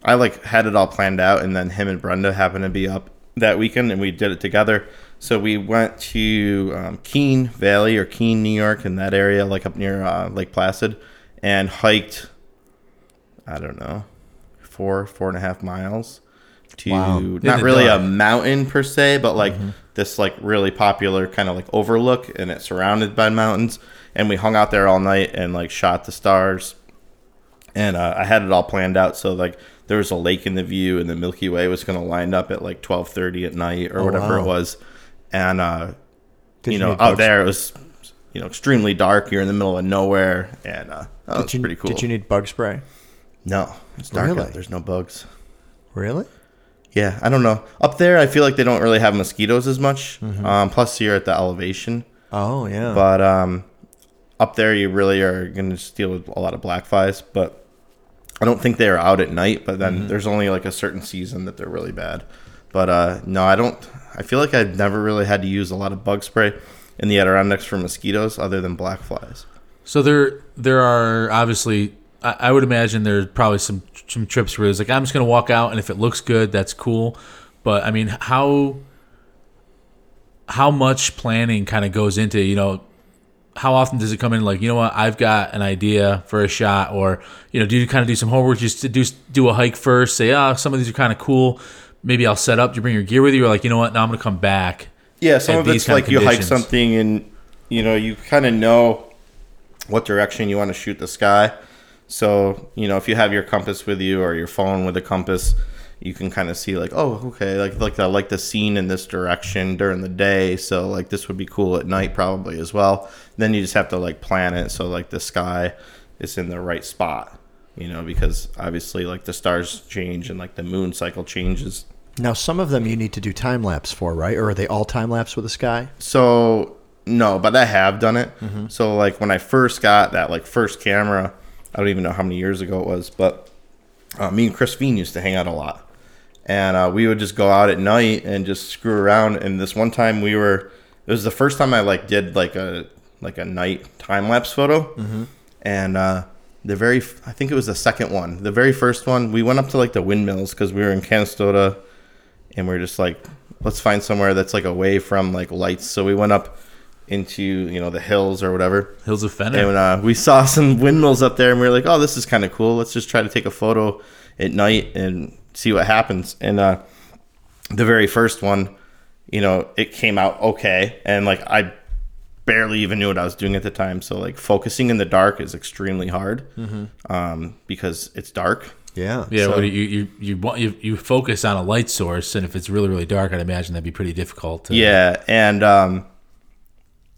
[SPEAKER 3] I like had it all planned out, and then him and Brenda happened to be up that weekend, and we did it together. So we went to um, Keene Valley or Keene, New York, in that area, like up near uh, Lake Placid, and hiked. I don't know, four four and a half miles to
[SPEAKER 2] Wow.
[SPEAKER 3] Not really
[SPEAKER 1] dark.
[SPEAKER 3] a mountain per se, but like this like really popular kind of like overlook, and it's surrounded by mountains. And we hung out there all night and like shot the stars and uh, I had it all planned out. So like there was a lake in the view, and the Milky Way was going to line up at like twelve thirty at night or
[SPEAKER 2] Oh,
[SPEAKER 3] whatever
[SPEAKER 2] wow.
[SPEAKER 3] it was, and uh,
[SPEAKER 2] Did
[SPEAKER 3] you know
[SPEAKER 2] need
[SPEAKER 3] out there it was you know extremely dark. You're in the middle of nowhere, and uh, that was
[SPEAKER 2] you,
[SPEAKER 3] pretty cool.
[SPEAKER 2] Did you need bug spray?
[SPEAKER 3] no, it's dark
[SPEAKER 2] Really?
[SPEAKER 3] out. There's no bugs.
[SPEAKER 2] Really?
[SPEAKER 3] Yeah, I don't know. Up there, I feel like they don't really have mosquitoes as much.
[SPEAKER 2] Mm-hmm.
[SPEAKER 3] Um, plus, you're at the elevation.
[SPEAKER 2] Oh yeah.
[SPEAKER 3] But um, up there, you really are going to deal with a lot of black flies. But I don't think they are out at night. But then there's only like a certain season that they're really bad. But uh, no, I don't. I feel like I've never really had to use a lot of bug spray in the Adirondacks for mosquitoes, other than black flies.
[SPEAKER 1] So there, there are obviously. I, I would imagine there's probably some some trips where it's like I'm just gonna walk out, and if it looks good, that's cool. But I mean, how how much planning kind of goes into you know how often does it come in? Like you know what? I've got an idea for a shot or you know do you kind of do some homework? Just to do do a hike first say oh some of these are kind of cool. Maybe I'll set up. Do you bring your gear with you? Or like you know what? Now I'm gonna come back
[SPEAKER 3] Yeah, some of it's
[SPEAKER 1] of
[SPEAKER 3] like you hike something and you know you kind of know what direction you want to shoot the sky. So you know if you have your compass with you or your phone with a compass, you can kind of see like oh okay like like I like the scene in this direction during the day. So like this would be cool at night probably as well. Then you just have to like plan it so like the sky is in the right spot. You know because obviously like the stars change and like the moon cycle changes
[SPEAKER 2] now some of them you need to do time lapse for, right? Or are they all time lapse with the sky?
[SPEAKER 3] So no, but I have done it.
[SPEAKER 2] Mm-hmm.
[SPEAKER 3] So like when I first got that like first camera, I don't even know how many years ago it was, but uh, me and Chris Fiend used to hang out a lot, and uh, we would just go out at night and just screw around. And this one time we were, it was the first time I like did like a like a night time lapse photo, and uh, the very I think it was the second one, the very first one, we went up to like the windmills because we were in Canastota, and we are just like, let's find somewhere that's like away from like lights. So we went up into you know the hills or whatever.
[SPEAKER 1] Hills of Fenner.
[SPEAKER 3] And uh, we saw (laughs) some windmills up there, and we were like, "Oh, this is kind of cool. Let's just try to take a photo at night and see what happens." And uh, the very first one, you know, it came out okay, and like I barely even knew what I was doing at the time. So like focusing in the dark is extremely hard um, because it's dark.
[SPEAKER 2] Yeah.
[SPEAKER 1] yeah,
[SPEAKER 3] so-
[SPEAKER 1] well, you, you you want you, you focus on a light source, and if it's really really dark, I'd imagine that'd be pretty difficult. To,
[SPEAKER 3] Yeah, and um,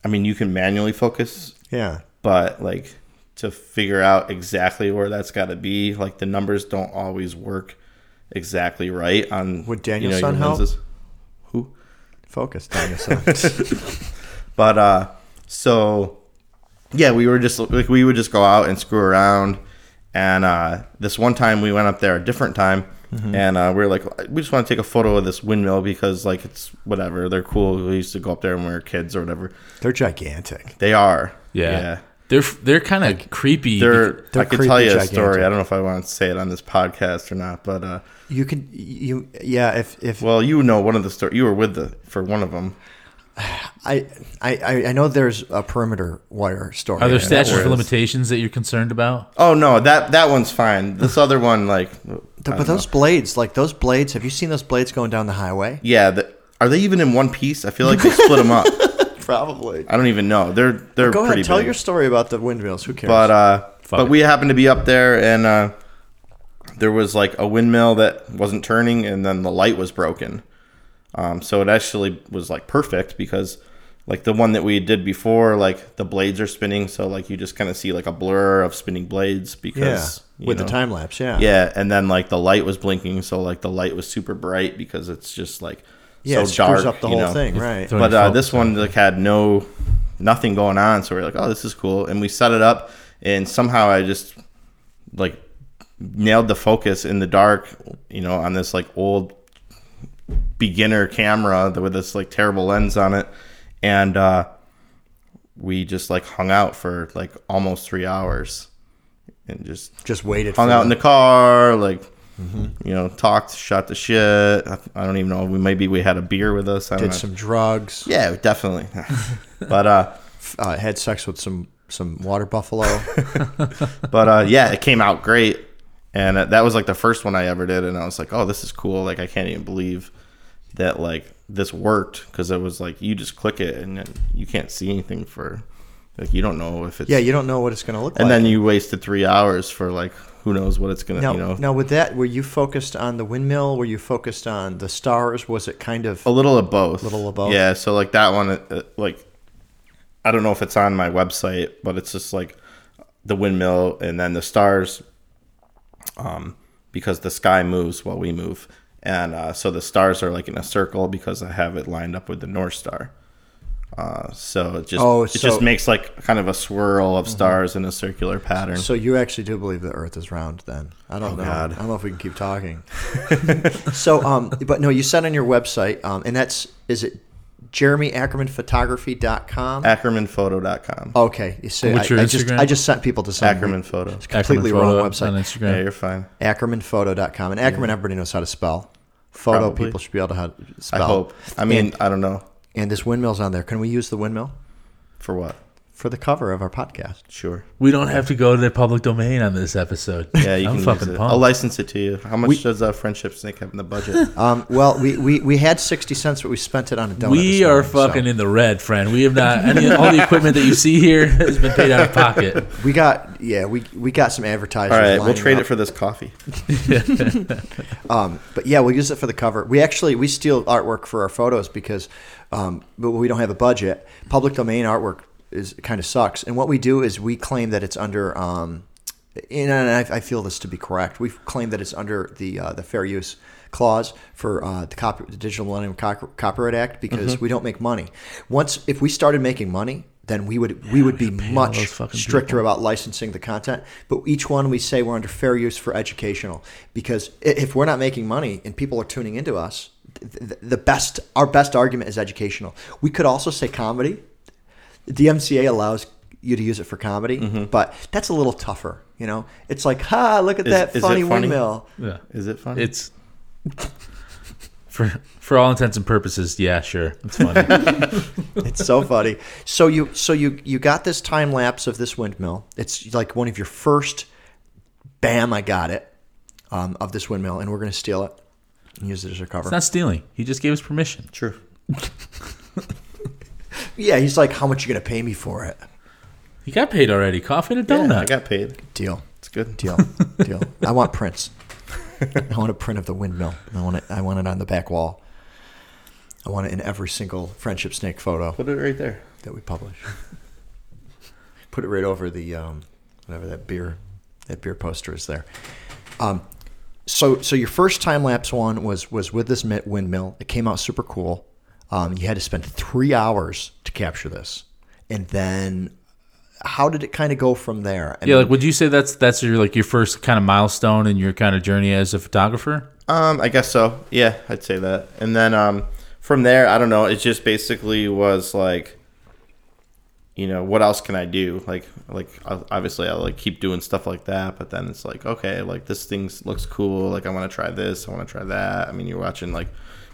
[SPEAKER 3] I mean you can manually focus
[SPEAKER 2] Yeah.
[SPEAKER 3] but like to figure out exactly where that's got to be like the numbers don't always work exactly right on
[SPEAKER 2] Would Daniel
[SPEAKER 3] your
[SPEAKER 2] Son help?
[SPEAKER 3] lenses. who
[SPEAKER 2] Focus, Daniel. So. (laughs)
[SPEAKER 3] but uh so yeah we were just like we would just go out and screw around and uh this one time we went up there a different time
[SPEAKER 2] Mm-hmm.
[SPEAKER 3] and uh, we are like we just want to take a photo of this windmill because like it's whatever they're cool we used to go up there when we were kids or whatever
[SPEAKER 2] They're gigantic.
[SPEAKER 3] they are
[SPEAKER 1] yeah, they're they're kind of creepy.
[SPEAKER 3] They're,
[SPEAKER 2] They're
[SPEAKER 3] I could tell you a
[SPEAKER 2] creepy
[SPEAKER 3] story. I don't know if I want to say it on this podcast or not, but uh,
[SPEAKER 2] You could you yeah if if
[SPEAKER 3] well, you know one of the stories. You were with the for one of them.
[SPEAKER 2] I, I I know there's a perimeter wire story.
[SPEAKER 1] Are there
[SPEAKER 2] and
[SPEAKER 1] statutes of limitations that you're concerned about?
[SPEAKER 3] Oh no, that that one's fine. This other one, like, I
[SPEAKER 2] But those blades, like those blades, have you seen those blades going down the highway?
[SPEAKER 3] yeah, the, are they even in one piece? I feel like they split them up. (laughs)
[SPEAKER 2] Probably.
[SPEAKER 3] I don't even know. They're they're
[SPEAKER 2] Go
[SPEAKER 3] pretty
[SPEAKER 2] ahead, tell
[SPEAKER 3] big.
[SPEAKER 2] your story about the windmills. Who cares?
[SPEAKER 3] But uh,
[SPEAKER 1] Fuck
[SPEAKER 3] but
[SPEAKER 1] it.
[SPEAKER 3] we happened to be up there, and uh, there was like a windmill that wasn't turning, and then the light was broken. Um, so it actually was like perfect because like the one that we did before, like the blades are spinning, so like you just kind of see like a blur of spinning blades
[SPEAKER 2] yeah,
[SPEAKER 3] because you
[SPEAKER 2] with
[SPEAKER 3] know,
[SPEAKER 2] the time lapse. Yeah.
[SPEAKER 3] Yeah, and then like the light was blinking, so like the light was super bright because it's just like
[SPEAKER 2] Yeah,
[SPEAKER 3] so
[SPEAKER 2] it screws
[SPEAKER 3] dark,
[SPEAKER 2] up the whole
[SPEAKER 3] know?
[SPEAKER 2] thing, right?
[SPEAKER 3] But uh, this one like had no nothing going on, so we are like, oh, this is cool, and we set it up, and somehow I just like nailed the focus in the dark, you know, on this like old beginner camera with this like terrible lens on it, and uh, we just like hung out for like almost three hours, and just
[SPEAKER 2] Just waited.
[SPEAKER 3] hung out in
[SPEAKER 2] the-
[SPEAKER 3] car, like
[SPEAKER 2] Mm-hmm.
[SPEAKER 3] you know, talked, shot the shit. I, I don't even know. We maybe we had a beer with us. I don't
[SPEAKER 2] did some drugs.
[SPEAKER 3] Yeah, definitely. (laughs) but uh,
[SPEAKER 2] Uh, had sex with some some water buffalo. (laughs)
[SPEAKER 3] but uh, yeah, it came out great, and uh, that was like the first one I ever did, and I was like, oh, this is cool. Like I can't even believe that like this worked because it was like you just click it and you can't see anything for like you don't know if it's
[SPEAKER 2] yeah, you don't know what it's going to look
[SPEAKER 3] and
[SPEAKER 2] like.
[SPEAKER 3] And then you wasted three hours for like who knows what it's gonna
[SPEAKER 2] now,
[SPEAKER 3] you know
[SPEAKER 2] now with that, were you focused on the windmill? Were you focused on the stars? Was it kind of
[SPEAKER 3] A little of both.
[SPEAKER 2] A Little of both?
[SPEAKER 3] Yeah. So like that one, uh, uh, like I don't know if it's on my website, but it's just like the windmill and then the stars, um, because the sky moves while we move, and uh, so the stars are like in a circle because I have it lined up with the North Star. Uh, so it just
[SPEAKER 2] Oh,
[SPEAKER 3] it
[SPEAKER 2] so-
[SPEAKER 3] just makes like kind of a swirl of stars in a circular pattern.
[SPEAKER 2] So you actually do believe the Earth is round? Then I don't know.
[SPEAKER 3] Oh, God.
[SPEAKER 2] I don't know if we can keep talking. (laughs) so, um, but no, you said on your website, um, and that's is it JeremyAckermanPhotography.com?
[SPEAKER 3] AckermanPhoto.com.
[SPEAKER 2] Okay, you see,
[SPEAKER 1] What's
[SPEAKER 2] I,
[SPEAKER 1] your
[SPEAKER 2] I just
[SPEAKER 1] Instagram?
[SPEAKER 2] I just sent people to some
[SPEAKER 3] Ackerman Photo.
[SPEAKER 2] completely
[SPEAKER 1] Ackerman
[SPEAKER 2] wrong
[SPEAKER 1] Photo on
[SPEAKER 2] website.
[SPEAKER 1] Instagram.
[SPEAKER 3] Yeah, you're fine.
[SPEAKER 2] AckermanPhoto.com, and Ackerman everybody knows how to spell. Photo
[SPEAKER 3] Probably.
[SPEAKER 2] people should be able to how spell.
[SPEAKER 3] I hope. I mean,
[SPEAKER 2] And-
[SPEAKER 3] I don't know
[SPEAKER 2] And this windmill's on there. Can we use the windmill
[SPEAKER 3] for what.
[SPEAKER 2] For the cover of our podcast?
[SPEAKER 3] Sure.
[SPEAKER 1] We don't have to go to the public domain on this episode.
[SPEAKER 3] Yeah, you
[SPEAKER 1] I'm
[SPEAKER 3] can
[SPEAKER 1] fucking
[SPEAKER 3] use it.
[SPEAKER 1] pumped.
[SPEAKER 3] I'll license it to you. How much does uh, Friendship Snake have in the budget? (laughs)
[SPEAKER 2] Um, well, we, we, we had sixty cents, but we spent it on a donut.
[SPEAKER 1] we
[SPEAKER 2] this
[SPEAKER 1] are
[SPEAKER 2] morning, so-
[SPEAKER 1] fucking in the red, friend. We have not any all the equipment that you see here has been paid out of pocket. (laughs)
[SPEAKER 2] We got yeah, we we got some advertisers.
[SPEAKER 3] All right, we'll trade
[SPEAKER 2] up.
[SPEAKER 3] it for this coffee. (laughs)
[SPEAKER 2] Um, but yeah, we'll use it for the cover. We actually we steal artwork for our photos because, um, but we don't have a budget. Public domain artwork is kind of sucks. And what we do is we claim that it's under. Um, and I, I feel this to be correct. We claim that it's under the uh, the fair use clause for uh, the, copy, the Digital Millennium Cop- Copyright Act because
[SPEAKER 1] Mm-hmm.
[SPEAKER 2] we don't make money. Once if we started making money, then we would we would be much stricter about licensing the content. But each one we say we're under fair use for educational because if we're not making money and people are tuning into us, the best our best argument is educational. We could also say comedy. The DMCA allows you to use it for comedy, but that's a little tougher. You know, it's like, ha, look at
[SPEAKER 3] Mm-hmm. Is-
[SPEAKER 2] that
[SPEAKER 3] is
[SPEAKER 2] funny,
[SPEAKER 3] funny?
[SPEAKER 2] windmill.
[SPEAKER 1] Yeah.
[SPEAKER 3] Is it funny?
[SPEAKER 1] It's (laughs) for for all intents and purposes, yeah, sure. It's funny. (laughs)
[SPEAKER 2] It's so funny. So you so you you got this time lapse of this windmill. It's like one of your first. Bam! I got it um, of this windmill, and we're going to steal it and use it as a cover.
[SPEAKER 1] it's not stealing. He just gave us permission.
[SPEAKER 3] true. (laughs)
[SPEAKER 2] yeah, he's like, "How much you going to pay me for it?"
[SPEAKER 1] He got paid already. Coffee and a donut.
[SPEAKER 3] Yeah, I got paid.
[SPEAKER 2] Deal,
[SPEAKER 3] It's good.
[SPEAKER 2] deal, (laughs) deal. I want prints. I want a print of the windmill. I want it. I want it on the back wall. I want it in every single friendship snake photo
[SPEAKER 3] Put it right there.
[SPEAKER 2] that we publish. Put it right over the um, whatever that beer that beer poster is there. Um, so so your first time lapse one was was with this windmill. It came out super cool. Um, you had to spend three hours to capture this, and then how did it kind of go from there? I
[SPEAKER 1] yeah,
[SPEAKER 2] mean,
[SPEAKER 1] like would you say that's that's your like your first kind of milestone in your kind of journey as a photographer?
[SPEAKER 3] Um, I guess so. Yeah, I'd say that. And then um, from there, I don't know. It just basically was like, you know, what else can I do? Like, like obviously I like keep doing stuff like that, but then it's like, okay, like this thing looks cool. Like I want to try this. I want to try that. I mean, you're watching like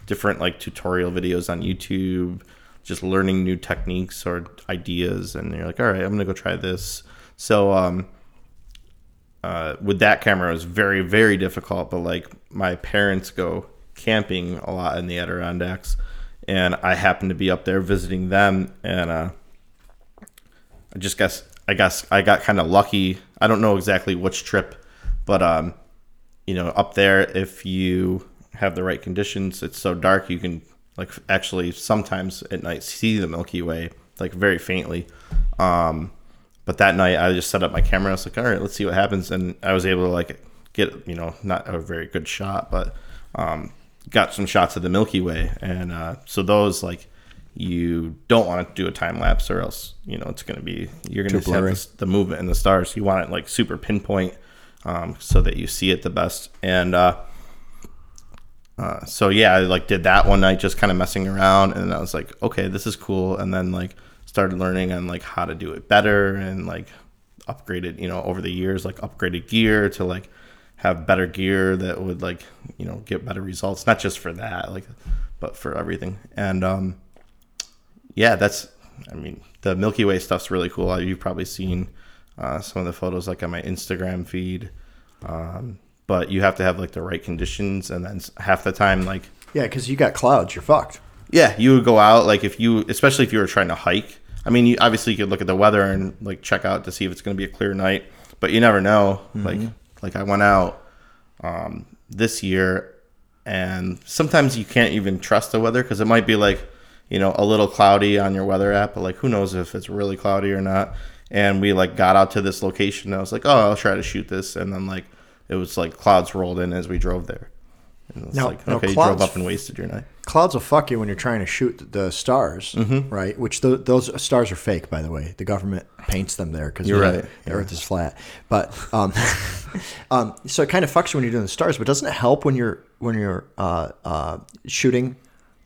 [SPEAKER 3] different like tutorial videos on YouTube, just learning new techniques or ideas, and you're like, all right, I'm gonna go try this. So um, uh, with that camera it was very very difficult but like my parents go camping a lot in the adirondacks and i happened to be up there visiting them and uh, i just guess i guess i got kind of lucky i don't know exactly which trip but um you know up there if you have the right conditions it's so dark you can like actually sometimes at night see the milky way like very faintly um but that night I just set up my camera. I was like, all right, let's see what happens. And I was able to like get, you know, not a very good shot, but um, got some shots of the Milky Way. And uh, so those like you don't want to do a time lapse or else, you know, it's going to be, you're going to have this, the movement in the stars. You want it like super pinpoint um, so that you see it the best. And uh, uh, so yeah, I like did that one night, just kind of messing around, and I was like, okay, this is cool. And then like started learning on like how to do it better and like upgraded, you know, over the years, like upgraded gear to like have better gear that would like you know get better results, not just for that, like, but for everything. And um, yeah, that's, I mean, the Milky Way stuff's really cool. You've probably seen uh, some of the photos like on my Instagram feed. Um, but you have to have like the right conditions, and then half the time, like
[SPEAKER 2] yeah, because you got clouds, you're fucked.
[SPEAKER 3] yeah, you would go out like if you, especially if you were trying to hike. I mean, you, obviously you could look at the weather and like check out to see if it's going to be a clear night, but you never know. Like, like I went out um, this year, and sometimes you can't even trust the weather because it might be like, you know, a little cloudy on your weather app, but like who knows if it's really cloudy or not. And we like got out to this location. And I was like, oh, I'll try to shoot this, and then like it was like clouds rolled in as we drove there. And it's
[SPEAKER 2] Now-
[SPEAKER 3] like,
[SPEAKER 2] now
[SPEAKER 3] okay, you drove
[SPEAKER 2] clouds-
[SPEAKER 3] up and wasted your night.
[SPEAKER 2] Clouds will fuck you when you're trying to shoot the stars,
[SPEAKER 3] Mm-hmm.
[SPEAKER 2] right? Which th- those stars are fake, by the way. The government paints them there because
[SPEAKER 3] You're right,
[SPEAKER 2] The Earth is flat. But um, (laughs) um, so it kind of fucks you when you're doing the stars. But doesn't it help when you're when you're uh, uh, shooting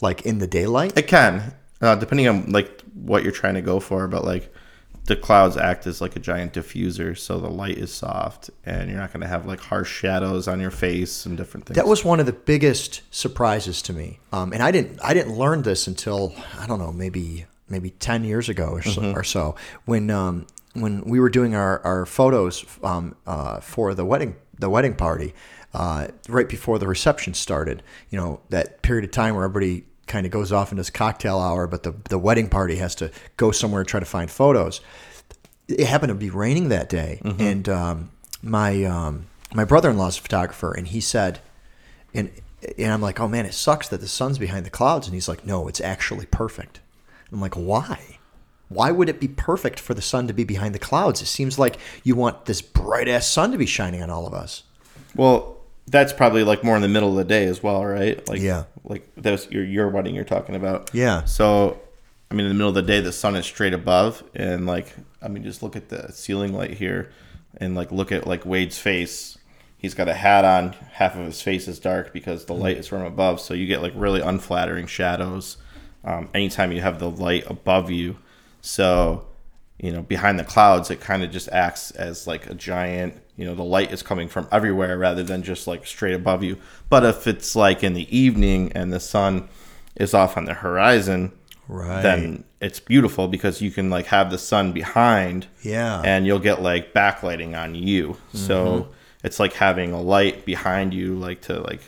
[SPEAKER 2] like in the daylight?
[SPEAKER 3] It can, uh, depending on like what you're trying to go for. But like the clouds act as like a giant diffuser, so the light is soft, and you're not going to have like harsh shadows on your face and different things.
[SPEAKER 2] That was one of the biggest surprises to me, um, and I didn't I didn't learn this until I don't know maybe maybe ten years ago or so, or so when um, when we were doing our our photos um, uh, for the wedding the wedding party uh, right before the reception started. You know that period of time where everybody kind of goes off in this cocktail hour, but the the wedding party has to go somewhere and try to find photos it happened to be raining that day, and um, my um, my brother in law's a photographer, and he said, and and I'm like, oh man, it sucks that the sun's behind the clouds, and he's like, no, it's actually perfect. I'm like, why? Why would it be perfect for the sun to be behind the clouds? It seems like you want this bright ass sun to be shining on all of us.
[SPEAKER 3] well, that's probably like more in the middle of the day as well, right? Like
[SPEAKER 2] Yeah.
[SPEAKER 3] like that's your your wedding you're talking about.
[SPEAKER 2] Yeah.
[SPEAKER 3] So, I mean, in the middle of the day, the sun is straight above, and like, I mean, just look at the ceiling light here, and like, look at like Wade's face. He's got a hat on. Half of his face is dark because the light is from above. So you get like really unflattering shadows um, anytime you have the light above you. So, you know, behind the clouds, it kind of just acts as like a giant. You know, the light is coming from everywhere rather than just like straight above you. But if it's like in the evening and the sun is off on the horizon,
[SPEAKER 2] Right.
[SPEAKER 3] then it's beautiful because you can like have the sun behind
[SPEAKER 2] Yeah.
[SPEAKER 3] and you'll get like backlighting on you so mm-hmm. it's like having a light behind you like to like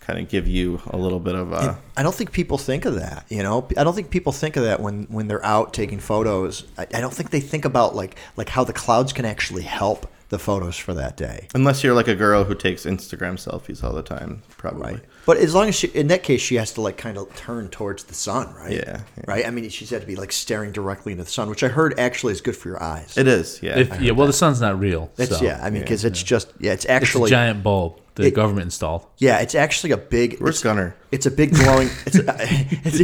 [SPEAKER 3] kind of give you a little bit of a
[SPEAKER 2] I don't think people think of that. You know, I don't think people think of that when when they're out taking photos. I, I don't think they think about like like how the clouds can actually help the photos for that day.
[SPEAKER 3] unless you're like a girl who takes instagram selfies all the time probably
[SPEAKER 2] Right. But as long as she, in that case, she has to like kind of turn towards the sun, right?
[SPEAKER 3] Yeah, yeah.
[SPEAKER 2] Right. I mean, she's had to be like staring directly into the sun, which I heard actually is good for your eyes.
[SPEAKER 3] it is yeah
[SPEAKER 1] If, yeah, well, the sun's not real.
[SPEAKER 2] It's
[SPEAKER 1] so.
[SPEAKER 2] yeah. I mean, because it's just yeah. It's
[SPEAKER 1] It's a
[SPEAKER 2] actually
[SPEAKER 1] giant bulb the
[SPEAKER 2] It-
[SPEAKER 1] government installed.
[SPEAKER 2] yeah. It's actually a big.
[SPEAKER 3] where's
[SPEAKER 2] it's,
[SPEAKER 3] Gunnar
[SPEAKER 2] It's a big glowing. It's, a, (laughs) it's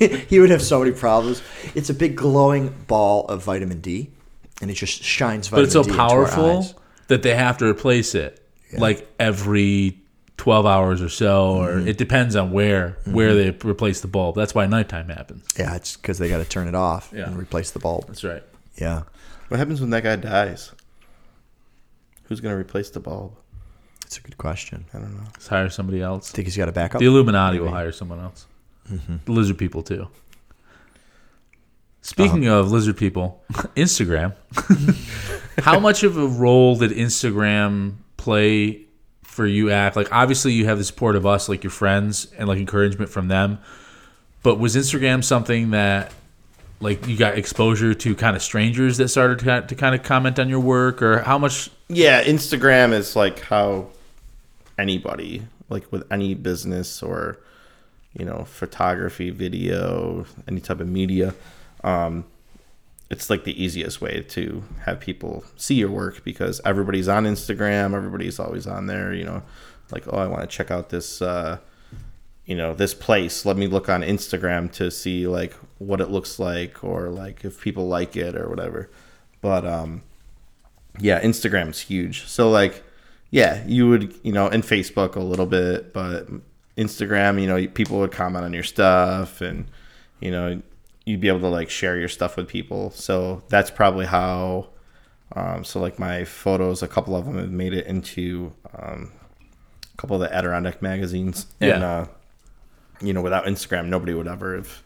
[SPEAKER 2] a, (laughs) he would have so many problems. It's a big glowing ball of vitamin D, and it just shines
[SPEAKER 1] But it's so
[SPEAKER 2] D
[SPEAKER 1] powerful that they have to replace it like every 12 hours or so, or
[SPEAKER 2] Mm-hmm.
[SPEAKER 1] it depends on where where they replace the bulb. That's why nighttime happens.
[SPEAKER 2] Yeah, it's because they got to turn it off
[SPEAKER 1] Yeah.
[SPEAKER 2] and replace the bulb.
[SPEAKER 1] That's right.
[SPEAKER 2] Yeah,
[SPEAKER 3] what happens when that guy dies who's going to replace the bulb
[SPEAKER 2] it's a good question.
[SPEAKER 3] i don't know
[SPEAKER 1] Let's hire somebody else.
[SPEAKER 2] I Think he's got a backup?
[SPEAKER 1] The Illuminati will hire someone else.
[SPEAKER 2] Mm-hmm.
[SPEAKER 1] The lizard people too. Speaking
[SPEAKER 2] Uh-huh.
[SPEAKER 1] of lizard people, Instagram. How much of a role did Instagram play for you? Act like obviously you have the support of us, like your friends, and like encouragement from them. But was Instagram something that like you got exposure to kind of strangers that started to, to kind of comment on your work, or how much?
[SPEAKER 3] yeah instagram is like how anybody like with any business or you know photography video any type of media um it's like the easiest way to have people see your work because everybody's on instagram everybody's always on there you know like oh i want to check out this uh you know this place let me look on instagram to see like what it looks like or like if people like it or whatever but um yeah, Instagram's huge. So like, yeah, you would, you know, and Facebook a little bit, but Instagram, you know, people would comment on your stuff and, you know, you'd be able to like share your stuff with people. So that's probably how, um, so like my photos, a couple of them have made it into, um, a couple of the Adirondack magazines. And,
[SPEAKER 1] Yeah.
[SPEAKER 3] uh, you know, without Instagram, nobody would ever have,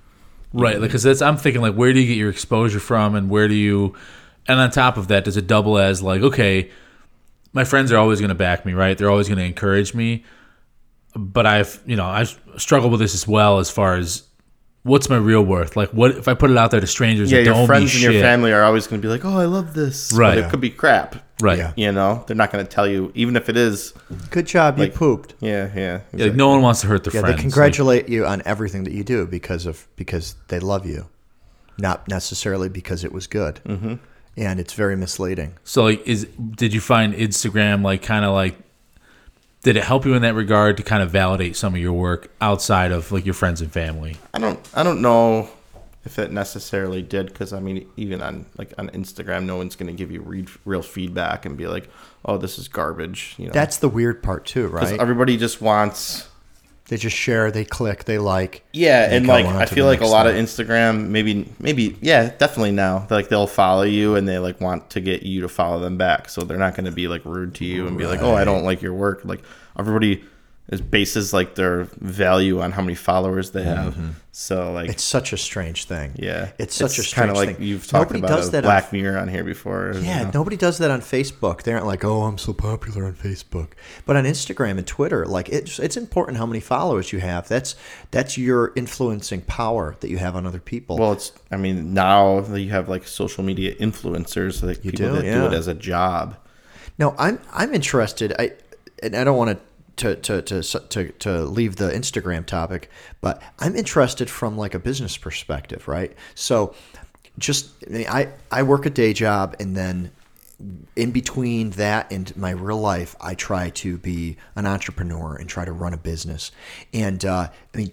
[SPEAKER 1] Right, because that's I'm thinking like where do you get your exposure from, and where do you, and on top of that, does it double as like okay, my friends are always going to back me, right? They're always going to encourage me, but I've you know I've struggled with this as well as far as what's my real worth? Like what if I put it out there to strangers
[SPEAKER 3] yeah,
[SPEAKER 1] that don't
[SPEAKER 3] your friends and
[SPEAKER 1] shit?
[SPEAKER 3] your family are always going to be like, oh, I love this.
[SPEAKER 1] Right.
[SPEAKER 3] But it could be crap.
[SPEAKER 1] right?
[SPEAKER 2] Yeah.
[SPEAKER 3] You know, they're not going to tell you, even if it is.
[SPEAKER 2] Good job,
[SPEAKER 3] Like,
[SPEAKER 2] you pooped.
[SPEAKER 3] Yeah, yeah.
[SPEAKER 1] Yeah, like, no one wants to hurt their
[SPEAKER 2] Yeah,
[SPEAKER 1] friends.
[SPEAKER 2] they congratulate you on everything that you do because of because they love you, not necessarily because it was good. Mm-hmm. And it's very misleading.
[SPEAKER 1] So like, is did you find Instagram like kind of like? Did it help you in that regard to kind of validate some of your work outside of like your friends and family?
[SPEAKER 3] I don't. I don't know if it necessarily did because I mean, even on like on Instagram, no one's going to give you re- real feedback and be like, "Oh, this is garbage." You know,
[SPEAKER 2] That's the weird part too, right?
[SPEAKER 3] everybody just wants.
[SPEAKER 2] They just share, they click, they like.
[SPEAKER 3] Yeah,
[SPEAKER 2] They
[SPEAKER 3] and like I feel like a lot
[SPEAKER 2] thing.
[SPEAKER 3] of Instagram, maybe, maybe, yeah, definitely now. Like they'll follow you and they like want to get you to follow them back, so they're not going to be like rude to you and be like, "Oh, I don't like your work." Like everybody is bases like their value on how many followers they have. Mm-hmm. So like,
[SPEAKER 2] It's such a strange thing.
[SPEAKER 3] yeah,
[SPEAKER 2] It's such a
[SPEAKER 3] kind
[SPEAKER 2] strange
[SPEAKER 3] of like
[SPEAKER 2] thing.
[SPEAKER 3] you've talked
[SPEAKER 2] Nobody
[SPEAKER 3] about
[SPEAKER 2] does that on
[SPEAKER 3] Mirror on here before. you
[SPEAKER 2] Yeah,
[SPEAKER 3] know?
[SPEAKER 2] nobody does that on Facebook. They aren't like, "Oh, I'm so popular on Facebook." But on Instagram and Twitter, like it's it's important how many followers you have. That's that's your influencing power that you have on other people.
[SPEAKER 3] Well, it's. I mean, now that you have like social media influencers, like people
[SPEAKER 2] do,
[SPEAKER 3] that do it as a job.
[SPEAKER 2] No, I'm I'm interested. I and I don't want to. To, to, to, to, to leave the Instagram topic, but I'm interested from like a business perspective, right? So just I, mean, I, I work a day job and then in between that and my real life, I try to be an entrepreneur and try to run a business. And uh, I mean,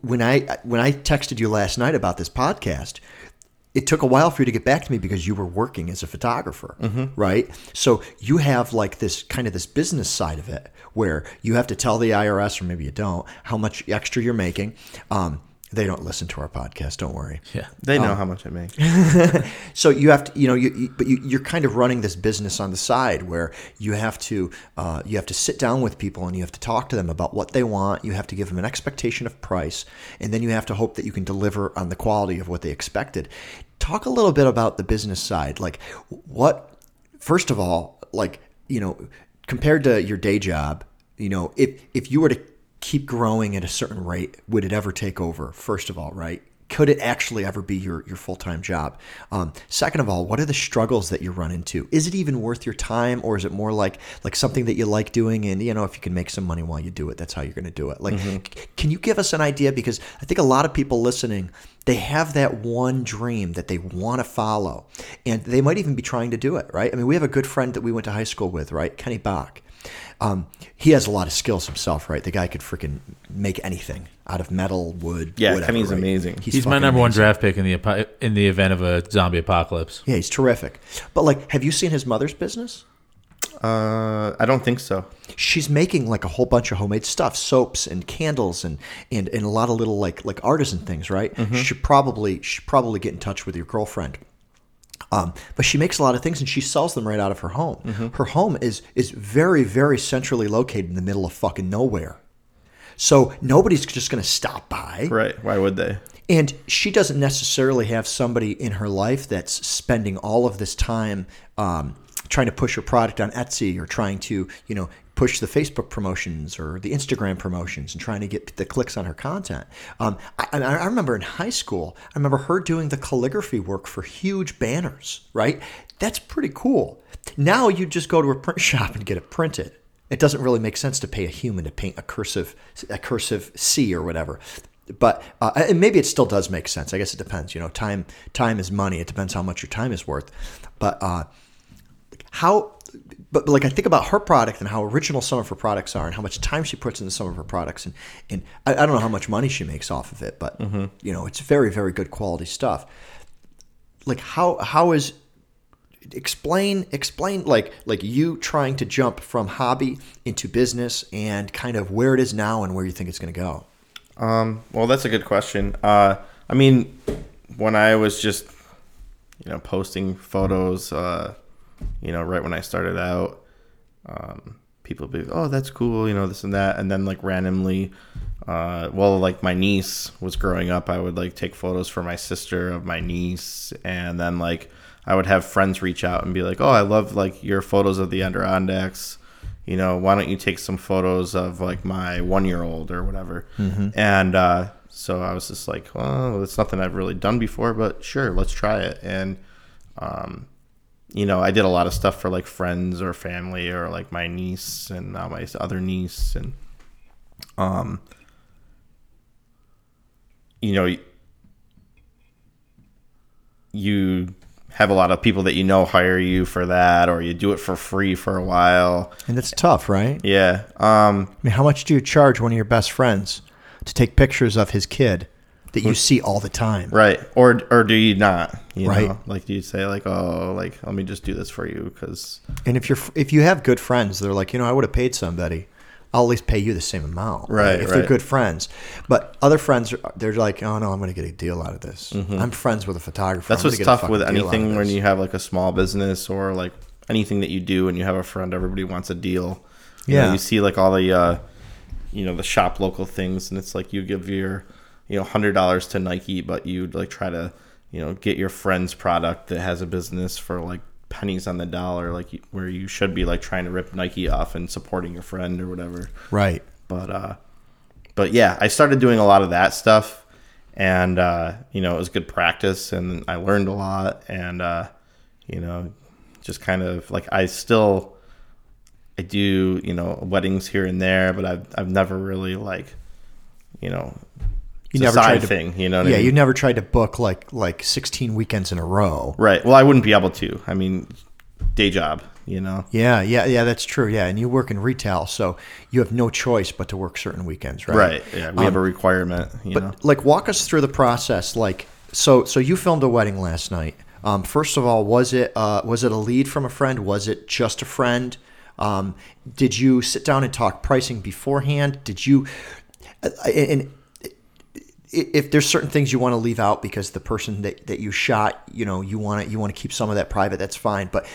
[SPEAKER 2] when I when I texted you last night about this podcast, it took a while for you to get back to me because you were working as a photographer, right? So you have like this kind of this business side of it where you have to tell the IRS, or maybe you don't, how much extra you're making. Um, they don't listen to our podcast. Don't worry.
[SPEAKER 1] Yeah.
[SPEAKER 3] They know how much I make. (laughs)
[SPEAKER 2] So you have to, you know, you, you but you, you're kind of running this business on the side where you have to, uh, you have to sit down with people and you have to talk to them about what they want. You have to give them an expectation of price, and then you have to hope that you can deliver on the quality of what they expected. Talk a little bit about the business side, like what. First of all, like you know, compared to your day job, you know, if if you were to keep growing at a certain rate, would it ever take over? First of all, right? Could it actually ever be your, your full time job? Um, second of all, what are the struggles that you run into? Is it even worth your time, or is it more like like something that you like doing? And you know, if you can make some money while you do it, that's how you're going to do it. Like, c- can you give us an idea? Because I think a lot of people listening, they have that one dream that they want to follow, and they might even be trying to do it. Right? I mean, we have a good friend that we went to high school with, right? Kenny Bach. Um, he has a lot of skills himself, right? The guy could freaking make anything out of metal, wood.
[SPEAKER 3] Yeah,
[SPEAKER 2] whatever,
[SPEAKER 3] Kenny's
[SPEAKER 2] right?
[SPEAKER 3] amazing.
[SPEAKER 1] He's, my
[SPEAKER 2] fucking
[SPEAKER 1] number one draft pick in the in the event of a zombie apocalypse.
[SPEAKER 2] Yeah, he's terrific. But like, have you seen his mother's business?
[SPEAKER 3] Uh, I don't think so.
[SPEAKER 2] She's making like a whole bunch of homemade stuff, soaps and candles and and, and a lot of little like like artisan things, right?
[SPEAKER 3] Mm-hmm.
[SPEAKER 2] She should probably should probably get in touch with your girlfriend. Um, but she makes a lot of things and she sells them right out of her home.
[SPEAKER 3] Mm-hmm.
[SPEAKER 2] Her home is is very very centrally located in the middle of fucking nowhere. So nobody's just going to stop by.
[SPEAKER 3] Right? Why would they?
[SPEAKER 2] And she doesn't necessarily have somebody in her life that's spending all of this time um, trying to push her product on Etsy or trying to, you know, push the Facebook promotions or the Instagram promotions and trying to get the clicks on her content. Um, I, I remember in high school, I remember her doing the calligraphy work for huge banners, right? That's pretty cool. Now you just go to a print (laughs) shop and get it printed. It doesn't really make sense to pay a human to paint a cursive a cursive C or whatever. But uh, and maybe it still does make sense. I guess it depends. You know, time time is money. It depends how much your time is worth. But uh, how but, but like I think about her product and how original some of her products are and how much time she puts into some of her products and and I, I don't know how much money she makes off of it, but you know it's very very good quality stuff. Like how how is explain explain like like you trying to jump from hobby into business and kind of where it is now and where you think it's going to go.
[SPEAKER 3] Um, well, that's a good question. Uh, I mean, when I was just, you know, posting photos, uh, you know, right when I started out, um, people would be, oh, that's cool, you know, this and that. And then, like, randomly, uh, well, like, my niece was growing up, I would, like, take photos for my sister of my niece. And then, like, I would have friends reach out and be like, oh, I love, like, your photos of the Adirondacks you know, why don't you take some photos of like my one year old or whatever? And uh, so I was just like, well, it's nothing I've really done before, but sure, let's try it. And, um, you know, I did a lot of stuff for like friends or family or like my niece and now my other niece. And, um, you know, you have a lot of people that you know hire you for that or you do it for free for a while.
[SPEAKER 2] And that's tough, right?
[SPEAKER 3] Yeah. Um,
[SPEAKER 2] I mean, how much do you charge one of your best friends to take pictures of his kid that you see all the time?
[SPEAKER 3] right. Or or do you not? You
[SPEAKER 2] Right.
[SPEAKER 3] Know? Like you say like, oh, like let me just do this for you because
[SPEAKER 2] And if you're if you have good friends, they're like, you know, I would have paid somebody. I'll at least pay you the same amount,
[SPEAKER 3] Right,
[SPEAKER 2] If they're good friends, but other friends, are, they're like, oh no, I'm going to get a deal out of this. I'm friends with a photographer.
[SPEAKER 3] Mm-hmm. that's
[SPEAKER 2] I'm
[SPEAKER 3] what's tough with
[SPEAKER 2] fucking deal out of
[SPEAKER 3] anything when you have like a small business or like anything that you do and you have a friend. Everybody wants a deal. You know,
[SPEAKER 2] Yeah.
[SPEAKER 3] you see like all the, uh, you know, the shop local things, and it's like you give your, you know, hundred dollars to Nike, but you like try to, you know, get your friend's product that has a business for like pennies on the dollar, like where you should be like trying to rip Nike off and supporting your friend or whatever.
[SPEAKER 2] right.
[SPEAKER 3] but uh but yeah i started doing a lot of that stuff and uh you know it was good practice and i learned a lot and uh you know just kind of like i still i do you know weddings here and there but i've, I've never really like you know
[SPEAKER 2] You never
[SPEAKER 3] side
[SPEAKER 2] tried to,
[SPEAKER 3] thing you know what
[SPEAKER 2] yeah,
[SPEAKER 3] I mean?
[SPEAKER 2] you never tried to book like like 16 weekends in a row.
[SPEAKER 3] right well i wouldn't be able to i mean day job. You know.
[SPEAKER 2] Yeah, yeah, yeah. That's true. Yeah, and you work in retail, so you have no choice but to work certain weekends, right?
[SPEAKER 3] Right. Yeah. We have a requirement. You
[SPEAKER 2] But
[SPEAKER 3] know.
[SPEAKER 2] like, walk us through the process. Like, so so you filmed a wedding last night. Um, first of all, was it uh, was it a lead from a friend? Was it just a friend? Um, did you sit down and talk pricing beforehand? Did you uh, and if there's certain things you want to leave out because the person that, that you shot, you know, you want to you want to keep some of that private, that's fine. But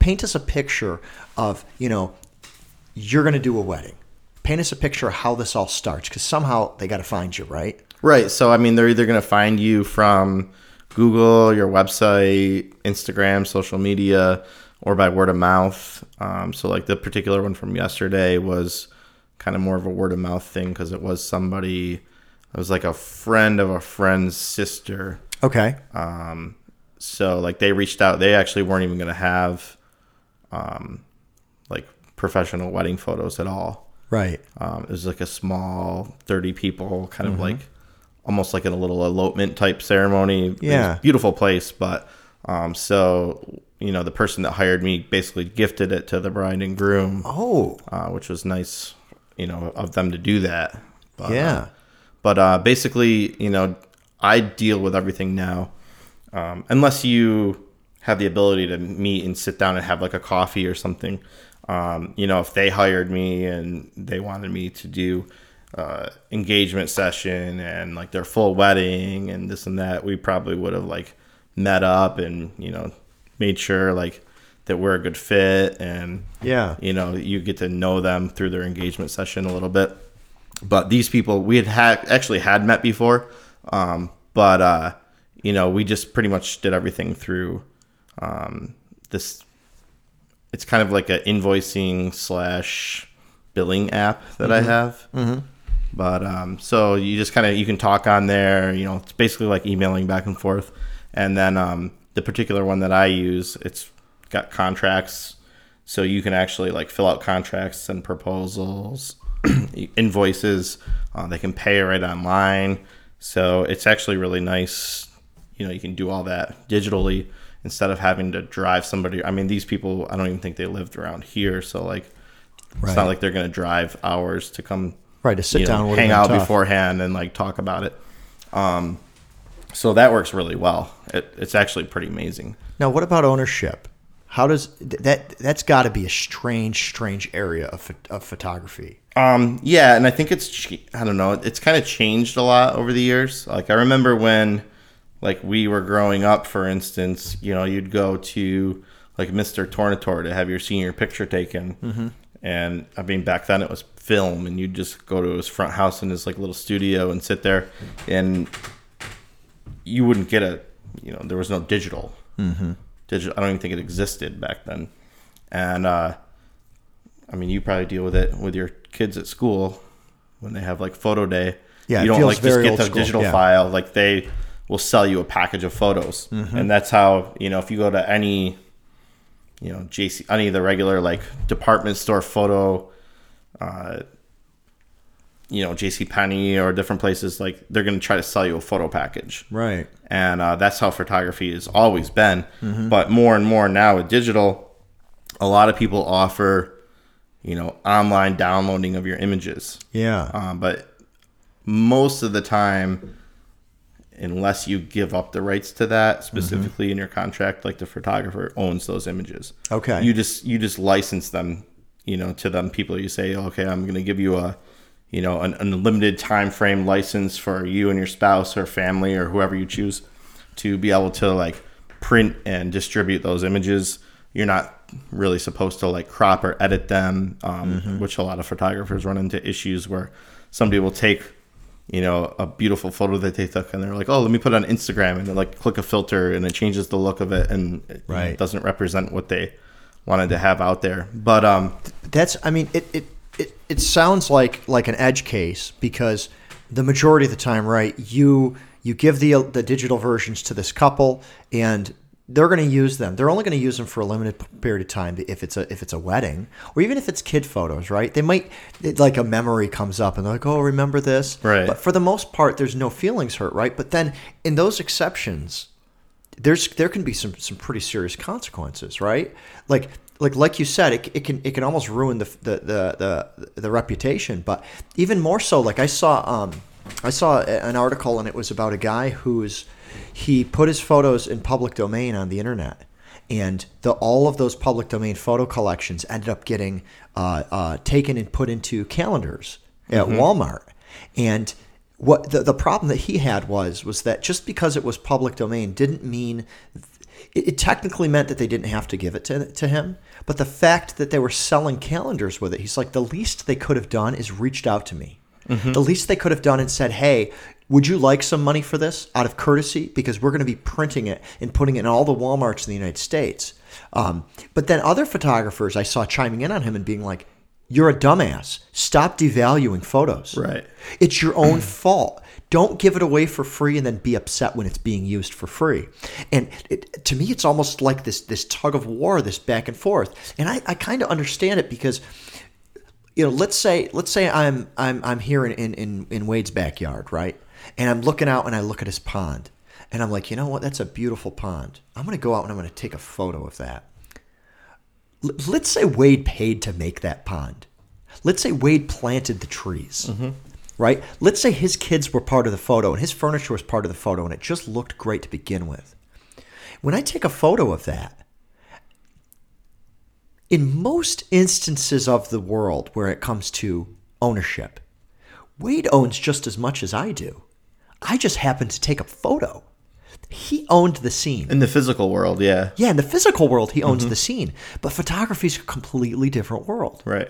[SPEAKER 2] paint us a picture of, you know, you're going to do a wedding. Paint us a picture of how this all starts because somehow they got to find you, right?
[SPEAKER 3] Right. So I mean, they're either going to find you from Google, your website, Instagram, social media, or by word of mouth. Um, so like the particular one from yesterday was kind of more of a word of mouth thing because it was somebody. It was like a friend of a friend's sister.
[SPEAKER 2] Okay.
[SPEAKER 3] So like they reached out. They actually weren't even going to have, um, like professional wedding photos at all.
[SPEAKER 2] Right.
[SPEAKER 3] Um, it was like a small, 30 people, kind
[SPEAKER 2] Mm-hmm.
[SPEAKER 3] of like almost like in a little elopement type ceremony. It was a
[SPEAKER 2] Yeah.
[SPEAKER 3] beautiful place. But um, so, you know, the person that hired me basically gifted it to the bride and groom,
[SPEAKER 2] Oh,
[SPEAKER 3] uh, which was nice, you know, of them to do that. But,
[SPEAKER 2] yeah.
[SPEAKER 3] But uh, basically, you know, I deal with everything now. Um, unless you have the ability to meet and sit down and have like a coffee or something. Um, you know, if they hired me and they wanted me to do uh, engagement session and like their full wedding and this and that, we probably would have like met up and you know made sure like that we're a good fit and
[SPEAKER 2] Yeah.
[SPEAKER 3] you know you get to know them through their engagement session a little bit but these people we had, had actually had met before. Um, but uh, you know we just pretty much did everything through um, this it's kind of like an invoicing slash billing app that i have. But um, so you just kind of you can talk on there you know it's basically like emailing back and forth. And then um, the particular one that i use it's got contracts. So you can actually like fill out contracts and proposals (clears throat) invoices. Uh, they can pay right online. So it's actually really nice. You know you can do all that digitally instead of having to drive somebody. I mean these people i don't even think they lived around here. So like it's not like they're going to drive hours to come
[SPEAKER 2] Right, to sit
[SPEAKER 3] know,
[SPEAKER 2] down would
[SPEAKER 3] hang out
[SPEAKER 2] tough.
[SPEAKER 3] beforehand and like talk about it. Um, so that works really well. It, it's actually pretty amazing.
[SPEAKER 2] Now, what about ownership? How does that? That's got to be a strange, strange area of, of photography.
[SPEAKER 3] Um, yeah, and I think it's I don't know, it's kind of changed a lot over the years. Like I remember when like we were growing up, for instance, you know, you'd go to like Mr. Tornator to have your senior picture taken. Mm-hmm. And I mean, back then it was film, and you'd just go to his front house in his like little studio and sit there, and you wouldn't get a, you know, there was no digital. Mm-hmm. Digital. I don't even think it existed back then, and uh, I mean, you probably deal with it with your kids at school when they have like photo day.
[SPEAKER 2] Yeah,
[SPEAKER 3] you don't like just get the
[SPEAKER 2] school,
[SPEAKER 3] digital
[SPEAKER 2] yeah.
[SPEAKER 3] file. Like they will sell you a package of photos,
[SPEAKER 2] Mm-hmm.
[SPEAKER 3] and that's how you know if you go to any, you know, JC any of the regular like department store photo, uh, you know, JC Penney or different places, like they're going to try to sell you a photo package
[SPEAKER 2] Right.
[SPEAKER 3] and uh, that's how photography has always been.
[SPEAKER 2] Mm-hmm.
[SPEAKER 3] But more and more now with digital, a lot of people offer, you know, online downloading of your images.
[SPEAKER 2] Yeah.
[SPEAKER 3] Um, but most of the time, unless you give up the rights to that specifically in your contract, like the photographer owns those images.
[SPEAKER 2] Okay.
[SPEAKER 3] You just you just license them, you know, to them people. You say, okay, I'm going to give you a, you know, an unlimited time frame license for you and your spouse or family or whoever you choose to be able to like print and distribute those images. You're not really supposed to like crop or edit them, um, which a lot of photographers run into issues where somebody will take, you know, a beautiful photo that they took and they're like, oh, let me put it on Instagram and they like click a filter and it changes the look of it and it,
[SPEAKER 2] Right.
[SPEAKER 3] doesn't represent what they wanted to have out there. But um,
[SPEAKER 2] That's. I mean, it, it it it sounds like like an edge case because the majority of the time, right? You you give the the digital versions to this couple and. They're going to use them. They're only going to use them for a limited period of time if it's a if it's a wedding or even if it's kid photos, right? They might it, like a memory comes up and they're like, "Oh, remember this?"
[SPEAKER 3] Right.
[SPEAKER 2] But for the most part, there's no feelings hurt, right? But then in those exceptions, there's there can be some some pretty serious consequences, right? Like like like you said, it, it can it can almost ruin the the, the the the reputation. But even more so, like I saw um I saw an article and it was about a guy who's he put his photos in public domain on the internet. And the, all of those public domain photo collections ended up getting uh, uh, taken and put into calendars at Walmart. And what the, the problem that he had was was that just because it was public domain didn't mean it, it technically meant that they didn't have to give it to, to him but the fact that they were selling calendars with it he's like the least they could have done is reached out to me. The least they could have done and said hey would you like some money for this? Out of courtesy because we're going to be printing it and putting it in all the walmarts in the united states. Um, but then other photographers i saw chiming in on him and being like you're a dumbass. Stop devaluing photos.
[SPEAKER 3] Right.
[SPEAKER 2] it's your own (clears throat) fault. Don't give it away for free and then be upset when it's being used for free. And it, to me, it's almost like this this tug of war, this back and forth. And I, I kind of understand it because, you know, let's say let's say I'm I'm I'm here in, in, in, Wade's backyard, right? And I'm looking out and I look at his pond. And I'm like, you know what? That's a beautiful pond. I'm going to go out and I'm going to take a photo of that. L- let's say Wade paid to make that pond. Let's say Wade planted the trees, mm-hmm. Right? Let's say his kids were part of the photo and his furniture was part of the photo and it just looked great to begin with. When I take a photo of that, in most instances of the world where it comes to ownership, Wade owns just as much as I do. I just happen to take a photo. He owned the scene.
[SPEAKER 3] In the physical world, yeah.
[SPEAKER 2] Yeah, in the physical world, he owns the scene, but photography is a completely different world.
[SPEAKER 3] Right.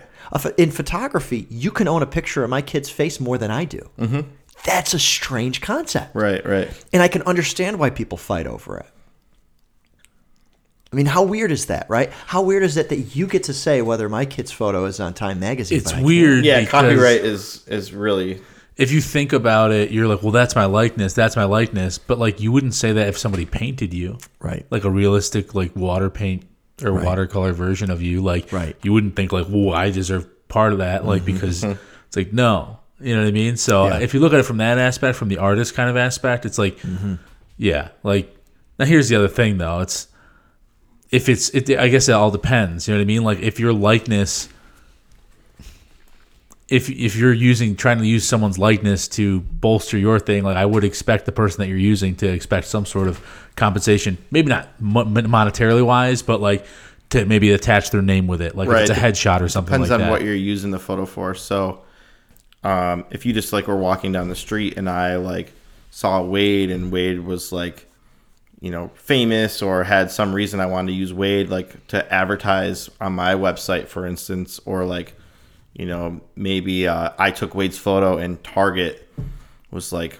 [SPEAKER 2] In photography, you can own a picture of my kid's face more than I do. Mm-hmm. That's a strange concept,
[SPEAKER 3] Right, right.
[SPEAKER 2] and I can understand why people fight over it. I mean, how weird is that, right? How weird is it that you get to say whether my kid's photo is on Time Magazine?
[SPEAKER 1] It's
[SPEAKER 2] but I can't?
[SPEAKER 1] weird.
[SPEAKER 3] Yeah, copyright is is really
[SPEAKER 1] If you think about it, you're like, well, that's my likeness. That's my likeness. But like, you wouldn't say that if somebody painted you,
[SPEAKER 2] Right.
[SPEAKER 1] Like a realistic, like water paint or watercolor version of you. Like,
[SPEAKER 2] Right.
[SPEAKER 1] You wouldn't think like, whoa, I deserve part of that. Like, mm-hmm. because mm-hmm. it's like, no, you know what I mean. So
[SPEAKER 2] Yeah.
[SPEAKER 1] if you look at it from that aspect, from the artist kind of aspect, it's like, mm-hmm. yeah, like now here's the other thing though. It's if it's it, I guess it all depends. You know what I mean? Like if your likeness if if you're using trying to use someone's likeness to bolster your thing, like I would expect the person that you're using to expect some sort of compensation, maybe not monetarily wise, but like to maybe attach their name with it, like
[SPEAKER 3] Right.
[SPEAKER 1] if it's a headshot or something
[SPEAKER 3] depends
[SPEAKER 1] like
[SPEAKER 3] on
[SPEAKER 1] that.
[SPEAKER 3] what you're using the photo for. So, um, if you just like were walking down the street and I like saw Wade and Wade was like, you know, famous or had some reason I wanted to use Wade like to advertise on my website, for instance, or like, you know, maybe uh, I took Wade's photo and Target was like.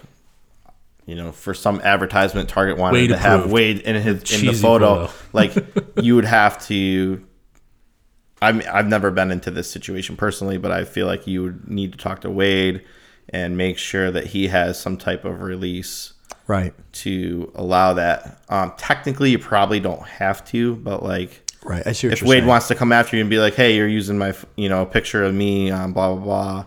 [SPEAKER 3] You know, for some advertisement, Target wanted
[SPEAKER 1] Wade
[SPEAKER 3] to have. Wade in his in the photo.
[SPEAKER 1] photo.
[SPEAKER 3] Like (laughs) you would have to I'm, I've never been into this situation personally, but I feel like you would need to talk to Wade and make sure that he has some type of release
[SPEAKER 2] Right.
[SPEAKER 3] to allow that. Um, technically, you probably don't have to, but like
[SPEAKER 2] Right. I
[SPEAKER 3] if
[SPEAKER 2] you're
[SPEAKER 3] Wade
[SPEAKER 2] saying.
[SPEAKER 3] wants to come after you and be like, "Hey, you're using my you know picture of me on blah blah blah,"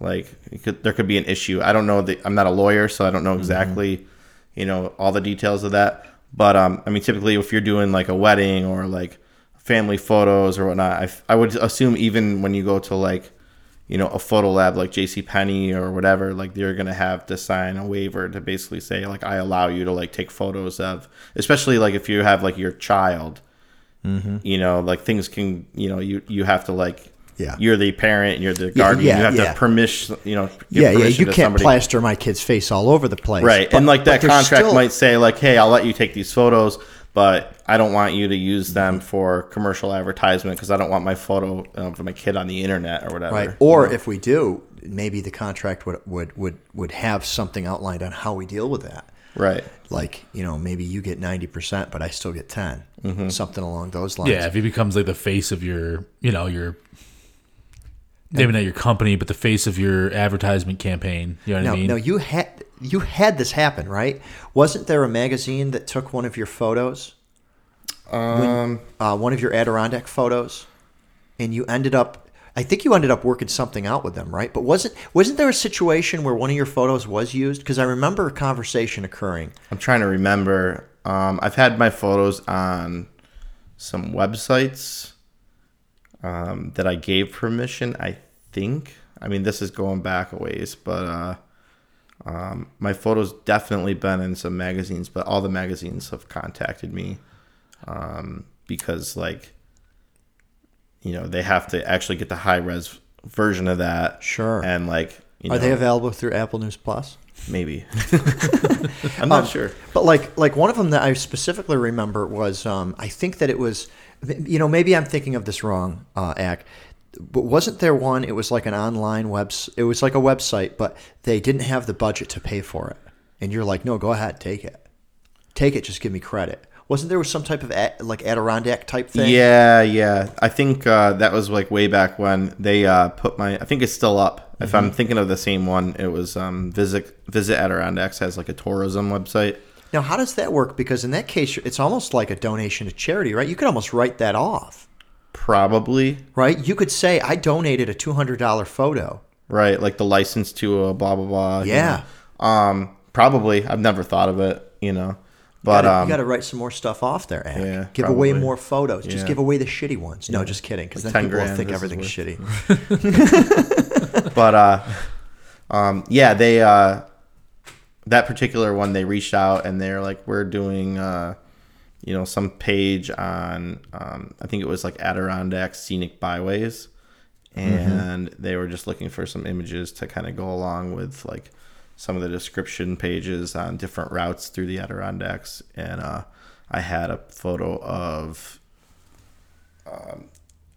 [SPEAKER 3] like it could, there could be an issue. I don't know. The, I'm not a lawyer, so I don't
[SPEAKER 2] Mm-hmm.
[SPEAKER 3] know exactly you know all the details of that. But um, I mean, typically, if you're doing like a wedding or like family photos or whatnot, I would assume even when you go to like you know a photo lab like J.C. Penney or whatever, like they're gonna have to sign a waiver to basically say like I allow you to like take photos of, especially like if you have like your child
[SPEAKER 2] Mm-hmm.
[SPEAKER 3] you know like things can you know you you have to like
[SPEAKER 2] Yeah.
[SPEAKER 3] you're the parent you're the guardian
[SPEAKER 2] yeah,
[SPEAKER 3] you have
[SPEAKER 2] yeah.
[SPEAKER 3] to permission you know give
[SPEAKER 2] yeah, yeah. You can't
[SPEAKER 3] somebody.
[SPEAKER 2] plaster my kid's face all over the place.
[SPEAKER 3] right
[SPEAKER 2] But-
[SPEAKER 3] and like that contract
[SPEAKER 2] still-
[SPEAKER 3] might say like hey i'll let you take these photos but i don't want you to use them for commercial advertisement because i don't want my photo of my kid on the internet or whatever
[SPEAKER 2] Right. Or if we do, maybe the contract would, would, would, would have something outlined on how we deal with that.
[SPEAKER 3] Right
[SPEAKER 2] Like, you know, maybe you get 90%, but I still get 10.
[SPEAKER 3] Mm-hmm.
[SPEAKER 2] Something along those lines.
[SPEAKER 1] yeah, if he becomes like the face of your, you know, your maybe not your company, but the face of your advertisement campaign. You know what
[SPEAKER 2] No,
[SPEAKER 1] I mean?
[SPEAKER 2] no, you had you had this happen, right? Wasn't there a magazine that took one of your photos,
[SPEAKER 3] um
[SPEAKER 2] uh, one of your Adirondack photos, and you ended up? I think you ended up working something out with them, right? But wasn't wasn't there a situation where one of your photos was used? Because I remember a conversation occurring.
[SPEAKER 3] i'm trying to remember Um, I've had my photos on some websites um, that I gave permission. I think. I mean, this is going back a ways, but uh, um, my photos definitely been in some magazines. But all the magazines have contacted me um, because, like, you know, they have to actually get the high res version of that.
[SPEAKER 2] Sure.
[SPEAKER 3] And like, you
[SPEAKER 2] Are
[SPEAKER 3] know,
[SPEAKER 2] they available through Apple News Plus?
[SPEAKER 3] Maybe. (laughs) I'm not sure.
[SPEAKER 2] But like like one of them that I specifically remember was um, I think that it was you know maybe I'm thinking of this wrong, uh, Ack. But wasn't there one? It was like an online webs. It was like a website, but they didn't have the budget to pay for it. And you're like, no, go ahead, take it, take it. Just give me credit. Wasn't there was some type of a, like Adirondack type thing?
[SPEAKER 3] Yeah, yeah. I think uh, that was like way back when they uh, put my. I think it's still up. If I'm thinking of the same one, it was um, visit Visit Adirondacks has like a tourism website.
[SPEAKER 2] Now, how does that work? Because in that case, it's almost like a donation to charity, right? You could almost write that off,
[SPEAKER 3] Probably
[SPEAKER 2] right? You could say, I donated a two hundred dollar photo.
[SPEAKER 3] right, like the license to a blah blah blah. you
[SPEAKER 2] Yeah.
[SPEAKER 3] know. Um. Probably. I've never thought of it. You know. But
[SPEAKER 2] Gotta-
[SPEAKER 3] um.
[SPEAKER 2] you got to write some more stuff off there. Ack.
[SPEAKER 3] yeah,
[SPEAKER 2] give away more photos. Just
[SPEAKER 3] Yeah.
[SPEAKER 2] give away the shitty ones. No, just kidding. Because
[SPEAKER 3] Like
[SPEAKER 2] then people will
[SPEAKER 3] grand,
[SPEAKER 2] think everything's shitty. (laughs)
[SPEAKER 3] but uh um yeah they uh that particular one they reached out and they're like we're doing uh you know some page on um i think it was like adirondack scenic byways and they were just looking for some images to kind of go along with like some of the description pages on different routes through the adirondacks and uh i had a photo of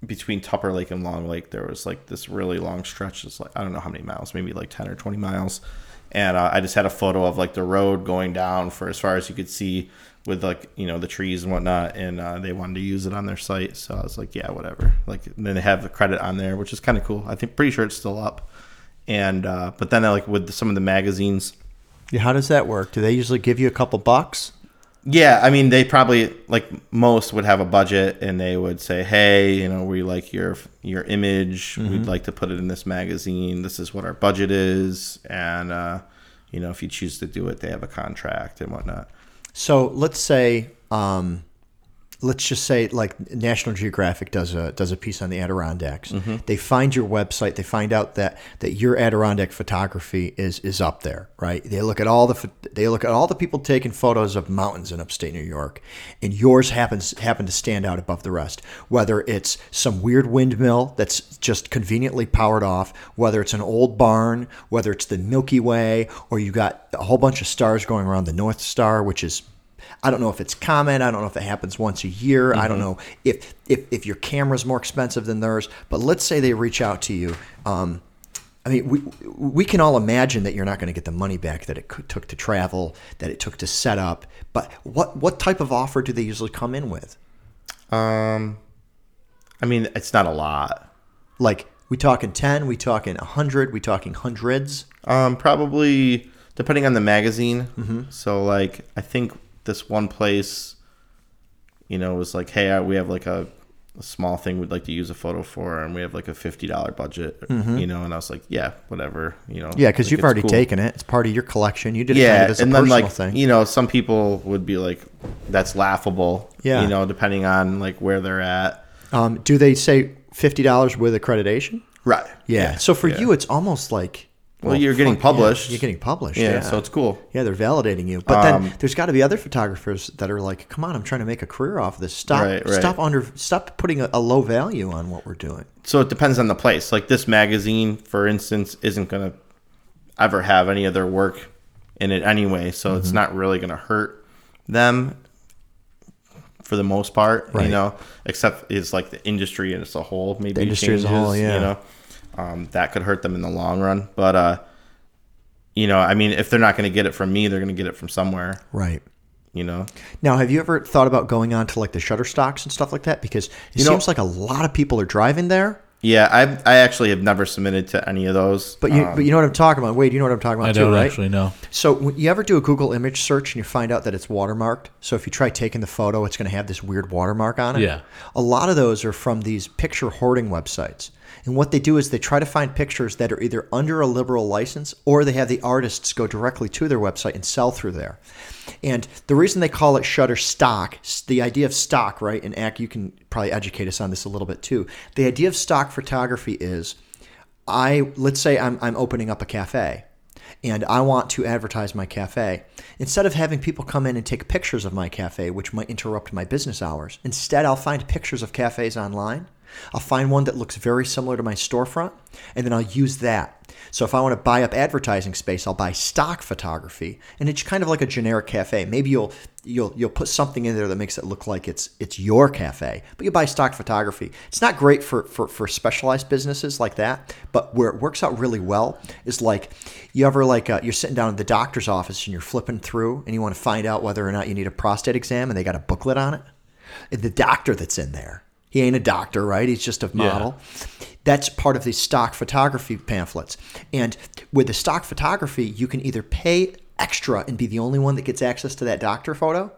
[SPEAKER 3] between Tupper Lake and Long Lake, there was like this really long stretch. It's like I don't know how many miles, maybe like ten or twenty miles. And uh, I just had a photo of like the road going down for as far as you could see with like you know the trees and whatnot. And uh, they wanted to use it on their site, so I was like, yeah, whatever. Like then they have the credit on there, which is kind of cool. I think pretty sure it's still up. And uh, but then like with some of the magazines,
[SPEAKER 2] Yeah, How does that work? Do they usually give you a couple bucks?
[SPEAKER 3] Yeah, I mean, they probably like most would have a budget, and they would say, "Hey, you know, we like your your image. We'd like to put it in this magazine. This is what our budget is, and uh, you know, if you choose to do it, they have a contract and whatnot."
[SPEAKER 2] So let's say, um, let's just say, like National Geographic does a does a piece on the Adirondacks.
[SPEAKER 3] Mm-hmm.
[SPEAKER 2] They find your website. They find out that that your Adirondack photography is is up there, right? They look at all the they look at all the people taking photos of mountains in upstate New York, and yours happens happen to stand out above the rest. Whether it's some weird windmill that's just conveniently powered off, whether it's an old barn, whether it's the Milky Way, or you got a whole bunch of stars going around the North Star, which is I don't know if it's common. I don't know if it happens once a year. I don't know if, if if your camera's more expensive than theirs. But let's say they reach out to you. Um, I mean, we we can all imagine that you're not going to get the money back that it took to travel, that it took to set up. But what what type of offer do they usually come in with?
[SPEAKER 3] Um, I mean, it's not a lot.
[SPEAKER 2] Like we talking ten? We talking a hundred? We talking hundreds?
[SPEAKER 3] Um, probably depending on the magazine.
[SPEAKER 2] Mm-hmm.
[SPEAKER 3] So, like, I think this one place, you know, was like, "Hey, uh, we have like a, a small thing we'd like to use a photo for, and we have like a fifty dollar budget." You know, and I was like, "Yeah, whatever." You know,
[SPEAKER 2] Mm-hmm. Yeah, because
[SPEAKER 3] like,
[SPEAKER 2] you've already
[SPEAKER 3] cool.
[SPEAKER 2] taken it. It's part of your collection. You did it
[SPEAKER 3] Yeah,
[SPEAKER 2] kind of as a
[SPEAKER 3] and then
[SPEAKER 2] personal
[SPEAKER 3] like
[SPEAKER 2] thing.
[SPEAKER 3] you know, some people would be like, "That's laughable."
[SPEAKER 2] Yeah.
[SPEAKER 3] you know, depending on like where they're at.
[SPEAKER 2] Um, do they say fifty dollars with accreditation?
[SPEAKER 3] Right.
[SPEAKER 2] Yeah. so for
[SPEAKER 3] yeah.
[SPEAKER 2] you, it's almost like
[SPEAKER 3] Well, you're getting
[SPEAKER 2] fuck, yeah,
[SPEAKER 3] published.
[SPEAKER 2] You're getting published.
[SPEAKER 3] Yeah,
[SPEAKER 2] Yeah.
[SPEAKER 3] so it's cool.
[SPEAKER 2] Yeah, they're validating you. But
[SPEAKER 3] Um,
[SPEAKER 2] then there's got to be other photographers that are like, "Come on, I'm trying to make a career off of this. Stop,
[SPEAKER 3] Right, right.
[SPEAKER 2] stop under, stop putting a, a low value on what we're doing."
[SPEAKER 3] so it depends on the place. Like this magazine, for instance, isn't going to ever have any of their work in it anyway, so it's
[SPEAKER 2] Mm-hmm.
[SPEAKER 3] not really going to hurt them for the most part,
[SPEAKER 2] Right.
[SPEAKER 3] you know, except it's like the industry as a whole maybe the
[SPEAKER 2] industry as a whole, yeah.
[SPEAKER 3] you know. Um, that could hurt them in the long run, but uh you know, I mean, if they're not going to get it from me, they're going to get it from somewhere,
[SPEAKER 2] Right.
[SPEAKER 3] you know.
[SPEAKER 2] Now, have you ever thought about going on to like the Shutterstocks and stuff like that? Because it
[SPEAKER 3] You know-
[SPEAKER 2] seems like a lot of people are driving there.
[SPEAKER 3] Yeah, I I actually have never submitted to any of those.
[SPEAKER 2] But you,
[SPEAKER 3] Um,
[SPEAKER 2] but you know what I'm talking about. Wade, you know what I'm talking about
[SPEAKER 1] I
[SPEAKER 2] too,
[SPEAKER 1] don't
[SPEAKER 2] right?
[SPEAKER 1] actually know.
[SPEAKER 2] So you ever do a Google image search and you find out that it's watermarked, so if you try taking the photo, it's going to have this weird watermark on it.
[SPEAKER 1] Yeah.
[SPEAKER 2] A lot of those are from these picture hoarding websites. And what they do is they try to find pictures that are either under a liberal license or they have the artists go directly to their website and sell through there. And the reason they call it Shutterstock, the idea of stock, right? And Ack, you can probably educate us on this a little bit too. The idea of stock photography is I let's say I'm I'm opening up a cafe and I want to advertise my cafe. Instead of having people come in and take pictures of my cafe, which might interrupt my business hours, instead I'll find pictures of cafes online. I'll find one that looks very similar to my storefront, and then I'll use that. So if I want to buy up advertising space, I'll buy stock photography, and it's kind of like a generic cafe. Maybe you'll you'll you'll put something in there that makes it look like it's it's your cafe, but you buy stock photography. It's not great for for, for specialized businesses like that, but where it works out really well is like you ever like uh, you're sitting down in the doctor's office and you're flipping through and you want to find out whether or not you need a prostate exam, and they got a booklet on it. And the doctor that's in there he ain't a doctor, right? He's just a model. Yeah. That's part of the stock photography pamphlets. And with the stock photography, you can either pay extra and be the only one that gets access to that doctor photo,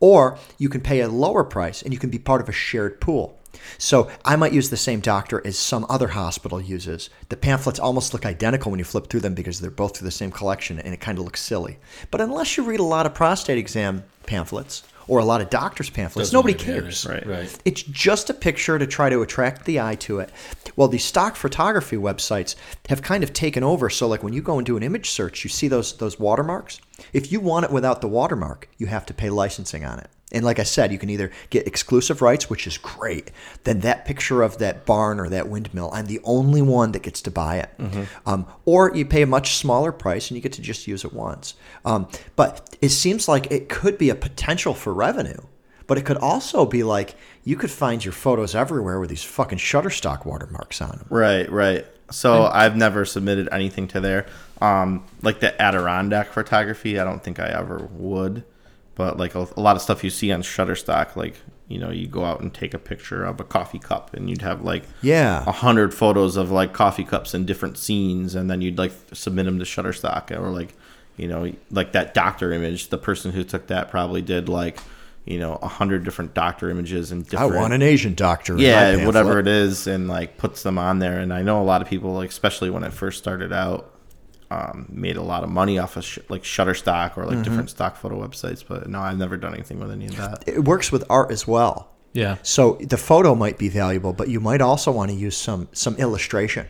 [SPEAKER 2] or you can pay a lower price and you can be part of a shared pool. So I might use the same doctor as some other hospital uses. The pamphlets almost look identical when you flip through them because they're both through the same collection and it kind of looks silly. But unless you read a lot of prostate exam pamphlets, or a lot of doctors' pamphlets.
[SPEAKER 1] Doesn't
[SPEAKER 2] Nobody cares.
[SPEAKER 3] Right.
[SPEAKER 1] Right.
[SPEAKER 2] It's just a picture to try to attract the eye to it. Well, the stock photography websites have kind of taken over. So, like when you go and do an image search, you see those those watermarks. If you want it without the watermark, you have to pay licensing on it. And like I said, you can either get exclusive rights, which is great. Then that picture of that barn or that windmill, I'm the only one that gets to buy it.
[SPEAKER 3] Mm-hmm.
[SPEAKER 2] Um, or you pay a much smaller price and you get to just use it once. Um, but it seems like it could be a potential for revenue. But it could also be like you could find your photos everywhere with these fucking Shutterstock watermarks on them.
[SPEAKER 3] Right, right. So I've never submitted anything to there. Um, like the Adirondack photography, I don't think I ever would. But like a, a lot of stuff you see on Shutterstock, like you know, you go out and take a picture of a coffee cup, and you'd have like
[SPEAKER 2] Yeah.
[SPEAKER 3] a hundred photos of like coffee cups in different scenes, and then you'd like submit them to Shutterstock, or like you know, like that doctor image. The person who took that probably did like you know a hundred different doctor images and different.
[SPEAKER 2] I want an Asian doctor.
[SPEAKER 3] yeah whatever it is and like puts them on there and i know a lot of people like especially when it first started out um, made a lot of money off of sh- like shutterstock or like
[SPEAKER 2] Mm-hmm.
[SPEAKER 3] different stock photo websites but no i've never done anything with any of that
[SPEAKER 2] It works with art as well.
[SPEAKER 1] Yeah.
[SPEAKER 2] So the photo might be valuable, but you might also want to use some some illustration.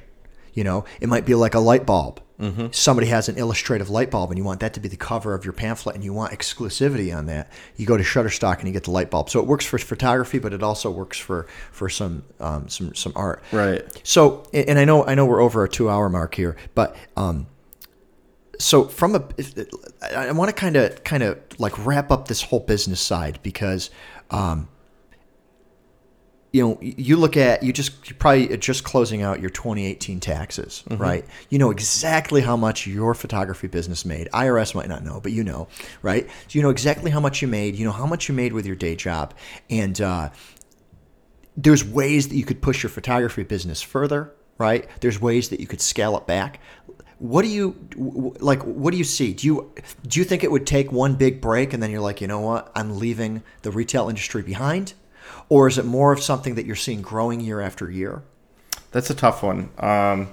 [SPEAKER 2] You know, it might be like a light bulb. Mm-hmm. Somebody has an illustrative light bulb, and you want that to be the cover of your pamphlet, and you want exclusivity on that. You go to Shutterstock and you get the light bulb. So it works for photography, but it also works for for some um, some some art.
[SPEAKER 3] right
[SPEAKER 2] So, and I know I know we're over a two hour mark here, but um, so from a i want to kind of kind of like wrap up this whole business side because, um, you know, you look at you just you probably just closing out your 2018 taxes, right? You know exactly how much your photography business made. IRS might not know, but you know, right? So you know exactly how much you made. You know how much you made with your day job, and uh, there's ways that you could push your photography business further, right? There's ways that you could scale it back. What do you like? What do you see? Do you do you think it would take one big break and then you're like, you know what? I'm leaving the retail industry behind, or is it more of something that you're seeing growing year after year?
[SPEAKER 3] that's a tough one um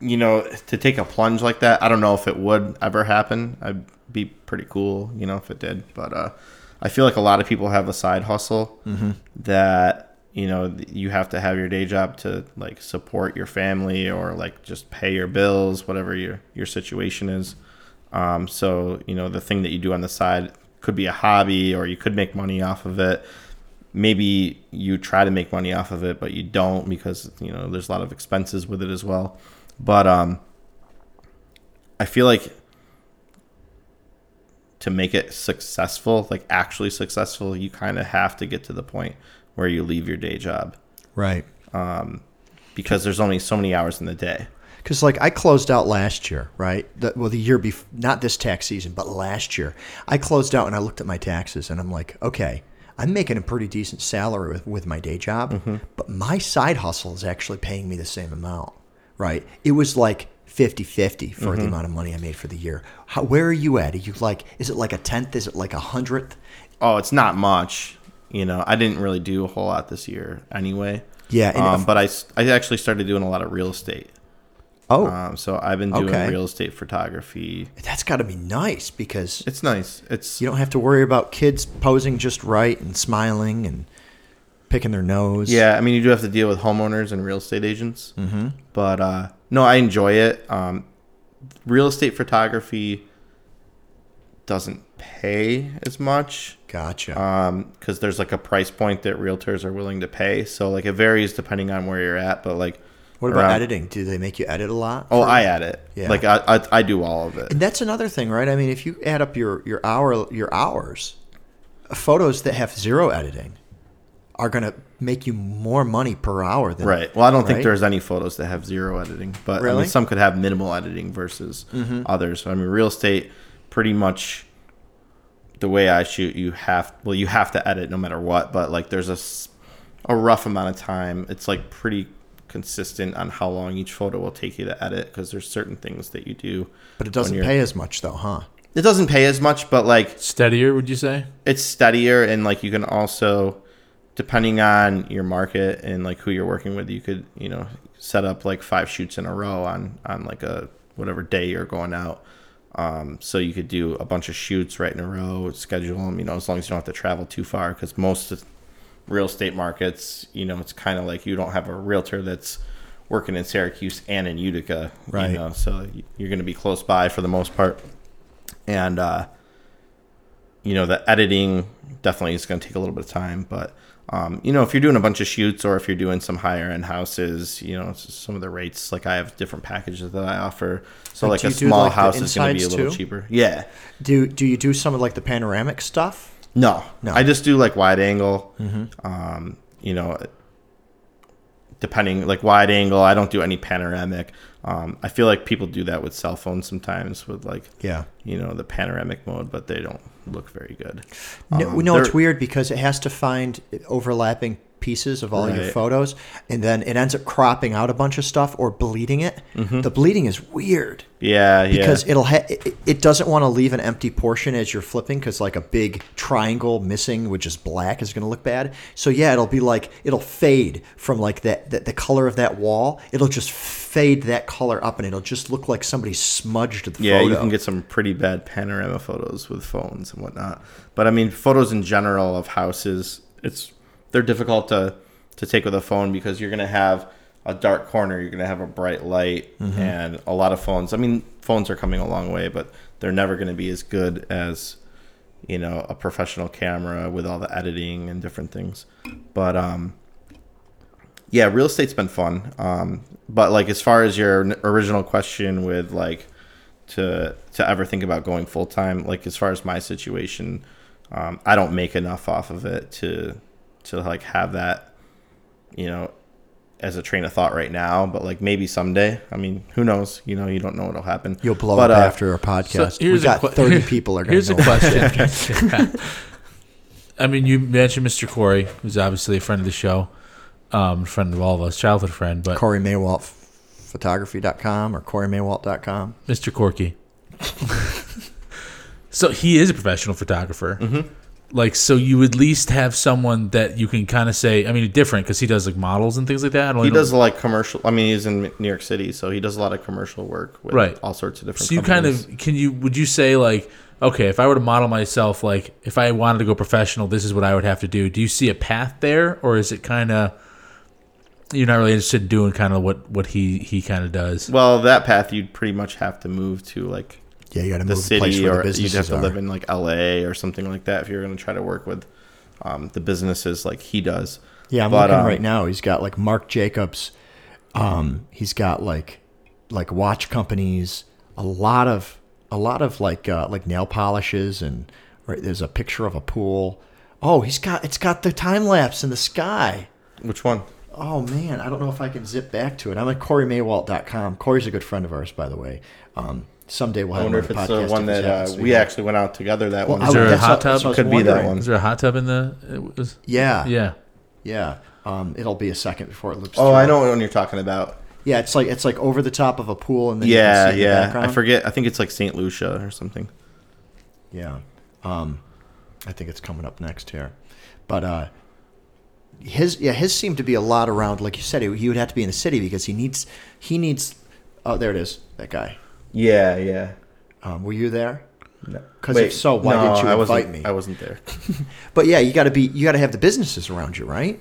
[SPEAKER 3] you know to take a plunge like that i don't know if it would ever happen i'd be pretty cool you know if it did but uh i feel like a lot of people have a side hustle that you know you have to have your day job to like support your family or like just pay your bills whatever your your situation is. Um so you know the thing that you do on the side could be a hobby or you could make money off of it. Maybe you try to make money off of it but you don't because you know there's a lot of expenses with it as well. But um i feel like to make it successful like actually successful you kind of have to get to the point where you leave your day job
[SPEAKER 2] Right.
[SPEAKER 3] Um, because there's only so many hours in the day
[SPEAKER 2] Because like I closed out last year, right? The, well, the year before, not this tax season, but last year, I closed out and I looked at my taxes and I'm like, okay, I'm making a pretty decent salary with, with my day job, mm-hmm. but my side hustle is actually paying me the same amount, right? It was like 50 50 for the mm-hmm. amount of money I made for the year. How, where are you at? Are you like, is it like a tenth? Is it like a hundredth?
[SPEAKER 3] oh it's not much you know i didn't really do a whole lot this year anyway
[SPEAKER 2] Yeah,
[SPEAKER 3] um, but I, I actually started doing a lot of real estate.
[SPEAKER 2] Oh,
[SPEAKER 3] Um, so I've been doing
[SPEAKER 2] Okay.
[SPEAKER 3] real estate photography.
[SPEAKER 2] that's got to be nice because
[SPEAKER 3] It's nice. It's
[SPEAKER 2] you don't have to worry about kids posing just right and smiling and picking their nose.
[SPEAKER 3] Yeah, I mean, you do have to deal with homeowners and real estate agents. Mm-hmm. But uh, no, I enjoy it. Um, real estate photography doesn't pay as much
[SPEAKER 2] Gotcha.
[SPEAKER 3] Um, because there's like a price point that realtors are willing to pay. So like it varies depending on where you're at. But like,
[SPEAKER 2] what about
[SPEAKER 3] around-
[SPEAKER 2] editing? Do they make you edit a lot?
[SPEAKER 3] Oh, I edit.
[SPEAKER 2] Yeah.
[SPEAKER 3] Like I, I, I do all of it.
[SPEAKER 2] And that's another thing, right? I mean, if you add up your your hour your hours, photos that have zero editing are going to make you more money per hour than
[SPEAKER 3] Right. Well, I don't think there's any photos that have zero editing, but I mean, some could have minimal editing versus others. I mean, real estate, pretty much the way I shoot, you have well, you have to edit no matter what. But like, there's a a rough amount of time. It's like pretty consistent on how long each photo will take you to edit because there's certain things that you do.
[SPEAKER 2] But it doesn't pay as much though, huh?
[SPEAKER 3] It doesn't pay as much, but like
[SPEAKER 1] Steadier, would you say?
[SPEAKER 3] it's steadier and like you can also depending on your market and like who you're working with you could you know set up like five shoots in a row on on like a whatever day you're going out um, so you could do a bunch of shoots right in a row schedule them you know as long as you don't have to travel too far because most of real estate markets you know it's kind of like you don't have a realtor that's working in syracuse and in utica
[SPEAKER 2] Right.
[SPEAKER 3] you know so you're going to be close by for the most part and uh you know the editing definitely is going to take a little bit of time but um, you know if you're doing a bunch of shoots or if you're doing some higher end houses you know some of the rates like i have different packages that i offer. So
[SPEAKER 2] Like,
[SPEAKER 3] like, a small
[SPEAKER 2] like,
[SPEAKER 3] house is going to be a little
[SPEAKER 2] too?
[SPEAKER 3] cheaper. Yeah.
[SPEAKER 2] Do do you do some of like the panoramic stuff?
[SPEAKER 3] no.
[SPEAKER 2] No.
[SPEAKER 3] i just do like wide angle. Um, you know depending like wide angle i don't do any panoramic um, i feel like people do that with cell phones sometimes with like
[SPEAKER 2] Yeah.
[SPEAKER 3] you know the panoramic mode but they don't look very good
[SPEAKER 2] No,
[SPEAKER 3] Um,
[SPEAKER 2] no, it's weird because it has to find overlapping pieces of all your photos, and then it ends up cropping out a bunch of stuff or bleeding it. Mm-hmm. The bleeding is weird
[SPEAKER 3] yeah yeah
[SPEAKER 2] because it'll ha- it, it doesn't want to leave an empty portion as you're flipping because like a big triangle missing, which is black, is going to look bad. So yeah, it'll be like it'll fade from like that, that the color of that wall. It'll just fade that color up, and it'll just look like somebody smudged the
[SPEAKER 3] Yeah,
[SPEAKER 2] photo.
[SPEAKER 3] you can get some pretty bad panorama photos with phones and whatnot. But I mean, photos in general of houses, it's they're difficult to to take with a phone because you're gonna have a dark corner, you're gonna have a bright light,
[SPEAKER 2] Mm-hmm.
[SPEAKER 3] and a lot of phones. I mean, phones are coming a long way, but they're never gonna be as good as you know a professional camera with all the editing and different things. But um, yeah, real estate's been fun. Um, but like as far as your original question with like to to ever think about going full time, like as far as my situation, um, I don't make enough off of it to to like have that, you know, as a train of thought right now. But like maybe someday. I mean, who knows? You know, you don't know what'll happen.
[SPEAKER 2] You'll blow
[SPEAKER 3] But,
[SPEAKER 2] up
[SPEAKER 3] uh,
[SPEAKER 2] after our podcast. we
[SPEAKER 1] here's a
[SPEAKER 2] got
[SPEAKER 1] que-
[SPEAKER 2] 30 (laughs) people are going
[SPEAKER 1] Here's
[SPEAKER 2] to
[SPEAKER 1] a
[SPEAKER 2] know.
[SPEAKER 1] question. (laughs) I mean, you mentioned Mr. Corey, who's obviously a friend of the show, um, friend of all of us, childhood friend, but
[SPEAKER 2] Corey Maywalt photography.com or CoreyMaywalt.com.
[SPEAKER 1] Mr. Corky. (laughs) so he is a professional photographer.
[SPEAKER 3] Mm-hmm.
[SPEAKER 1] Like, so you at least have someone that you can kind of say. I mean, different because he does like models and things like that.
[SPEAKER 3] He
[SPEAKER 1] know-
[SPEAKER 3] does like commercial. I mean, he's in New York City, so he does a lot of commercial work with
[SPEAKER 1] Right.
[SPEAKER 3] all sorts of different.
[SPEAKER 1] So you kind of can you would you say like okay if I were to model myself like if I wanted to go professional this is what I would have to do. Do you see a path there or is it kind of you're not really interested in doing kind of what what he he kind of does?
[SPEAKER 3] Well, that path you'd pretty much have to move to like
[SPEAKER 2] Yeah, you got to
[SPEAKER 3] the
[SPEAKER 2] move the place
[SPEAKER 3] city,
[SPEAKER 2] where the
[SPEAKER 3] or you'd have to
[SPEAKER 2] are.
[SPEAKER 3] live in like L.A. or something like that if you're going to try to work with um, the businesses like he does.
[SPEAKER 2] yeah, I'm
[SPEAKER 3] But,
[SPEAKER 2] looking
[SPEAKER 3] um,
[SPEAKER 2] right now. He's got like Marc Jacobs. Um, he's got like like watch companies. A lot of a lot of like uh, like nail polishes and right, there's a picture of a pool. Oh, he's got it's got the time lapse in the sky.
[SPEAKER 3] Which one?
[SPEAKER 2] Oh man, I don't know if I can zip back to it. I'm at CoreyMaywalt.com. Corey's a good friend of ours, by the way. Um, someday we'll
[SPEAKER 3] I wonder
[SPEAKER 2] him
[SPEAKER 3] if it's
[SPEAKER 2] the
[SPEAKER 3] the one that uh,
[SPEAKER 2] happens to be
[SPEAKER 3] we actually went out together. That
[SPEAKER 2] Well,
[SPEAKER 3] one.
[SPEAKER 2] I
[SPEAKER 1] Is there a hot tub?
[SPEAKER 2] that's what I was
[SPEAKER 3] Could be that one.
[SPEAKER 1] Is there a hot tub in the? It was,
[SPEAKER 2] Yeah,
[SPEAKER 1] yeah.
[SPEAKER 2] yeah. Um, it'll be a second before it loops.
[SPEAKER 3] Oh,
[SPEAKER 2] through.
[SPEAKER 3] I know what one you're talking about.
[SPEAKER 2] Yeah, it's like it's like over the top of a pool, and then you
[SPEAKER 3] Yeah,
[SPEAKER 2] can see in the
[SPEAKER 3] yeah. I forget. I think it's like Saint Lucia or something.
[SPEAKER 2] Yeah, um, I think it's coming up next here, but uh, his yeah his seemed to be a lot around. Like you said, he, he would have to be in the city because he needs he needs. Oh, there it is. That guy.
[SPEAKER 3] Yeah, yeah.
[SPEAKER 2] Um, were you there?
[SPEAKER 3] No.
[SPEAKER 2] 'Cause if
[SPEAKER 3] Wait,
[SPEAKER 2] so, why
[SPEAKER 3] no,
[SPEAKER 2] didn't you
[SPEAKER 3] I
[SPEAKER 2] invite
[SPEAKER 3] wasn't,
[SPEAKER 2] me?
[SPEAKER 3] I wasn't there. (laughs)
[SPEAKER 2] But yeah, you got to be you got to have the businesses around you, right?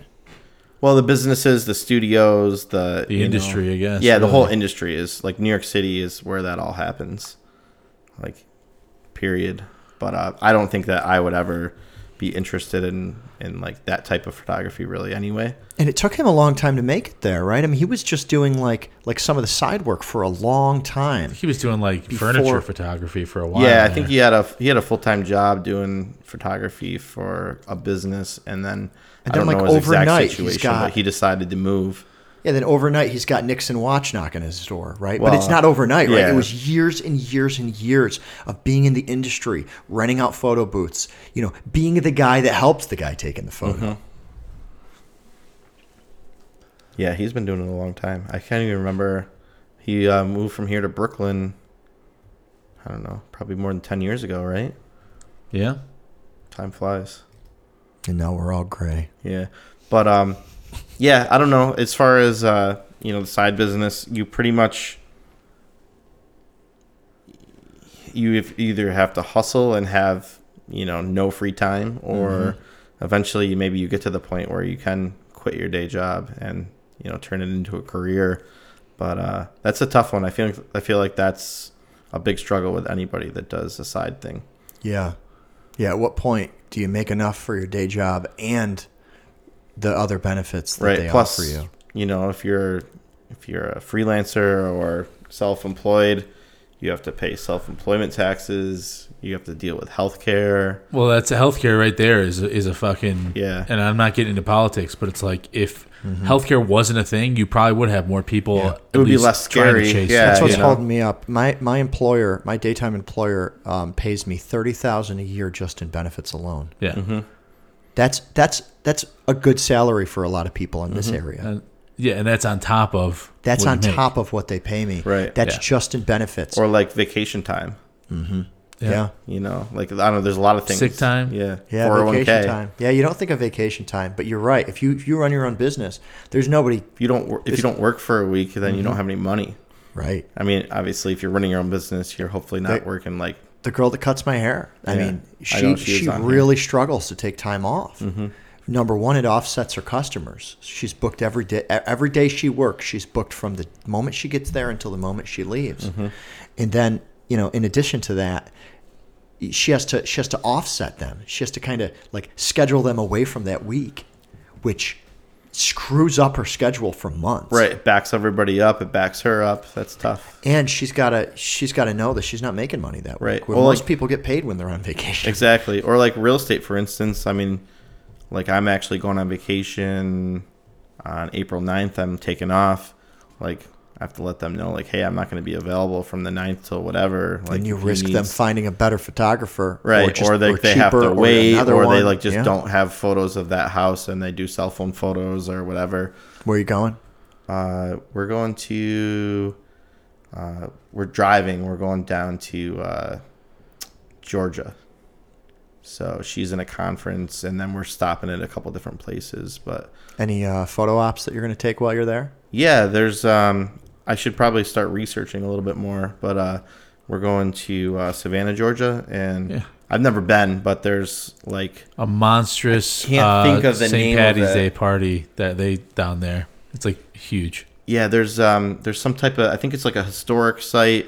[SPEAKER 3] Well, the businesses, the studios, the
[SPEAKER 1] The
[SPEAKER 3] you know-
[SPEAKER 1] industry, I guess,
[SPEAKER 3] Yeah, the whole industry is like New York City is where that all happens. Like, period. But uh, I don't think that I would ever be interested in in like that type of photography, really. Anyway.
[SPEAKER 2] And it took him a long time to make it there, right? I mean, he was just doing like like some of the side work for a long time.
[SPEAKER 1] He was doing like
[SPEAKER 2] Before-
[SPEAKER 1] furniture photography for a while.
[SPEAKER 3] yeah, I think he had a he had a full time job doing photography for a business, and then
[SPEAKER 2] And
[SPEAKER 3] I don't
[SPEAKER 2] then,
[SPEAKER 3] know
[SPEAKER 2] like,
[SPEAKER 3] his
[SPEAKER 2] overnight,
[SPEAKER 3] exact
[SPEAKER 2] he's
[SPEAKER 3] situation,
[SPEAKER 2] got-
[SPEAKER 3] but he decided to move.
[SPEAKER 2] Yeah, then overnight he's got Nixon watch knocking his door, right? but it's not overnight, right? It was years and years and years of being in the industry, renting out photo booths, you know, being the guy that helps the guy taking the photo.
[SPEAKER 3] Mm-hmm. Yeah, he's been doing it a long time. I can't even remember. He uh, moved from here to Brooklyn. I don't know, probably more than ten years ago, right?
[SPEAKER 1] yeah.
[SPEAKER 3] Time flies.
[SPEAKER 2] And now we're all gray.
[SPEAKER 3] Yeah, but um, yeah, I don't know. As far as uh, you know, the side business, you pretty much you either have to hustle and have you know no free time, or eventually maybe you get to the point where you can quit your day job and you know turn it into a career. But uh, that's a tough one. I feel I feel like that's a big struggle with anybody that does a side thing.
[SPEAKER 2] Yeah. Yeah. At what point do you make enough for your day job and the other benefits that
[SPEAKER 3] right
[SPEAKER 2] they
[SPEAKER 3] plus
[SPEAKER 2] offer you?
[SPEAKER 3] you know if you're if you're a freelancer or self-employed you have to pay self-employment taxes you have to deal with healthcare
[SPEAKER 1] Well, that's a healthcare right there. Is is a fucking
[SPEAKER 3] Yeah.
[SPEAKER 1] And I'm not getting into politics, but it's like if
[SPEAKER 2] Mm-hmm.
[SPEAKER 1] healthcare wasn't a thing, you probably would have more people.
[SPEAKER 2] Yeah.
[SPEAKER 1] at
[SPEAKER 3] It would be
[SPEAKER 1] least
[SPEAKER 3] less
[SPEAKER 1] trying to
[SPEAKER 3] scary. Yeah,
[SPEAKER 1] it,
[SPEAKER 2] That's
[SPEAKER 1] you
[SPEAKER 2] what's
[SPEAKER 1] know?
[SPEAKER 2] holding me up. My my employer, my daytime employer, um, pays me thirty thousand a year just in benefits alone.
[SPEAKER 1] Yeah.
[SPEAKER 3] Mm-hmm.
[SPEAKER 2] That's that's that's a good salary for a lot of people in this area.
[SPEAKER 1] And, yeah, and that's on top of
[SPEAKER 2] That's
[SPEAKER 1] what
[SPEAKER 2] on
[SPEAKER 1] you make.
[SPEAKER 2] top of what they pay me.
[SPEAKER 3] Right.
[SPEAKER 2] That's
[SPEAKER 1] Yeah.
[SPEAKER 2] just in benefits.
[SPEAKER 3] or like vacation time Mm-hmm.
[SPEAKER 2] yeah.
[SPEAKER 3] you know like i don't know there's a lot of things
[SPEAKER 1] Sick time?
[SPEAKER 3] yeah
[SPEAKER 2] Yeah,
[SPEAKER 3] 401k
[SPEAKER 2] vacation time. Yeah, you don't think of vacation time, but you're right. If you if you run your own business, there's nobody
[SPEAKER 3] if you don't if you don't work for a week then
[SPEAKER 2] Mm-hmm.
[SPEAKER 3] you don't have any money
[SPEAKER 2] right.
[SPEAKER 3] i mean obviously if you're running your own business you're hopefully not
[SPEAKER 2] They-
[SPEAKER 3] working like
[SPEAKER 2] The girl that cuts my hair. I
[SPEAKER 3] Yeah.
[SPEAKER 2] mean, she
[SPEAKER 3] know
[SPEAKER 2] she,
[SPEAKER 3] was here.
[SPEAKER 2] really struggles to take time off.
[SPEAKER 3] Mm-hmm.
[SPEAKER 2] Number one, it offsets her customers. She's booked every day. Every day she works, she's booked from the moment she gets there until the moment she leaves.
[SPEAKER 3] Mm-hmm.
[SPEAKER 2] And then, you know, in addition to that, she has to she has to offset them. She has to kind of like schedule them away from that week, which screws up her schedule for months.
[SPEAKER 3] right it backs everybody up it backs her up that's tough
[SPEAKER 2] And she's got to she's got to know that she's not making money that
[SPEAKER 3] Right.
[SPEAKER 2] week.
[SPEAKER 3] Well,
[SPEAKER 2] most
[SPEAKER 3] like-
[SPEAKER 2] people get paid when they're on vacation.
[SPEAKER 3] Exactly. Or like real estate, for instance. I mean, like I'm actually going on vacation on April 9th. I'm taking off. Like I have to let them know, like, hey, I'm not going to be available from the 9th till whatever. Like
[SPEAKER 2] and you risk them finding a better photographer,
[SPEAKER 3] Right, or,
[SPEAKER 2] just-
[SPEAKER 3] they, they have to
[SPEAKER 2] or
[SPEAKER 3] wait,
[SPEAKER 2] another
[SPEAKER 3] or they like just
[SPEAKER 2] Yeah.
[SPEAKER 3] don't have photos of that house and they do cell phone photos or whatever.
[SPEAKER 2] Where are you going?
[SPEAKER 3] Uh, we're going to, uh, we're driving. We're going down to uh, Georgia. So she's in a conference, and then we're stopping at a couple different places. But
[SPEAKER 2] Any uh, photo ops that you're going to take while you're there?
[SPEAKER 3] yeah, there's. Um, I should probably start researching a little bit more. But uh, we're going to uh, Savannah, Georgia, and
[SPEAKER 1] Yeah.
[SPEAKER 3] I've never been, but there's like
[SPEAKER 1] a monstrous
[SPEAKER 3] I can't
[SPEAKER 1] uh,
[SPEAKER 3] think of the
[SPEAKER 1] St.
[SPEAKER 3] name of
[SPEAKER 1] Patty's
[SPEAKER 3] it.
[SPEAKER 1] Day party that they down there. It's like huge.
[SPEAKER 3] Yeah, there's um there's some type of I think it's like a historic site.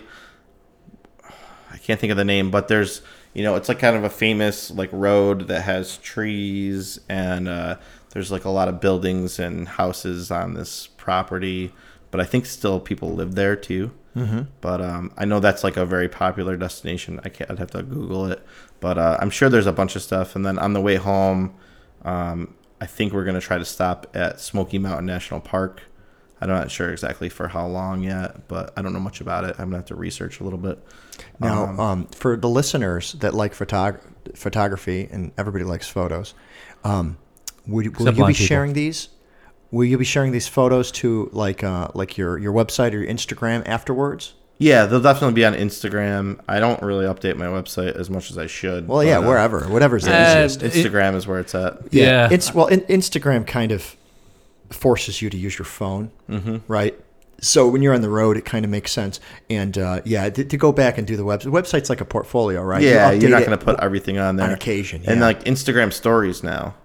[SPEAKER 3] I can't think of the name, but there's you know it's like kind of a famous like road that has trees and uh, there's like a lot of buildings and houses on this property. But I think still people live there too. Mm-hmm. But um, I know that's like a very popular destination. I can't. I'd have to Google it, but uh, I'm sure there's a bunch of stuff. And then on the way home, um, I think we're gonna try to stop at Smoky Mountain National Park. I'm not sure exactly for how long yet, but I don't know much about it. I'm gonna have to research a little bit.
[SPEAKER 2] Now, um, for the listeners that like photog- photography and everybody likes photos, um, would, will you be
[SPEAKER 1] people.
[SPEAKER 2] sharing these? Will you be sharing these photos to like uh, like your your website or your Instagram afterwards?
[SPEAKER 3] Yeah, they'll definitely be on Instagram. I don't really update my website as much as I should.
[SPEAKER 2] Well, yeah,
[SPEAKER 3] but, uh,
[SPEAKER 2] wherever, whatever's the
[SPEAKER 1] Uh,
[SPEAKER 2] easiest.
[SPEAKER 1] it-
[SPEAKER 3] Instagram is where it's at.
[SPEAKER 1] Yeah.
[SPEAKER 2] It's well, in, Instagram kind of forces you to use your phone, mm-hmm. right? So when you're on the road, it kind of makes sense. And uh, yeah, to, to go back and do the website. Website's like a portfolio, right?
[SPEAKER 3] Yeah, you're not going to put everything on there on
[SPEAKER 2] occasion,
[SPEAKER 3] And like Instagram stories now.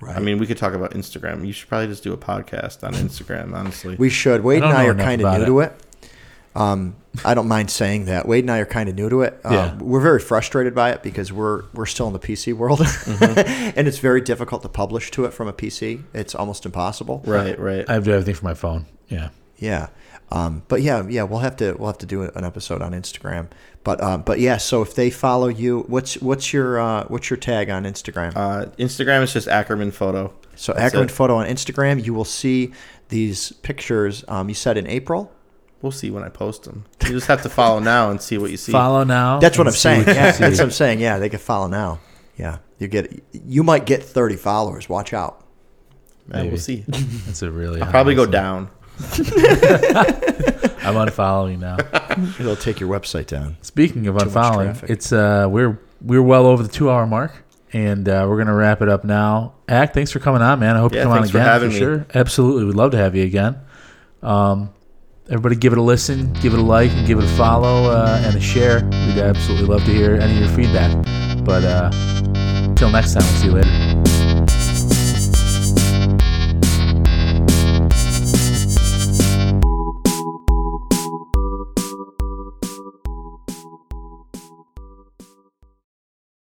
[SPEAKER 2] Right.
[SPEAKER 3] I mean, we could talk about Instagram. You should probably just do a podcast on Instagram. Honestly,
[SPEAKER 2] We should. Wade
[SPEAKER 1] I
[SPEAKER 2] and I are kind of new
[SPEAKER 1] it.
[SPEAKER 2] to it. Um, I don't mind saying that. Wade and I are kind of new to it. Uh,
[SPEAKER 1] Yeah.
[SPEAKER 2] We're very frustrated by it because we're we're still in the PC world,
[SPEAKER 1] Mm-hmm. (laughs)
[SPEAKER 2] and it's very difficult to publish to it from a PC. It's almost impossible.
[SPEAKER 3] right, right.
[SPEAKER 1] I have to do everything from my phone. Yeah.
[SPEAKER 2] Yeah. Um, but yeah, yeah, we'll have to we'll have to do an episode on Instagram. But um, but yeah, so if they follow you, what's what's your uh, what's your tag on Instagram?
[SPEAKER 3] Uh, Instagram is just Ackerman photo.
[SPEAKER 2] so
[SPEAKER 3] that's
[SPEAKER 2] Ackerman
[SPEAKER 3] it.
[SPEAKER 2] Photo on Instagram, you will see these pictures. Um, you said in April.
[SPEAKER 3] We'll see when I post them. You just have to follow now and see what you see.
[SPEAKER 1] Follow now.
[SPEAKER 2] That's what I'm saying.
[SPEAKER 1] you
[SPEAKER 2] Yeah, that's what I'm saying. Yeah, they can follow now. Yeah, you get you might get 30 followers. Watch out.
[SPEAKER 3] Yeah,
[SPEAKER 1] Maybe.
[SPEAKER 3] we'll see. (laughs)
[SPEAKER 1] That's a really.
[SPEAKER 3] I'll probably go
[SPEAKER 1] honest-
[SPEAKER 3] down. (laughs)
[SPEAKER 1] I'm unfollowing now. (laughs)
[SPEAKER 2] It'll take your website down.
[SPEAKER 1] Speaking of
[SPEAKER 2] much
[SPEAKER 1] unfollowing,
[SPEAKER 2] traffic.
[SPEAKER 1] it's uh we're we're well over the two hour mark, and uh, we're gonna wrap it up now. Ack, thanks for coming on, man. I hope you
[SPEAKER 3] Yeah,
[SPEAKER 1] come on again.
[SPEAKER 3] thanks for
[SPEAKER 1] again
[SPEAKER 3] having me.
[SPEAKER 1] sure. Absolutely, we'd love to have you again. Um, everybody, give it a listen, give it a like, and give it a follow uh, and a share. We'd absolutely love to hear any of your feedback. But uh, until next time, we'll see you later.